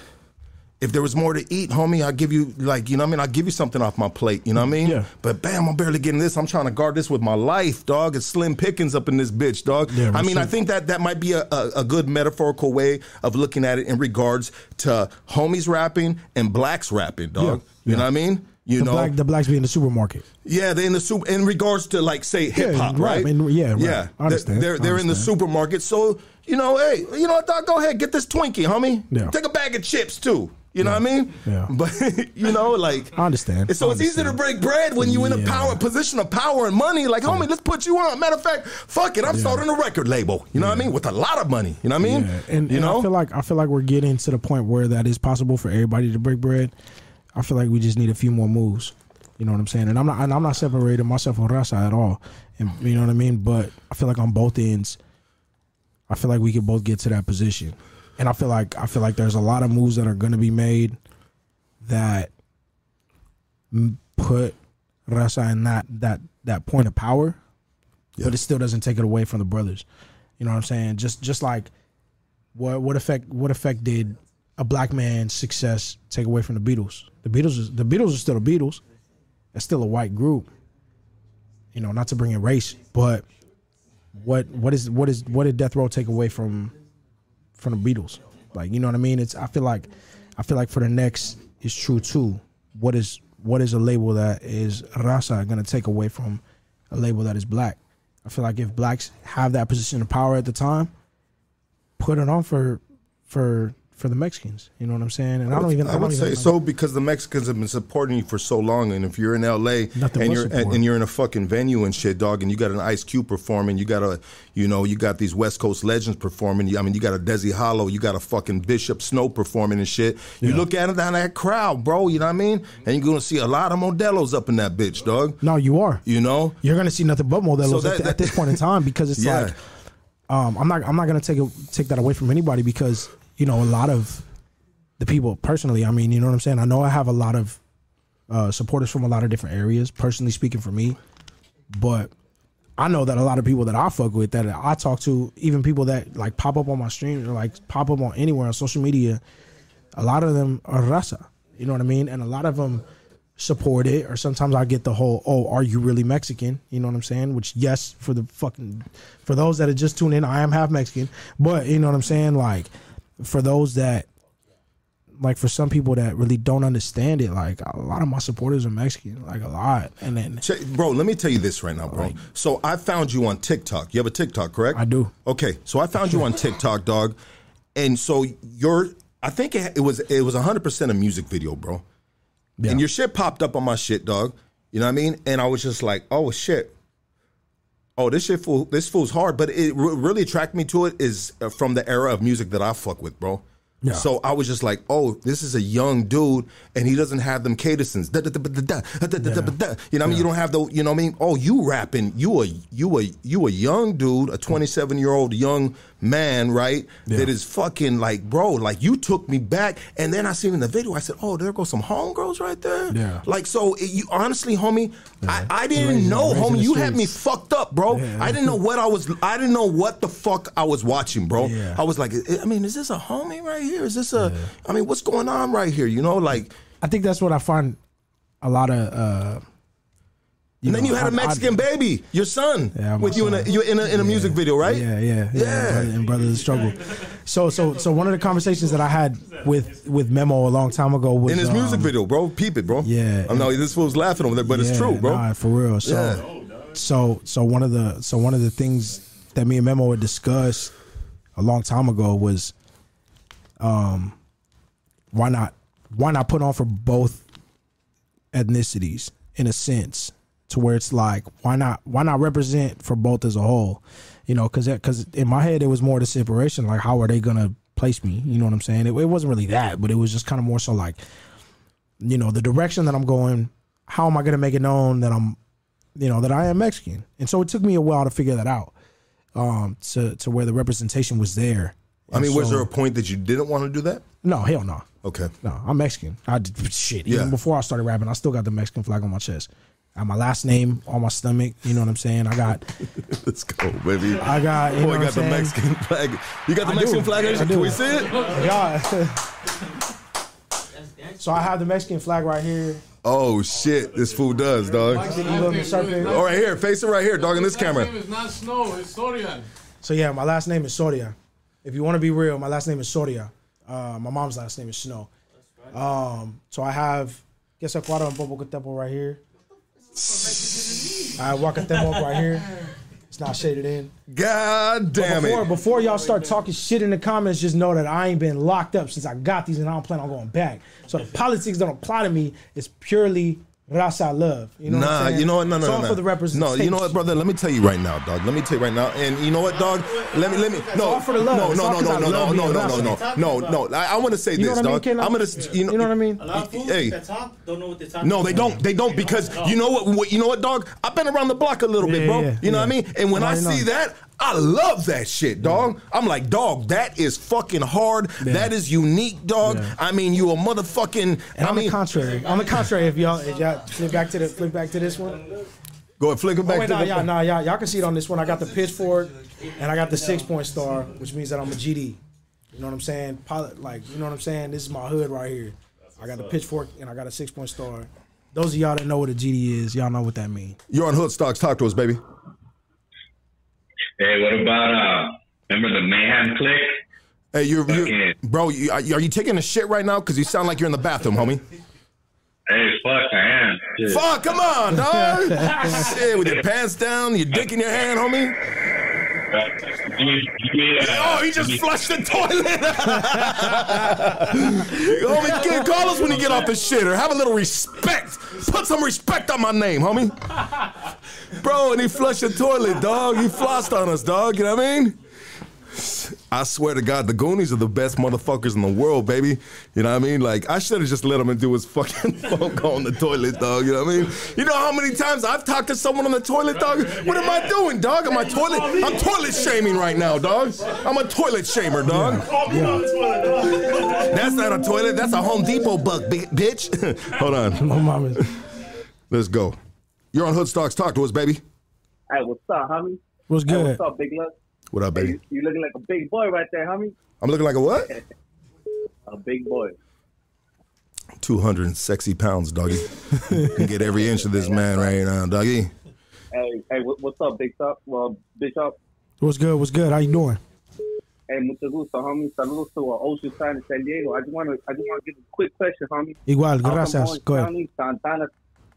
If there was more to eat, homie, I'll give you like, you know what I mean? I'll give you something off my plate, you know what I mean? Yeah. But bam, I'm barely getting this. I'm trying to guard this with my life, dog. It's slim pickings up in this bitch, dog. Yeah, I mean, I think that that might be a, a, a good metaphorical way of looking at it in regards to homies rapping and blacks rapping, dog. Yeah, You know what I mean? You The know, black the blacks be in the supermarket. yeah, they're in the super in regards to like say hip hop, right, right? and- yeah, right. yeah. I understand. They're they're in the supermarket, so you know, hey, you know, what, dog, go ahead, get this Twinkie, homie. Yeah. Take a bag of chips too. You know what I mean? Yeah. (laughs) But you know, like I understand. So I it's easy to break bread when you're in a power position of power and money. Like, homie, let's put you on. Matter of fact, fuck it, I'm starting a record label. You know what I mean? With a lot of money. You know what I mean? Yeah, and, you and know, I feel like I feel like we're getting to the point where that is possible for everybody to break bread. I feel like we just need a few more moves. You know what I'm saying? And I'm not and I'm not separating myself from Raza at all. And you know what I mean? But I feel like on both ends, I feel like we could both get to that position. And I feel like I feel like there's a lot of moves that are going to be made that put Raza in that that that point of power, but it still doesn't take it away from the brothers. You know what I'm saying? Just just like what what effect what effect did a black man's success take away from the Beatles? The Beatles is, the Beatles are still the Beatles. It's still a white group. You know, not to bring in race, but what what is what is what did Death Row take away from from the Beatles? Like, you know what I mean? It's I feel like I feel like for the next is true too. What is what is a label that is Raza gonna take away from a label that is black? I feel like if blacks have that position of power at the time, put it on for for for the Mexicans. You know what I'm saying? And I, don't even. I don't would even, say so because the Mexicans have been supporting you for so long, and if you're in LA Nothing and you're support. and you're in a fucking venue and shit, dog, and you got an Ice Cube performing, you got a, you know, you got these West Coast legends performing. I mean, you got a Desi Hollow, you got a fucking Bishop Snow performing and shit. You Yeah. look at it down that crowd, bro. You know what I mean? And you're gonna see a lot of Modelos up in that bitch, dog. No, you are. You know? You're gonna see nothing but Modelos So at, that- th- at this point in time because it's (laughs) Yeah. like, um, I'm not I'm not gonna take it, take that away from anybody because you know a lot of the people personally. I mean, you know what I'm saying. I know I have a lot of uh, supporters from a lot of different areas. Personally speaking, for me, but I know that a lot of people that I fuck with, that I talk to, even people that like pop up on my stream or like pop up on anywhere on social media, a lot of them are raza. You know what I mean? And a lot of them support it, or sometimes I get the whole, "Oh, are you really Mexican?" You know what I'm saying? Which, yes, for the fucking for those that are just tuned in, I am half Mexican, but you know what I'm saying? Like for those that like for some people that really don't understand it, like a lot of my supporters are Mexican, like a lot, and then bro, let me tell you this right now, bro. So I found you on TikTok. You have a TikTok, correct? I do. Okay, so I found you on TikTok, dog, and so you're. I think it, it was it was 100 percent a music video, bro. Yeah. And your shit popped up on my shit, dog. You know what I mean? And I was just like, oh shit. Oh, this shit fool. This fool's hard, but it re- really attracted me to it is uh, from the era of music that I fuck with, bro. So I was just like, oh, this is a young dude, and he doesn't have them cadences. You know what I mean? You don't have the, you know what I mean? Oh, you rapping, you a you a you a young dude, a 27 year old young man, right? Yeah. That is fucking like, bro, like you took me back, and then I seen in the video, I said, oh, there go some homegirls right there. Yeah. Like so, it, you honestly, homie, yeah. I, I didn't raising, know, homie, you had me fucked up, bro. Yeah. I didn't know what I was, I didn't know what the fuck I was watching, bro. I was like, I mean, is this a homie right? Is this a? I mean, what's going on right here? You know, like, I think that's what I find a lot of. uh and then know, you had a I- I- Mexican baby, your son, Yeah, with you in a you in a, in a music video, right? Yeah, yeah, yeah. Yeah. And, brother, and of struggle. So, so, so one of the conversations that I had with with Memo a long time ago was In his music um, video, bro. Peep it, bro. Yeah. I know this fool's laughing over there, but it's true, bro. Nah, for real. So, Yeah. so, so one of the so one of the things that me and Memo had discussed a long time ago was, um, why not why not put on for both ethnicities in a sense to where it's like why not why not represent for both as a whole you know because because in my head it was more the separation like how are they gonna place me. You know what I'm saying? It, it wasn't really that, but it was just kind of more so like, you know, the direction that I'm going. How am I to make it known that I'm, you know, that I am Mexican? And so it took me a while to figure that out. Um, to to where the representation was there. I mean, And was there a point that you didn't want to do that? no? Hell no. Okay. No, I'm Mexican. I did shit. Even Yeah. before I started rapping, I still got the Mexican flag on my chest. I have my last name on my stomach. You know what I'm saying? I got, (laughs) Let's go, baby. I got. You know Boy, I'm got the saying? Mexican flag. You got the I Mexican do. flag? I Can do. we see it? Yeah. (laughs) so I have the Mexican flag right here. Oh shit! This fool does, dog. The eagle and the serpent. All right, here, face it right here, dog, in this camera. My name is not Snow, it's Sorian. So yeah, my last name is Soria. If you want to be real, my last name is Soria. Uh, my mom's last name is Snow. Um, so I have Queso Cuadro and Popocatépetl right here. I have Cuauhtémoc right here. It's not shaded in. God damn before, it! before y'all start talking shit in the comments, just know that I ain't been locked up since I got these and I don't plan on going back. So the politics don't apply to me. It's purely raza love. You know what I'm Nah, you know what? No, it's no, all no. for the No, you know what, brother? Let me tell you right now, dog. Let me tell you right now. And you know what, dog? Let me, let me. No, all for the love. no, It's no, all no, 'cause no, no, no, no, no, no, no, no, no. I, I want to say You this, what I mean, dog. I'm gonna, you know, You know what I mean? A lot of fools Hey. that talk don't know what they're talking No, they don't. They don't because you know what, what? You know what, dog? I've been around the block a little Yeah, bit, bro. yeah, you know what I mean? And when I I see that, I love that shit, dog. I'm like, dog, that is fucking hard. That is unique, dog. Yeah. I mean, you a motherfucking. And I on mean, the contrary, on the contrary, if y'all, if y'all flip back to the flip back to this one. go ahead, flick it Oh, back wait, to nah, the. y'all, nah, y'all, y'all can see it on this one. I got the pitchfork, and I got the six point star, which means that I'm a GD. You know what I'm saying? Pilot, like, you know what I'm saying? This is my hood right here. I got the pitchfork and I got a six point star. Those of y'all that know what a GD is, y'all know what that means. You're on Hood Stocks. Talk to us, baby. Hey, what about uh? Remember the Mayhem click? Hey, you're, you're bro. You, are, are you taking a shit right now? Because you sound like you're in the bathroom, homie. Hey, fuck, I am. Shit. Fuck, come on, dog. (laughs) shit, with your pants down, your dick in your hand, homie. Oh, he just flushed the toilet. (laughs) homie, kid, call us when you get off the shitter. Have a little respect. Put some respect on my name, homie. Bro, and he flushed the toilet, dog. He flossed on us, dog. You know what I mean? I swear to God, the Goonies are the best motherfuckers in the world, baby. You know what I mean? Like, I should have just let him do his fucking (laughs) phone call on the toilet, dog. You know what I mean? You know how many times I've talked to someone on the toilet, dog? What am I doing, dog? Am I toilet? I'm toilet shaming right now, dog. I'm a toilet shamer, dog. That's not a toilet. That's a Home Depot bug, bi- bitch. (laughs) Hold on. My mom. Let's go. You're on Hoodstocks. Talk to us, baby. Hey, what's up, homie? What's Hey, good? what's up, Big Luck? What up, baby? you, you looking like a big boy right there, homie. I'm looking like a what? (laughs) A big boy. 200 sexy pounds, doggy. Can (laughs) get every inch of this man right now, doggy. Hey, hey, what's up, Big Top? Well, Bishop. What's good? What's good? How you doing? Hey, mucho gusto, homie. Saludos to uh, Oceanside in San Diego. I just want to, I just want to give a quick question, homie. Igual, I'm from gracias. Orange Go ahead. County, Santana.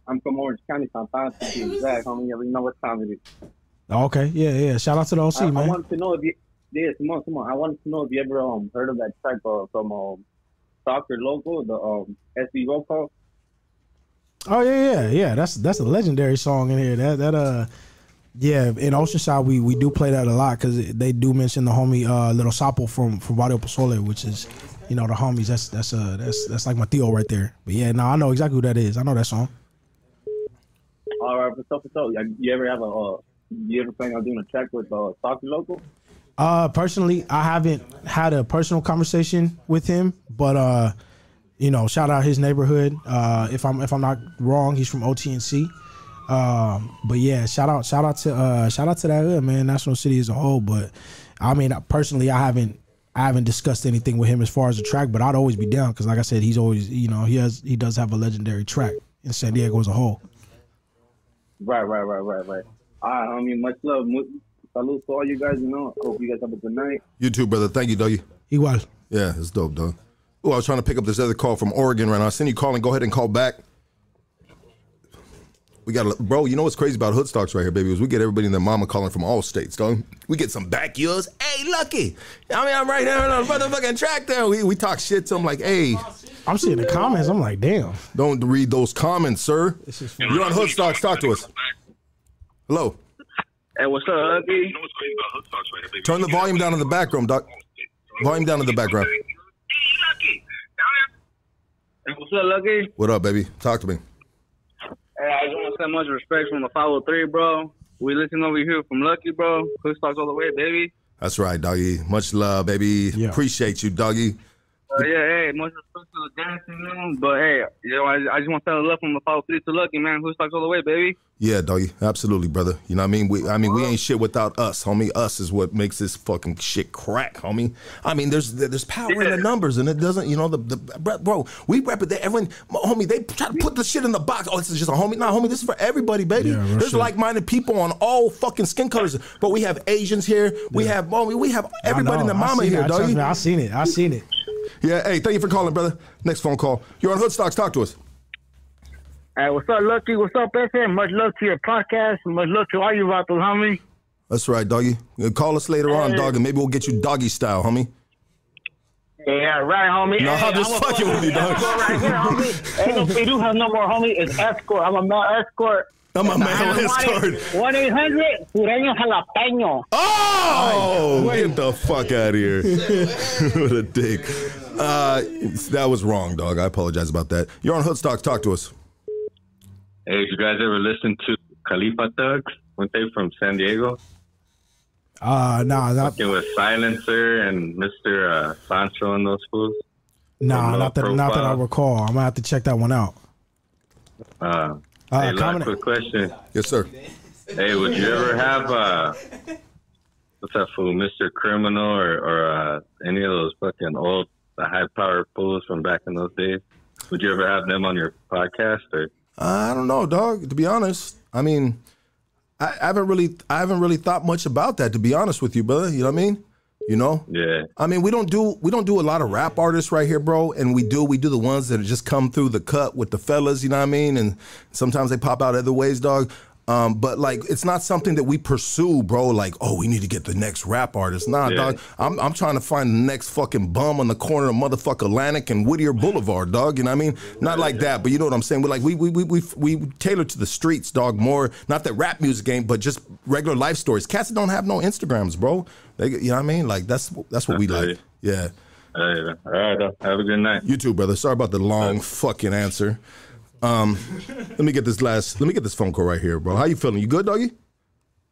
I'm from Orange County, Santana, to be (laughs) exact, homie. You already know what time it is. Okay, yeah, yeah. Shout out to the OC, I, I man. wanted to know if you, yeah, Simone, Simone. I wanted to know if you ever um heard of that track uh, from um Soccer Local, the um SB roll call. Oh yeah, yeah, yeah. That's that's a legendary song in here. That that uh, yeah. In Oceanside, we we do play that a lot because they do mention the homie uh Little Sapo from from Barrio Pozole, which is you know the homies. That's that's uh that's that's like my Theo right there. But yeah, no, I know exactly who that is. I know that song. All right, for so for so. You ever have a uh, you ever plan on doing a track with uh Soccer Local? Uh, personally, I haven't had a personal conversation with him, but uh, you know, shout out his neighborhood. Uh, if I'm if I'm not wrong, he's from OTNC. Um, but yeah, shout out shout out to uh shout out to that hood, man, National City as a whole. But I mean, personally, I haven't I haven't discussed anything with him as far as the track, but I'd always be down because, like I said, he's always you know he has he does have a legendary track in San Diego as a whole. Right, right, right, right, right. All right, I mean, much love. Salute to all you guys. You know, hope you guys have a good night. You too, brother. Thank you, doggy. Igual. Yeah, it's dope, dog. Oh, I was trying to pick up this other call from Oregon right now. I send you calling. Go ahead and call back. We got, a, bro. You know what's crazy about Hood Stocks right here, baby? Is we get everybody and their mama calling from all states, dog. We get some backyards. Hey, lucky. I mean, I'm right there on the motherfucking track. There, we, we talk shit to them like, hey, I'm seeing the comments. I'm like, damn. don't read those comments, sir. You're on Hood Stocks. Talk to us. Hello. Hey, what's up, Lucky? Turn the volume down in the background, room, doc. volume down in the background. Hey, what's up, Lucky? What up, baby? Talk to me. Hey, I just want to send much respect from the 503, bro. We listen over here from Lucky, bro. Push talks all the way, baby. That's right, doggy. Much love, baby. Yeah. Appreciate you, doggy. Uh, yeah, hey, much respect to the dancing, man. But hey, you know, I, I just want to send a love from the 503 to Lucky, man. Push talks all the way, baby. Yeah, doggy. Absolutely, brother. You know what I mean? We I mean we ain't shit without us, homie. Us is what makes this fucking shit crack, homie. I mean, there's there's power in the numbers, and it doesn't, you know, the, the bro, bro, we rep it. Everyone, homie, they try to put the shit in the box. Oh, this is just a homie. Nah, homie, this is for everybody, baby. Yeah, there's shit. like-minded people on all fucking skin colors. But we have Asians here. We have homie, we have everybody in the mama here, it. I, trust doggy. me, I seen it. I seen it. Yeah, hey, thank you for calling, brother. Next phone call. You're on Hoodstocks. Talk to us. Hey, what's up, Lucky? What's up, FM? Much love to your podcast. Much love to all you vatos, homie. That's right, doggy. Uh, call us later on, dog, and maybe we'll get you doggy style, homie. Yeah, right, homie. No, hey, I'm just a fucking with you, dog. Right here, homie. Ain't no (laughs) Peru has no more, homie. It's escort. I'm a male escort. I'm a male escort. One eight hundred Sureño Jalapeño. Oh, get the fuck out of here. (laughs) (laughs) what a dick. Uh, that was wrong, dog. I apologize about that. You're on Hoodstocks. Talk to us. Hey, did you guys ever listen to Califa Thugs? Weren't they from San Diego? Uh, nah, not, It was Silencer and Mr. Uh, Sancho and those fools. nah, not that, low not that I recall. I'm gonna have to check that one out. Uh, Uh, hey, comment- quick question. Yes, sir. Hey, would you ever have uh, what's that fool, Mr. Criminal, or, or uh, any of those fucking old high power fools from back in those days? Would you ever have them on your podcast? Or I don't know, dog. To be honest, I mean, I, I haven't really, I haven't really thought much about that. To be honest with you, brother, you know what I mean? You know? yeah, I mean, we don't do we don't do a lot of rap artists right here, bro. And we do we do the ones that just come through the cut with the fellas, you know what I mean? And sometimes they pop out other ways, dog. Um, but like, it's not something that we pursue, bro. Like, oh, we need to get the next rap artist. Nah, Yeah. dog. I'm I'm trying to find the next fucking bum on the corner of motherfucker Atlantic and Whittier Boulevard, dog. You know what I mean? Not like that, but you know what I'm saying. We're like we we we we we tailor to the streets, dog. More not that rap music game, but just regular life stories. Cats that don't have no Instagrams, bro. They, you know what I mean? Like that's that's what we like. right. Yeah. Hey, all right, uh, have a good night. You too, brother. Sorry about the long fucking answer. Um, let me get this last. Let me get this phone call right here, bro. How you feeling? You good, doggy?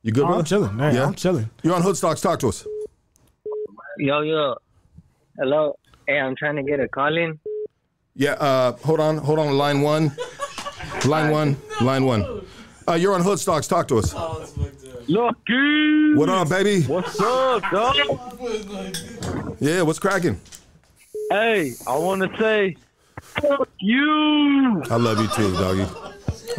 You good, Oh, brother? I'm chilling. Hey, I'm chilling. You're on Hoodstocks. Talk to us. Yo, yo. Hello. Hey, I'm trying to get a call in. Yeah. Uh, hold on. Hold on. Line one. Line one. Line one. Uh, you're on Hoodstocks. Talk to us. Lucky. What up, baby? What's up, dog? Yeah. What's cracking? Hey, I want to say, fuck you. I love you too, doggy.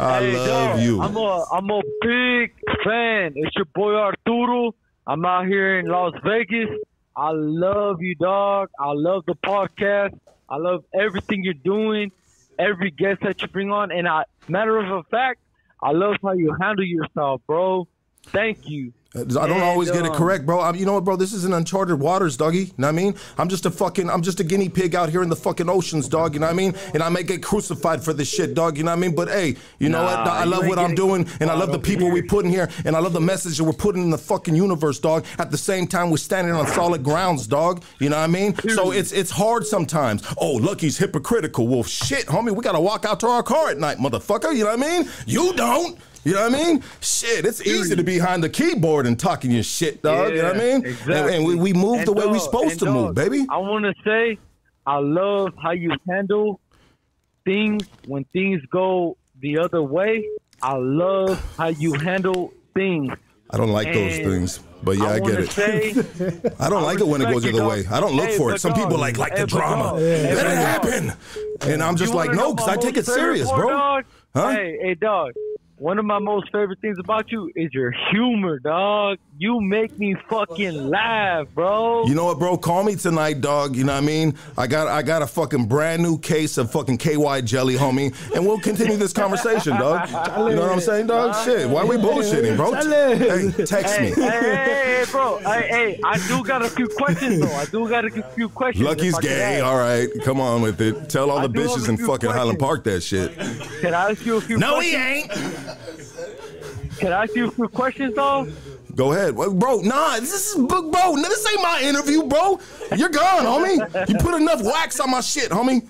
I Hey, love dog, you. I'm a I'm a big fan. It's your boy Arturo. I'm out here in Las Vegas. I love you, dog. I love the podcast. I love everything you're doing, every guest that you bring on, and I matter of fact, I love how you handle yourself, bro. Thank you. I don't And, always get it um, correct, bro. I, you know what, bro? This is an uncharted waters, doggy. You know what I mean? I'm just a fucking, I'm just a guinea pig out here in the fucking oceans, dog. You know what I mean? And I may get crucified for this shit, dog. You know what I mean? But hey, you know what? I love what I'm doing, and I love the people we put in here, and I love the message that we're putting in the fucking universe, dog. At the same time, we're standing on solid grounds, dog. You know what I mean? So it's it's hard sometimes. Oh, Lucky's hypocritical. Well, shit, homie, we gotta walk out to our car at night, motherfucker. You know what I mean? You don't. You know what I mean? Shit, it's easy to be behind the keyboard and talking your shit, dog. you know what I mean? Exactly. And, and we, we move And the way we're supposed and to move, baby. I want to say, I love how you handle things when things go the other way. I love how you handle things. I don't like those things, but yeah, I, get it. Say, (laughs) I don't like it when it goes the other way. I don't look Hey, for it. Some dog, people like like hey, the drama. dog, Let it happen. And I'm just You like, no, because I take it serious, bro. Dog? Huh? Hey, hey, dog. One of my most favorite things about you is your humor, dog. You make me fucking laugh, bro. You know what, bro? Call me tonight, dog. You know what I mean? I got I got a fucking brand new case of fucking KY jelly, homie, and we'll continue this conversation, dog. You know what I'm saying, dog? Shit, why are we bullshitting, bro? Hey, text me. hey, hey, hey, bro. Hey, hey, I do got a few questions though. I do got a few questions. Lucky's gay. All right, come on with it. Tell all the bitches in fucking Highland. Park that shit. Can I ask you a few? No, questions? he ain't. Can I ask you a few questions though? Go ahead, Well, bro. Nah, this is bro. no, This ain't my interview, bro. You're gone, homie. You put enough wax on my shit, homie.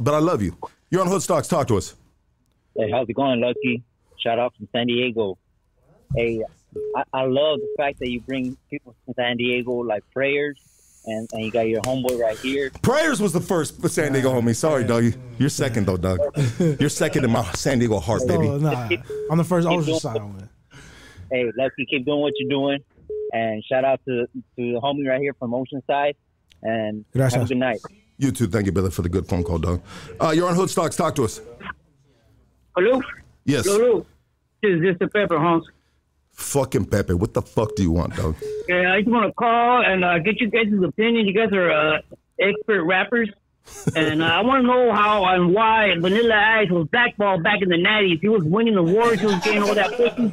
But I love you. You're on Hoodstocks. Talk to us. Hey, how's it going, Lucky? Shout out from San Diego. Hey, I, I love the fact that you bring people from San Diego like prayers, and, and you got your homeboy right here. Prayers was the first for San Diego homie. Sorry, Dougie. You're second though, Doug. (laughs) You're second in my San Diego heart, baby. Oh, nah. I'm the first Oceanside one. Hey, Lucky, keep doing what you're doing, and shout out to to the homie right here from Oceanside, and Gracias. have a good night. You too. Thank you, Billy, for the good phone call, Doug. Uh, you're on Hood Stocks. Talk to us. Hello? Yes. Hello. This is Mr. Pepper, Hans. Fucking Pepe. What the fuck do you want, Doug? Yeah, I just want to call and uh, get you guys' opinion. You guys are uh, expert rappers. (laughs) and uh, I want to know how and why Vanilla Ice was blackballed back in the 90s. He was winning the wars. He was getting all that pussy.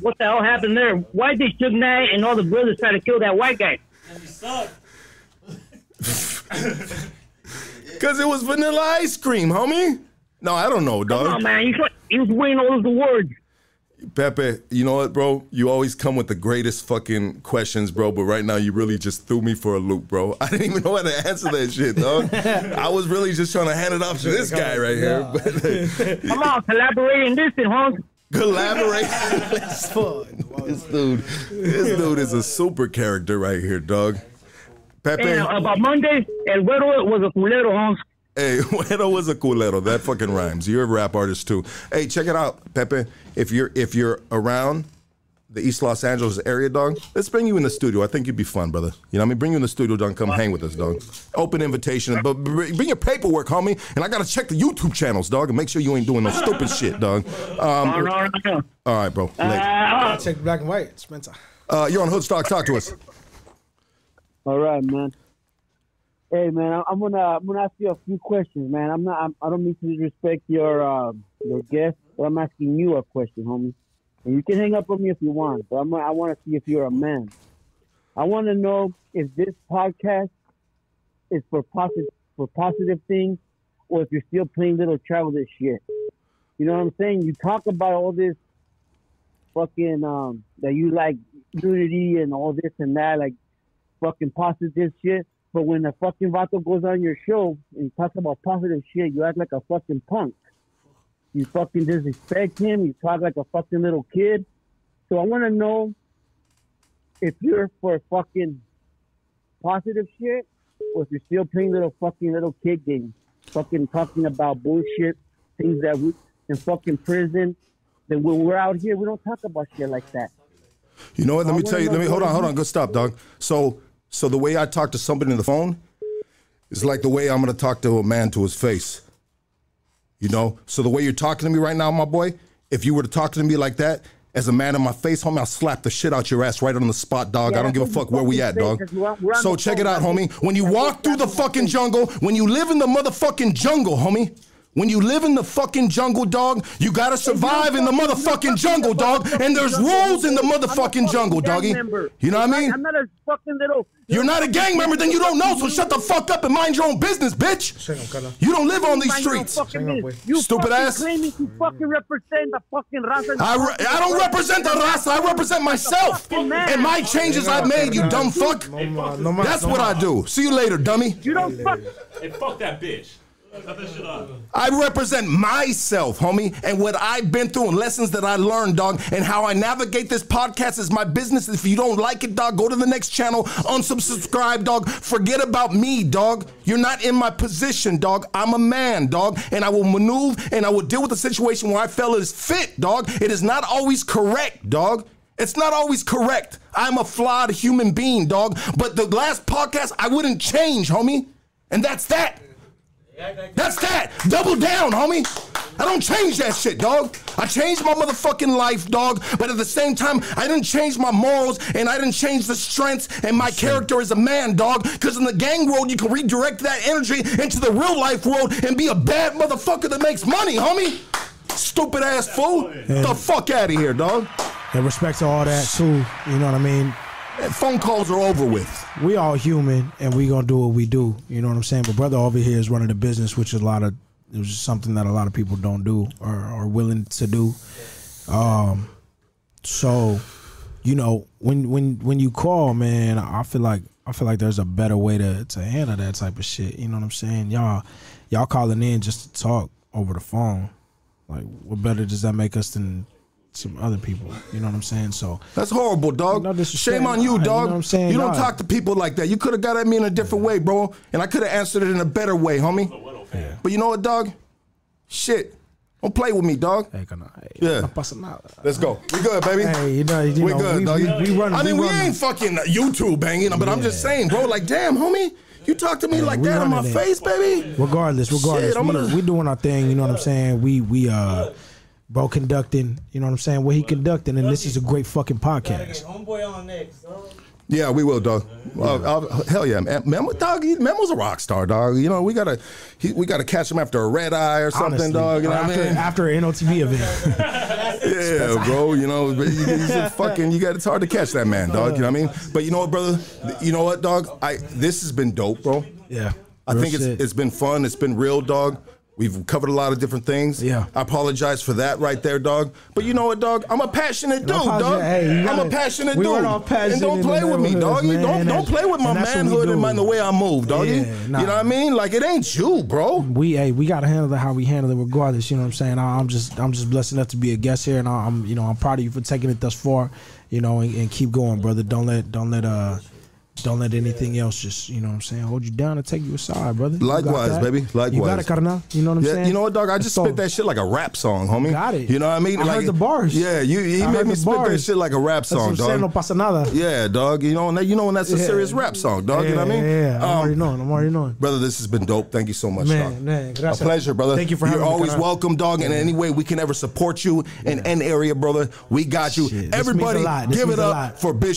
What the hell happened there? Why did Suge Knight and all the brothers try to kill that white guy? (laughs) Because it was vanilla ice cream, homie. No, I don't know, dog. Come on, man. He was, he was winning all those awards. Pepe, you know what, bro? You always come with the greatest fucking questions, bro. But right now, you really just threw me for a loop, bro. (laughs) I didn't even know how to answer that shit, dog. (laughs) I was really just trying to hand it off to this guy right here. But (laughs) Come on, collaborate in this, and Hans. collaborate. this dude, this dude is a super character right here, dog. Pepe. And uh, about Monday, El Güero was a culero, Hans. Hey, (laughs) Güero was a culero. That fucking rhymes. You're a rap artist too. Hey, check it out, Pepe. If you're if you're around the East Los Angeles area, dog, let's bring you in the studio. I think you'd be fun, brother. You know what I mean? Bring you in the studio, dog. Come hang with us, dog. Open invitation, but bring your paperwork, homie. And I gotta check the YouTube channels, dog, and make sure you ain't doing no stupid shit, dog. Um, No, no, no. all right, bro. Later. Uh, Check black and white, Spencer. Uh, you're on Hoodstock. Talk to us. All right, man. Hey, man, I'm gonna I'm gonna ask you a few questions, man. I'm not I'm, I don't mean to disrespect your uh, your guest, but I'm asking you a question, homie. And you can hang up on me if you want, but I'm, I want to see if you're a man. I want to know if this podcast is for positive for positive things, or if you're still playing little childish shit. You know what I'm saying? You talk about all this fucking um that you like unity and all this and that, like fucking positive shit. But when the fucking vato goes on your show and you talk about positive shit, you act like a fucking punk. You fucking disrespect him. You talk like a fucking little kid. So I want to know if you're for fucking positive shit or if you're still playing little fucking little kid games. Fucking talking about bullshit, things that we in fucking prison. Then when we're out here, we don't talk about shit like that. You know what? Let I me tell you. Let me hold on, hold on. Good stop, dog. So, so the way I talk to somebody on the phone is like the way I'm gonna talk to a man to his face. You know. So the way you're talking to me right now, my boy, if you were to talk to me like that. As a man in my face, homie, I'll slap the shit out your ass right on the spot, dog. Yeah, I don't give a fuck where we at, dog. we're we're So check phone, it out, homie. When you walk through the fucking jungle, when you live in the motherfucking jungle, homie. When you live in the fucking jungle, dog, you gotta survive in the motherfucking jungle, dog. And there's rules in the motherfucking jungle, doggy. You know what I mean? I'm not a fucking little. You're not a gang member, then you don't know. So shut the fuck up and mind your own business, bitch. You don't live on these Mind your own streets. You Stupid ass. claiming to fucking represent the fucking raza. I, re- I don't represent the raza. I represent myself and my changes I've made. You dumb fuck. That's what I do. See you later, dummy. You don't fuck. Hey, fuck that bitch. I represent myself, homie, and what I've been through and lessons that I learned, dog, and how I navigate this podcast is my business. If you don't like it, dog, go to the next channel, unsubscribe, dog. Forget about me, dog. You're not in my position, dog. I'm a man, dog, and I will maneuver and I will deal with the situation where I feel it is fit, dog. It is not always correct, dog. It's not always correct. I'm a flawed human being, dog. But the last podcast, I wouldn't change, homie. And that's that. That's that. Double down, homie. I don't change that shit, dog. I changed my motherfucking life, dog. But at the same time, I didn't change my morals and I didn't change the strengths and my character as a man, dog. Because in the gang world, you can redirect that energy into the real life world and be a bad motherfucker that makes money, homie. Stupid ass fool. The fuck out of here, dog. And respect to all that too. You know what I mean? Phone calls are over with. We all human, and we gonna do what we do. You know what I'm saying? But brother over here is running the business, which is a lot of it was just something that a lot of people don't do or are willing to do. Um, so, you know, when when when you call, man, I feel like I feel like there's a better way to to handle that type of shit. You know what I'm saying? Y'all y'all calling in just to talk over the phone. Like, what better does that make us than some other people? You know what I'm saying? So That's horrible, dog. No. Shame on you, Nah, you dog. know what I'm saying? You don't Nah. talk to people like that. You could have got at me in a different way, bro, and I could have answered it in a better way, homie. But you know what, dog? Shit, don't play with me, dog. Hey, can I- Yeah. no pasa nada. Let's go. We good, baby. Hey, you know, you we know, good, we- dog. we- we run- I mean, we we, ain't fucking YouTube banging, but I'm just saying, bro. Like, damn, homie, you talk to me like that in my it. face, baby. Regardless, regardless, Shit, we, gonna- we doing our thing. You know what I'm saying? We we uh, bro conducting. You know what I'm saying? What he conducting, and this is a great fucking podcast. Homeboy on next. Yeah, we will, dog. Well, I'll- hell yeah, man. Memo, dog. he- Memo's a rock star, dog. You know, we gotta, he, we gotta catch him after a red eye or something, Honestly, dog. You know after, what I mean? after an NOTV event. (laughs) Yeah, bro. You know, he's a (laughs) fucking. You got. It's hard to catch that man, dog. You know what I mean? But you know what, brother? You know what, dog? I this has been dope, bro. Yeah. I Real think it's it's been fun. It's been real, dog. We've covered a lot of different things. Yeah. I apologize for that right there, dog. But you know what, dog? I'm a passionate dude, dog. Hey, I'm a passionate we dude. run off passion and don't play with me, dog. Neighborhoods, don't don't play with my and that's what we manhood and my, the way I move, dog. Yeah, you know what I mean? Like it ain't you, bro. we hey we gotta handle it how we handle it regardless. You know what I'm saying? I, I'm just I'm just blessed enough to be a guest here, and I, I'm you know I'm proud of you for taking it thus far. You know, and, and keep going, brother. Don't let don't let uh don't let anything else just you know what I'm saying hold you down and take you aside, brother. You Likewise, baby. You got it, Carnal. You know what I'm yeah, saying? you know what, dog? I just go. spit that shit like a rap song, homie. Got it. You know what I mean? I like heard the bars. Yeah, you he I made me spit that shit like a rap That's song, I'm saying. No pasa nada. Yeah, dog. You know, that- you know when that's a Yeah. serious rap song, dog. you know what I mean? Yeah, yeah. I'm Um, already knowing. I'm already knowing. Brother, this has been dope. Thank you so much, Man, dog. man, A pleasure, brother. Thank you for You're having me, always Carnal. welcome, dog. And in any way we can ever support you in any area, brother, we got you. Shit, this means Everybody, a lot. This give it up for Bishop.